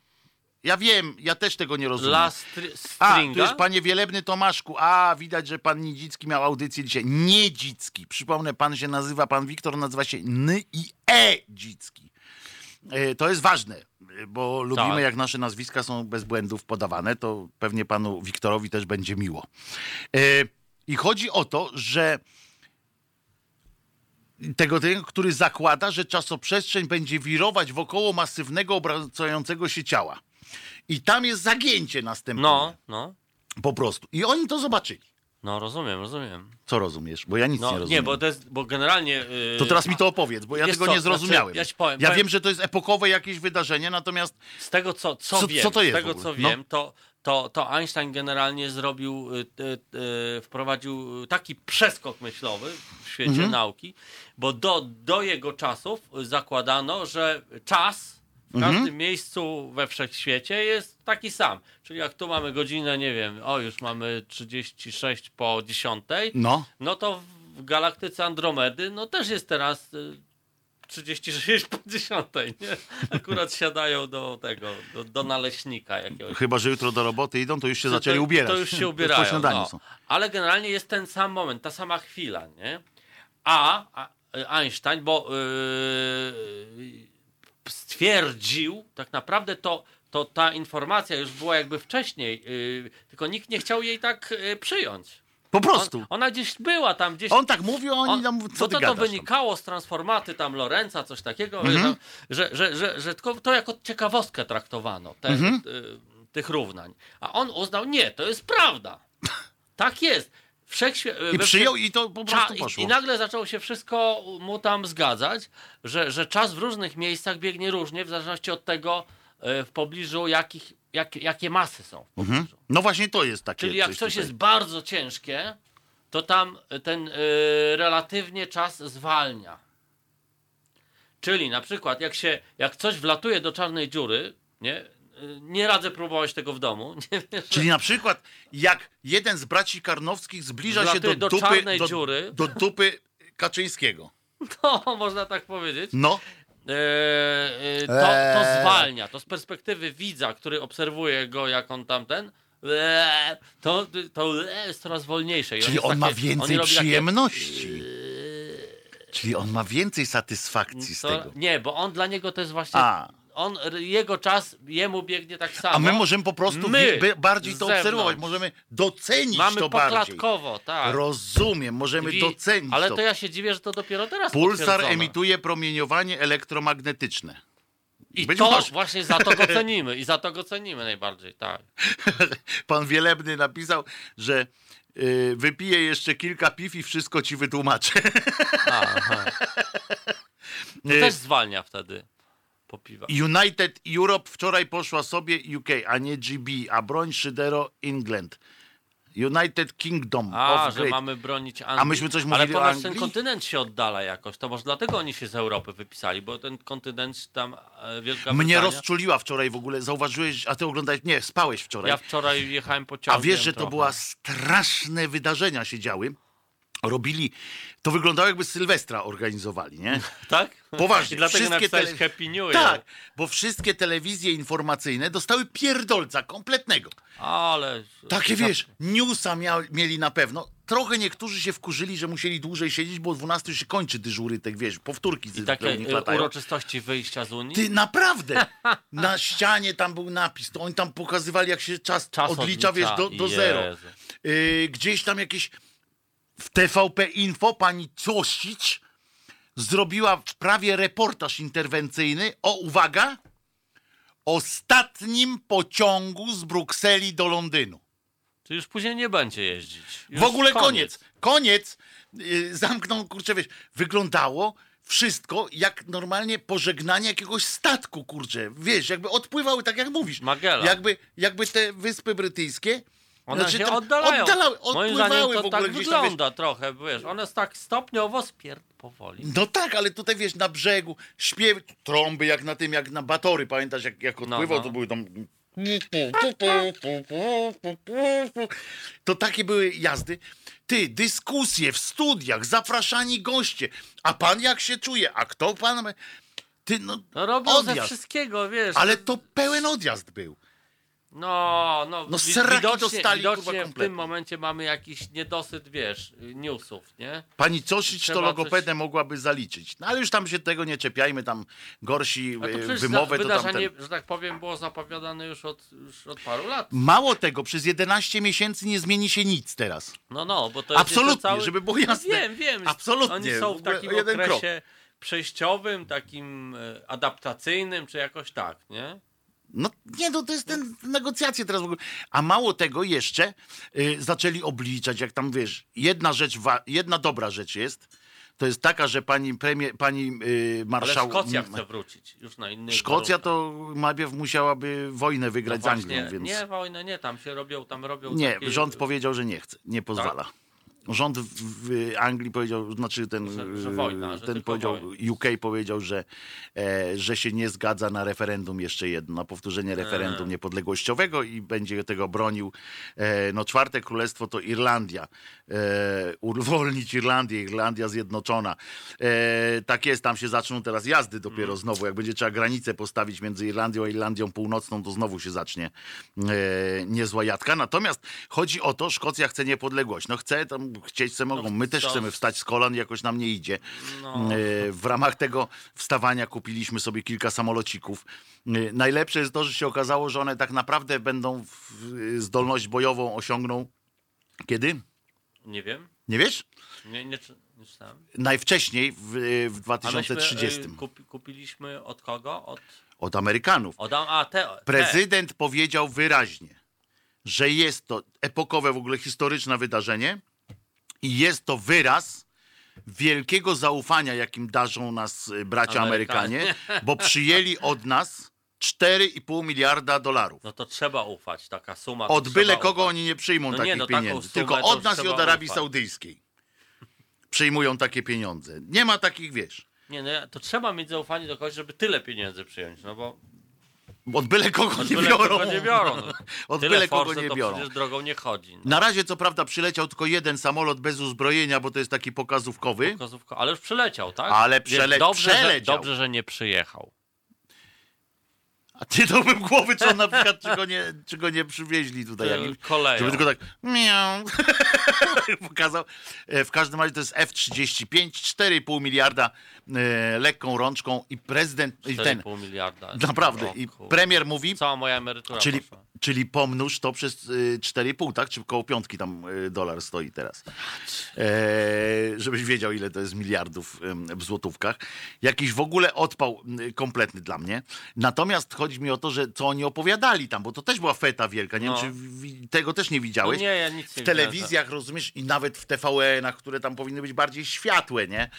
Ja wiem, ja też tego nie rozumiem. La stri- A, tu jest panie Wielebny Tomaszku. A, widać, że pan Niedzicki miał audycję dzisiaj. Niedzicki. Przypomnę, pan się nazywa, pan Wiktor nazywa się N i E Dzicki. E, To jest ważne, bo lubimy, Tak. jak nasze nazwiska są bez błędów podawane, to pewnie panu Wiktorowi też będzie miło. E, I chodzi o to, że tego, tego, który zakłada, że czasoprzestrzeń będzie wirować wokoło masywnego obracającego się ciała. I tam jest zagięcie następne. No, no. Po prostu. I oni to zobaczyli. No, rozumiem, rozumiem. Co rozumiesz? Bo ja nic nie No, rozumiem. nie, bo, to jest, bo generalnie... Yy, To teraz mi to opowiedz, bo ja Wiesz tego co, nie zrozumiałem. znaczy, ja powiem, ja powiem- wiem, że to jest epokowe jakieś wydarzenie, natomiast Z tego, co, co, Co- wiem, co to jest z tego, co? No. wiem, to, to, to Einstein generalnie zrobił, y, y, y, wprowadził taki przeskok myślowy w świecie Mhm. nauki, bo do, do jego czasów zakładano, że czas w Mhm. każdym miejscu we wszechświecie jest taki sam. Czyli jak tu mamy godzinę, nie wiem, o już mamy 36 po 10, no, no to w galaktyce Andromedy, no też jest teraz y, 36 po 10, nie? Akurat siadają do tego, do, do naleśnika jakiegoś. chyba, że jutro do roboty idą, to już się To- zaczęli ubierać. To już się ubierają. śniadaniu No. są. Ale generalnie jest ten sam moment, ta sama chwila, nie? A, a Einstein, bo yy, stwierdził, tak naprawdę to, to ta informacja już była jakby wcześniej, yy, tylko nikt nie chciał jej tak yy, przyjąć. Po On, prostu. ona gdzieś była tam, gdzieś On tak mówił, oni on- tam, co to, to gadasz tam? wynikało z transformaty tam Lorenza, coś takiego, Mhm. że, tam, że, że, że, że tylko to jako ciekawostkę traktowano, te, Mhm. y, tych równań. A on uznał, nie, to jest prawda. Tak jest. Wszechświe- I przyjął i to po Cza- prostu i, poszło. I nagle zaczęło się wszystko mu tam zgadzać, że, że czas w różnych miejscach biegnie różnie, w zależności od tego, y, w pobliżu jakich, jak, jakie masy są. W Mhm. No właśnie to jest takie Czyli jak coś coś jest bardzo ciężkie, to tam ten y, relatywnie czas zwalnia. Czyli na przykład jak się, jak coś wlatuje do czarnej dziury, nie, nie radzę próbować tego w domu, nie Czyli na przykład jak jeden z braci Karnowskich zbliża się do, do dupy, czarnej do, dziury. do dupy Kaczyńskiego. to można tak powiedzieć, No, e, e, to, to Eee. zwalnia. To z perspektywy widza, który obserwuje go, jak on tamten, e, to, to jest coraz wolniejsze. I czyli jest on ma takie- więcej robi takie- przyjemności. Czyli on ma więcej satysfakcji z To, tego. nie, bo on dla niego to jest właśnie. A. On, jego czas jemu biegnie tak samo. A my możemy po prostu My bardziej to obserwować, możemy docenić Mamy to bardziej. tak. Rozumiem, możemy Wi- docenić Ale to. to ja się dziwię, że to dopiero teraz Pulsar emituje promieniowanie elektromagnetyczne. I Być to może. właśnie za to go cenimy. I za to go cenimy najbardziej, tak. Pan Wielebny napisał, że y, wypije jeszcze kilka piw i wszystko ci wytłumaczę. Aha. To Y, też zwalnia wtedy po piwa. United Europe wczoraj poszła sobie UK, a nie GB, a broń Szydero England. United Kingdom A, że mamy bronić Anglii. A myśmy coś Ale mówili o ponoć ten Anglii? kontynent się oddala jakoś. To może dlatego oni się z Europy wypisali, bo ten kontynent tam e, Wielka Mnie Brytania... rozczuliła wczoraj w ogóle. Zauważyłeś, a ty oglądałeś? Nie, spałeś wczoraj. Ja wczoraj jechałem A pociągiem wiesz, że to trochę. była straszne wydarzenia się działy. Robili, to wyglądało jakby Sylwestra organizowali, nie? Tak? Poważnie. I dlatego wszystkie napisałeś tele- Happy New Year. Tak, bo wszystkie telewizje informacyjne dostały pierdolca kompletnego. Ale... Takie wiesz, newsa mia, mieli na pewno. Trochę niektórzy się wkurzyli, że musieli dłużej siedzieć, bo o 12 już się kończy dyżury, tak wiesz, powtórki I z takie latają. uroczystości wyjścia z Unii? Ty naprawdę! Na ścianie tam był napis, to oni tam pokazywali, jak się czas, Czas odlicza, wiesz, do, do zero. Yy, gdzieś tam jakieś w TVP Info pani Cosić zrobiła prawie reportaż interwencyjny o, uwaga, ostatnim pociągu z Brukseli do Londynu. Czy już później nie będzie jeździć. Już w ogóle koniec. Koniec. Yy, zamknął, kurczę, wiesz, wyglądało wszystko jak normalnie pożegnanie jakiegoś statku, kurczę. Wiesz, jakby odpływały, tak jak mówisz. Magella. Jakby, jakby te Wyspy Brytyjskie One znaczy się oddalają. oddalały, Moim zdaniem w to ogóle tak gdzieś tam, wiesz, wygląda trochę, wiesz, one tak stopniowo spierd powoli. No tak, ale tutaj wiesz, na brzegu śpiew, trąby jak na tym, jak na Batory, pamiętasz jak, jak odpływał, no. to były tam... To takie były jazdy. Ty, dyskusje w studiach, zapraszani goście. A pan jak się czuje? A kto pan... Ty, no, No robią ze odjazd. wszystkiego, wiesz. Ale to pełen odjazd był. No, no, No seraki widocznie, dostali, kurwa, w tym momencie mamy jakiś niedosyt, wiesz, newsów, nie? Pani Coszyć to logopedę coś- mogłaby zaliczyć. No ale już tam się tego nie czepiajmy, tam gorsi A to e, przecież wymowę za, to tam wydarzenie, ten... że tak powiem, było zapowiadane już od, już od paru lat. Mało tego, przez 11 miesięcy nie zmieni się nic teraz. No, no, bo to jest Absolutnie, jeszcze cały... żeby było jasne. No, wiem, wiem. Absolutnie, Oni są w takim jeden okresie przejściowym, takim e, adaptacyjnym, czy jakoś tak, nie? No nie, no to jest ten negocjacje teraz w ogóle. A mało tego jeszcze y, zaczęli obliczać, jak tam wiesz, jedna rzecz, jedna dobra rzecz jest, to jest taka, że pani premier, pani y, Ale marszałek... Szkocja chce wrócić już na innych Szkocja warunkach. to najpierw musiałaby wojnę wygrać No z Anglią, właśnie, więc... Nie, wojnę nie, tam się robią, tam robią Nie, takie... rząd powiedział, że nie chce, nie pozwala. Rząd w, Anglii powiedział, znaczy ten, Że- że wojna, ten powiedział, wojna. UK powiedział, że, e, że się nie zgadza na referendum jeszcze jedno, na powtórzenie referendum niepodległościowego i będzie tego bronił. E, no czwarte królestwo to Irlandia. E, uwolnić Irlandię, Irlandia zjednoczona. E, tak jest, tam się zaczną teraz jazdy dopiero Mm. znowu. Jak będzie trzeba granicę postawić między Irlandią a Irlandią Północną, to znowu się zacznie e, niezła jadka. Natomiast chodzi o to, Szkocja chce niepodległość. No chce, tam chcieć se mogą. My też chcemy wstać z kolan, jakoś nam nie idzie. No. W ramach tego wstawania kupiliśmy sobie kilka samolocików. Najlepsze jest to, że się okazało, że one tak naprawdę będą zdolność bojową osiągną kiedy? Nie wiem, Nie wiesz? nie, nie, czy- nie czytałem. Najwcześniej w, w A myśmy, 2030. y, kupi, kupiliśmy od kogo? Od, Od Amerykanów. od a, te, te. Prezydent powiedział wyraźnie, że jest to epokowe, w ogóle historyczne wydarzenie i jest to wyraz wielkiego zaufania, jakim darzą nas y, bracia Amerykanie. Amerykanie, bo przyjęli od nas 4,5 miliarda dolarów. No to trzeba ufać, taka suma. Od byle kogo ufać. oni nie przyjmą No takich nie, no pieniędzy, tylko od nas i od Arabii ufać. Saudyjskiej. Przyjmują takie pieniądze. Nie ma takich, wiesz, Nie, no to trzeba mieć zaufanie do kogoś, żeby tyle pieniędzy przyjąć, no bo od byle kogo od nie byle biorą. kogo nie biorą. No. Od Tyle byle kogo nie to biorą. przecież drogą nie chodzi. No. Na razie, co prawda, przyleciał tylko jeden samolot bez uzbrojenia, bo to jest taki pokazówkowy. Pokazówka, ale już przyleciał, tak? Ale Wiesz, przele- dobrze, że, przeleciał. dobrze, że nie przyjechał. A ty to bym głowy, czy on na przykład, czego nie, czego nie przywieźli tutaj. Jakim, koleją. żeby tylko tak miau, pokazał. E, W każdym razie to jest F-35, 4,5 miliarda e, lekką rączką i prezydent, i ten, 4,5 miliarda. naprawdę, i premier mówi, Cała moja emerytura czyli, poszła. Czyli pomnóż to przez y, 4,5, tak? Czy koło piątki tam y, dolar stoi teraz. E, żebyś wiedział, ile to jest miliardów w złotówkach. Jakiś w ogóle odpał y, kompletny dla mnie. Natomiast chodzi mi o to, że co oni opowiadali tam, bo to też była feta wielka. Nie No. wiem, czy tego też nie widziałeś. No nie, ja nic nie w telewizjach, rozumiesz, i nawet w TVN-ach, które tam powinny być bardziej światłe, nie?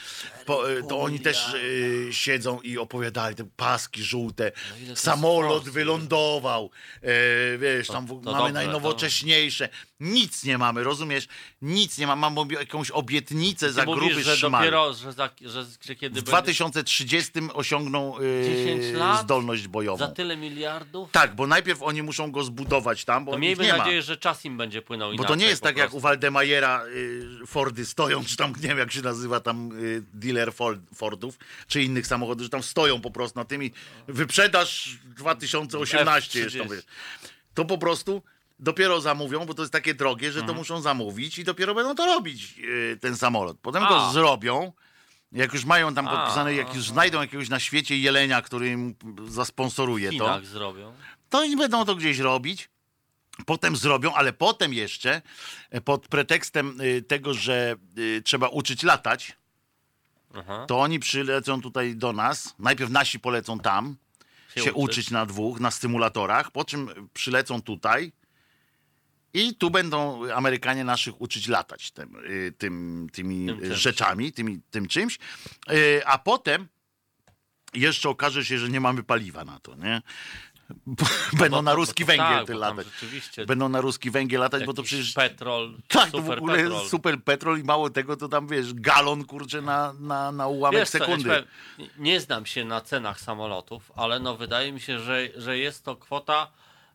Po, y, to oni też y, siedzą i opowiadali te paski żółte. No Samolot wylądował. E, wiesz, tam w, to mamy dobrze, najnowocześniejsze. Nic nie mamy, rozumiesz? Nic nie mamy. Mamy obie- jakąś obietnicę Ty za mówisz, gruby że szmal. dopiero, że, za, że, że kiedy W będzie 2030 osiągną y, 10 lat? zdolność bojową. za tyle miliardów, Tak, bo najpierw oni muszą go zbudować tam, bo to miejmy nie ma. nadzieję, że czas im będzie płynął Bo inaczej. to nie jest tak jak u prostu. Waldemajera y, Fordy stoją, czy tam nie wiem jak się nazywa tam y, dealer Ford, Fordów, czy innych samochodów, że tam stoją po prostu na tymi wyprzedaż 2018 jeszcze. F30. wiesz. To po prostu dopiero zamówią, bo to jest takie drogie, że to Mhm. muszą zamówić i dopiero będą to robić y, ten samolot. Potem go A. zrobią. Jak już mają tam podpisane, jak już znajdą jakiegoś na świecie jelenia, który im zasponsoruje to, Chinach zrobią. to oni będą to gdzieś robić. Potem zrobią, ale potem jeszcze e, pod pretekstem y, tego, że y, trzeba uczyć latać, Aha. to oni przylecą tutaj do nas. Najpierw nasi polecą tam się, Się uczyć. uczyć. na dwóch, na stymulatorach, po czym przylecą tutaj I tu będą Amerykanie naszych uczyć latać tym, y, tym, tymi Tym rzeczami, tymi, tym czymś. Y, A potem jeszcze okaże się, że nie mamy paliwa na to, nie? Będą Bo- na bo- ruski węgiel tak, ty latać. Będą na ruski węgiel latać, bo to przecież... petrol, Tak, to w super ogóle petrol. super petrol i mało tego, to tam wiesz, galon kurczę na, na, na ułamek Wiesz co, ja sekundy. powiem, nie- znam się na cenach samolotów, ale no wydaje mi się, że, że jest to kwota,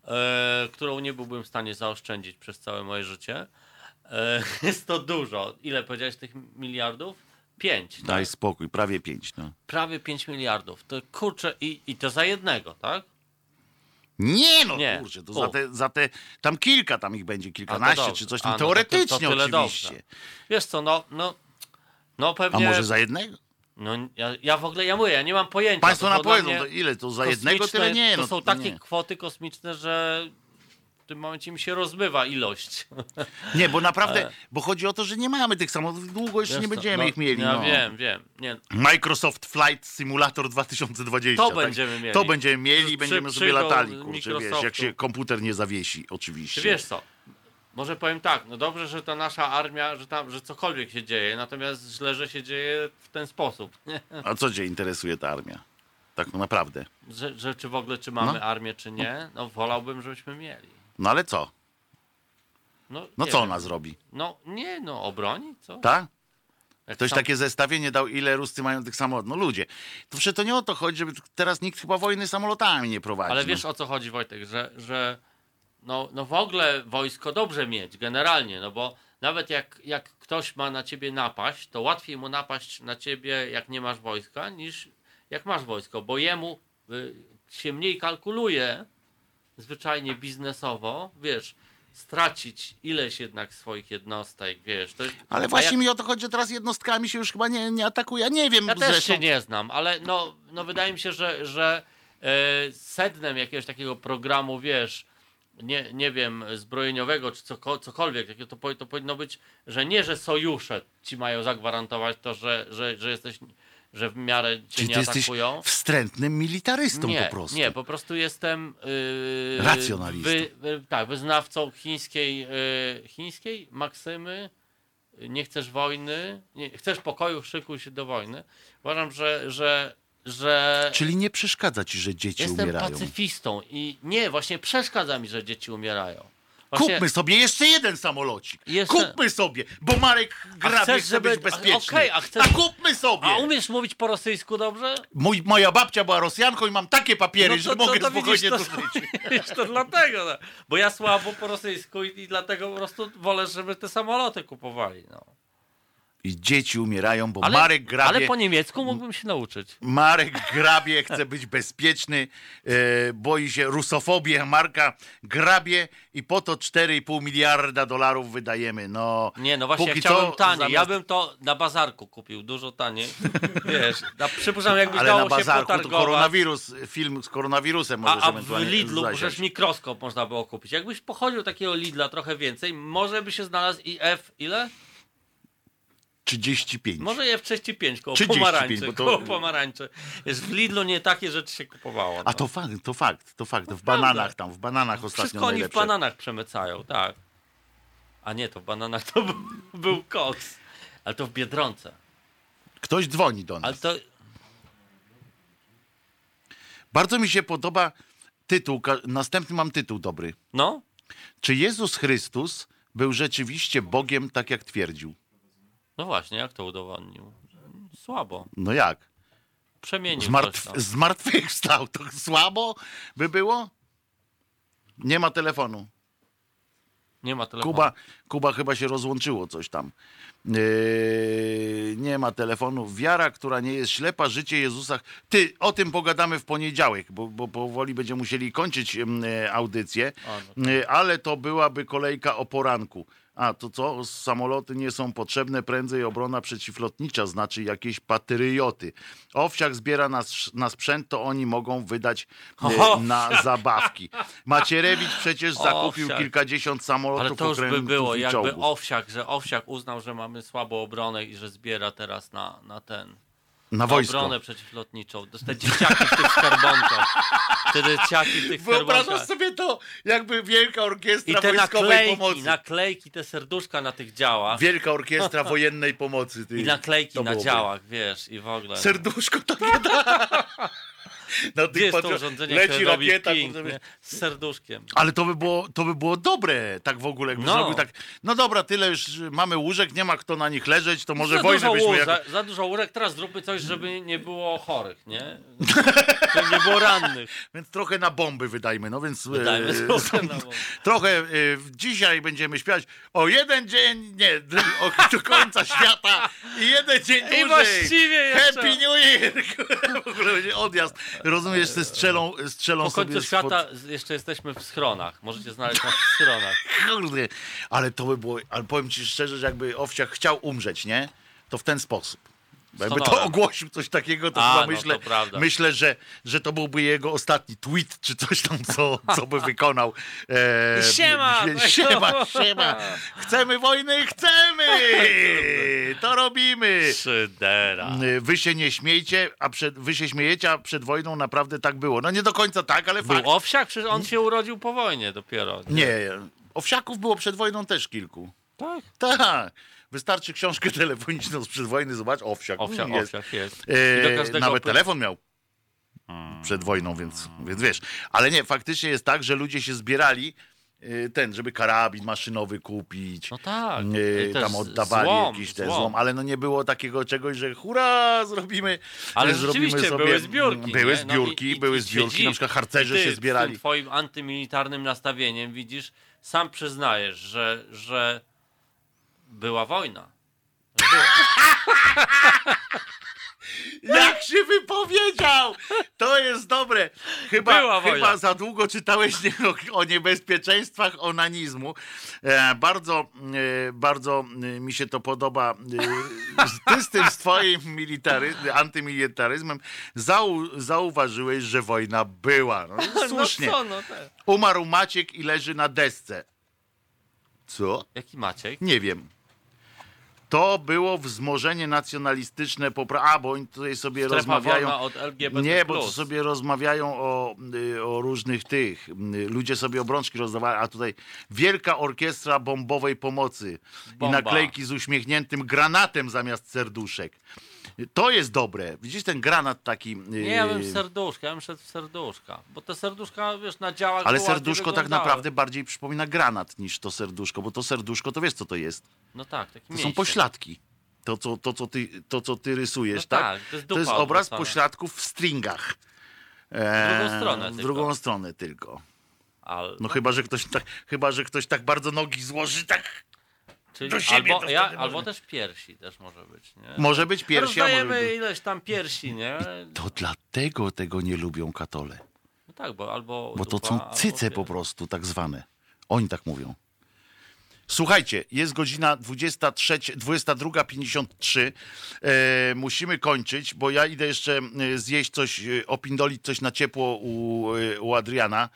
e, którą nie byłbym w stanie zaoszczędzić przez całe moje życie. E, jest to dużo. Ile powiedziałeś tych miliardów? Pięć. Tak? Daj spokój, prawie pięć, no. Prawie 5 miliardów. To kurczę, i, i to za jednego, tak? Nie no, Nie. kurczę, to za te, za te, tam kilka tam ich będzie, A to kilkanaście czy coś A, tam, no to- teoretycznie to tyle oczywiście. dobrze. Wiesz co, no, no, no A pewnie. może za jednego? No ja, ja w ogóle, ja mówię, ja nie mam pojęcia. Państwo To na powiedzą, to ile to za jednego, tyle nie. To no, są takie nie. kwoty kosmiczne, że w tym momencie mi się rozbywa ilość. Nie, bo naprawdę, bo chodzi o to, że nie mamy tych samolotów, długo jeszcze Wiesz nie będziemy no, ich mieli. Ja no. wiem, wiem. Nie, Microsoft Flight Simulator 2020. To tak? będziemy mieli. To będziemy mieli i Przy- będziemy sobie przyjdą latali, kurczę, wiesz, jak się komputer nie zawiesi, oczywiście. Czy wiesz co? Może powiem tak, no dobrze, że ta nasza armia, że tam, że cokolwiek się dzieje, natomiast źle, że się dzieje w ten sposób. A co cię interesuje ta armia? Tak naprawdę. Że, że czy w ogóle, czy mamy No. armię, czy nie, no wolałbym, żebyśmy mieli. No ale co? No, No co wiem. ona zrobi? No nie, no obroni, co? Tak? Ktoś sam- takie zestawienie dał, ile Ruscy mają tych samolotów. No ludzie, to przecież to nie o to chodzi, żeby teraz nikt chyba wojny samolotami nie prowadzi. Ale no. wiesz o co chodzi Wojtek, że, że no, no w ogóle wojsko dobrze mieć, generalnie, no bo nawet jak, jak ktoś ma na ciebie napaść, to łatwiej mu napaść na ciebie, jak nie masz wojska, niż jak masz wojsko, bo jemu y, się mniej kalkuluje, zwyczajnie biznesowo, wiesz, stracić ileś jednak swoich jednostek, wiesz. To, Ale właśnie jak- mi o to chodzi, teraz jednostkami się już chyba nie, nie atakuje. Ja nie wiem, Ja też zresztą. się nie znam, ale no, no wydaje mi się, że, że e, sednem jakiegoś takiego programu, wiesz, nie, nie wiem, zbrojeniowego czy coko, cokolwiek, to, to powinno być, że nie, że sojusze ci mają zagwarantować to, że, że, że jesteś, że w miarę cię Czyli nie atakują. wstrętnym militarystą Nie, po prostu. nie, po prostu jestem yy, Racjonalistą. Wy, wy, tak, wyznawcą chińskiej, yy, chińskiej maksymy. Nie chcesz wojny, nie, chcesz pokoju, szykuj się do wojny. Uważam, że, że, że Czyli nie przeszkadza ci, że dzieci jestem umierają. pacyfistą i nie, właśnie przeszkadza mi, że dzieci umierają. Właśnie, Kupmy sobie jeszcze jeden samolocik. Jeszcze- Kupmy sobie, bo Marek grabie chce żeby- być a- bezpieczny. okej, a chcesz- kupmy sobie. A umiesz mówić po rosyjsku dobrze? Mój, moja babcia była Rosjanką i mam takie papiery, że mogę spokojnie widzisz, to to, żyć. to dlatego, no. bo ja słabo po rosyjsku i, i dlatego po prostu wolę, żeby te samoloty kupowali. No. I dzieci umierają, bo Ale, Marek grabie... ale po niemiecku mógłbym się nauczyć. Marek grabie, chce być bezpieczny, e, boi się rusofobii. Marka grabie i po to 4,5 miliarda dolarów wydajemy. No, Nie, no właśnie, ja póki chciałem co taniej. Ja zamiast- bym to na bazarku kupił, dużo taniej. Wiesz, na, przypuszczam, jakbyś Ale dało na się bazarku to potargować. koronawirus, film z koronawirusem możesz A, a w Lidlu zasiać. przecież mikroskop można było kupić. Jakbyś pochodził takiego Lidla trochę więcej, może by się znalazł i F ile? 35. Może je w 35 koło 35, pomarańczy. bo to- Koło pomarańczy. Jest w Lidlu nie takie rzeczy się kupowało. A no. to fakt, to fakt, to fakt. W bananach tam, w bananach ostatnio Wszystko oni w bananach przemycają, tak. A nie, to w bananach to był, był koks. Ale to w Biedronce. Ktoś dzwoni do nas. Ale to... Bardzo mi się podoba tytuł, następny mam tytuł dobry. No, Czy Jezus Chrystus był rzeczywiście Bogiem, tak jak twierdził? No właśnie, jak to udowodnił? Słabo. No jak? Przemienił Zmartw- zmartwychwstał. To słabo by było? Nie ma telefonu. Nie ma telefonu. Kuba, Kuba chyba się rozłączyło coś tam. Yy, nie ma telefonu. Wiara, która nie jest ślepa, życie Jezusa. Ty, o tym pogadamy w poniedziałek, bo, bo powoli będziemy musieli kończyć em, e, audycję, A, no Yy, ale to byłaby kolejka o poranku. A to co? Samoloty nie są potrzebne, prędzej obrona przeciwlotnicza, znaczy jakieś patrioty. Owsiak zbiera na, na sprzęt, to oni mogą wydać e, na zabawki. Macierewicz przecież zakupił Owsiak. kilkadziesiąt samolotów Ale to już by było, jakby. Owsiak, że Owsiak uznał, że mamy słabą obronę i że zbiera teraz na, na ten. Na wojsko. obronę przeciwlotniczą. Te dzieciaki w tych skarbonkach. Te dzieciaki w tych Wyobrażasz skarbonkach. sobie to, jakby Wielka I Orkiestra te Wojskowej naklejki, Pomocy. naklejki, te serduszka na tych działach. Wielka Orkiestra Wojennej Pomocy. Ty. I naklejki To na byłoby. działach, wiesz, i w ogóle. Serduszko takie da. Na Gdzie jest to urządzenie, leci które robi rakieta. ping, z serduszkiem. Ale to by, było, to by było dobre, tak w ogóle, jakby No. zrobił tak, no dobra, tyle już mamy łóżek, nie ma kto na nich leżeć, to może wojnę byśmy... za, za dużo łóżek, teraz zróbmy coś, żeby nie było chorych, nie? Żeby nie było rannych. Więc trochę na bomby wydajmy, no więc... Wydajmy e, trochę na bomby. trochę e, dzisiaj będziemy śpiewać o jeden dzień, nie, o, do końca świata i jeden dzień dłużej. I właściwie jeszcze- Happy New Year! w ogóle będzie odjazd. Rozumiesz, ze strzelą, strzelą Po końcu sobie świata z- jeszcze jesteśmy w schronach. Możecie znaleźć nas w schronach. Kurde, ale to by było, ale powiem ci szczerze, że jakby Owsiak chciał umrzeć, nie? To w ten sposób. Jakby to ogłosił coś takiego, to A, chyba no myślę, to myślę że, że to byłby jego ostatni tweet, czy coś tam, co, co by wykonał. E, Siema! Siema, siema! Chcemy wojny, chcemy! To robimy! Szydera. Wy się nie śmiejcie, a przed, wy się śmiejecie, a przed wojną naprawdę tak było. No nie do końca tak, ale fakt. Był owsiak? Przecież on się urodził po wojnie dopiero. Nie, owsiaków było przed wojną też kilku. Tak? Tak. Wystarczy książkę telefoniczną sprzed wojny, zobacz, owsiak. Owsiak, Mm, jest. owsiak jest. E, nawet telefon miał przed wojną, więc, więc wiesz. Ale nie, faktycznie jest tak, że ludzie się zbierali e, ten, żeby karabin maszynowy kupić. No tak. Też tam oddawali złom, jakiś ten złom. złom, ale no nie było takiego czegoś, że hurra, zrobimy. Ale zrobimy rzeczywiście były zbiórki. Były? No zbiórki, i- i- były i zbiórki, na przykład harcerze ty się Z zbierali. tym twoim antymilitarnym nastawieniem widzisz, sam przyznajesz, że, że była wojna. Była. Jak się wypowiedział! To jest dobre. Chyba, Była wojna. chyba za długo czytałeś o, niebezpieczeństwach onanizmu. E, bardzo, e, bardzo e, mi się to podoba. Ty z tym swoim military, antymilitaryzmem zau, zauważyłeś, że wojna była. No, słusznie. No co, no te. Umarł Maciek i leży na desce. Co? Jaki Maciek? Nie wiem. To było wzmożenie nacjonalistyczne popra... A, bo oni tutaj sobie Strefa rozmawiają... od LGBT+. Nie, bo sobie rozmawiają o, y, o różnych tych. y, Ludzie sobie obrączki rozdawali, a tutaj Wielka Orkiestra Bombowej Pomocy i Bomba. naklejki z uśmiechniętym granatem zamiast serduszek. To jest dobre. Widzisz ten granat taki... y, Nie, ja bym serduszka, ja bym szedł w serduszka. Bo te serduszka, wiesz, na działach ale to serduszko tak naprawdę bardziej przypomina granat niż to serduszko, bo to serduszko to wiesz co to jest? No tak, taki To są pośladki. To co, to, co ty, to, co ty rysujesz, No tak? tak, to jest dupa obraz odwrócona. pośladków w stringach. W drugą stronę w tylko. drugą stronę tylko. Ale, No chyba, że ktoś tak, chyba, że ktoś tak bardzo nogi złoży, tak. Czyli siebie albo, ja, albo też piersi też może być, nie? Może być piersi, a może Rozdajemy być... ileś tam piersi, nie? To dlatego tego nie lubią katole. No tak, bo albo Bo to dupa, są cyce po prostu, tak zwane. Oni tak mówią. Słuchajcie, jest godzina 23, 22.53. E, musimy kończyć, bo ja idę jeszcze e, zjeść coś, e, opindolić coś na ciepło u, e, u Adriana.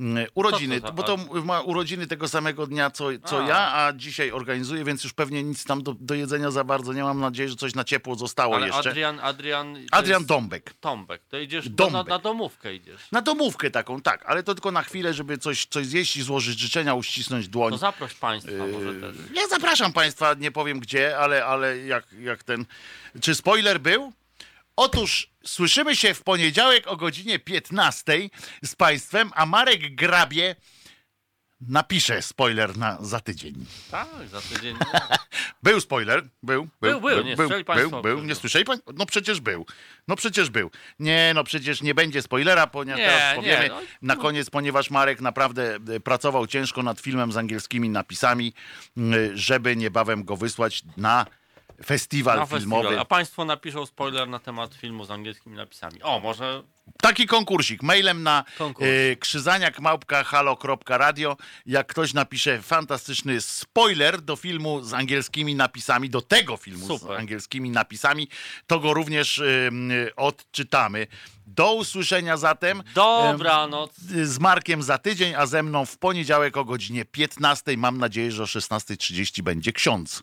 Mm, Urodziny, to bo to ma urodziny tego samego dnia, co, co A. ja, a dzisiaj organizuję, więc już pewnie nic tam do, do jedzenia za bardzo nie mam. Nadzieję, że coś na ciepło zostało Ale jeszcze. Adrian, Adrian... Adrian Dąbek. Tombek. To idziesz na, Dąbek. na, na domówkę idziesz. Na domówkę taką, tak, ale to tylko na chwilę, żeby coś, coś zjeść i złożyć życzenia, uścisnąć dłoń. To zaproś państwa Yy, też. Ja zapraszam Państwa, nie powiem gdzie, ale, ale jak, jak ten. Czy spoiler był? Otóż słyszymy się w poniedziałek o godzinie 15 z Państwem, a Marek Grabie napisze spoiler na, za tydzień. Tak, za tydzień. Był spoiler, był, Był, był, nie był, słyszeli był, państwo? był, nie słyszeli Państwo? No przecież był, no przecież był. Nie, no przecież nie będzie spoilera, ponieważ Nie, teraz nie, powiemy no. na koniec, ponieważ Marek naprawdę e, pracował ciężko nad filmem z angielskimi napisami, żeby niebawem go wysłać na festiwal Na filmowy. festiwal. A państwo napiszą spoiler na temat filmu z angielskimi napisami. O, może Taki konkursik. Mailem na Konkurs. e, krzyzaniak.halo.radio. Jak ktoś napisze fantastyczny spoiler do filmu z angielskimi napisami, do tego filmu z Super. angielskimi napisami, to go również e, m, odczytamy. Do usłyszenia zatem. dobranoc. E, z Markiem za tydzień, a ze mną w poniedziałek o godzinie 15. Mam nadzieję, że o 16.30 będzie ksiądz.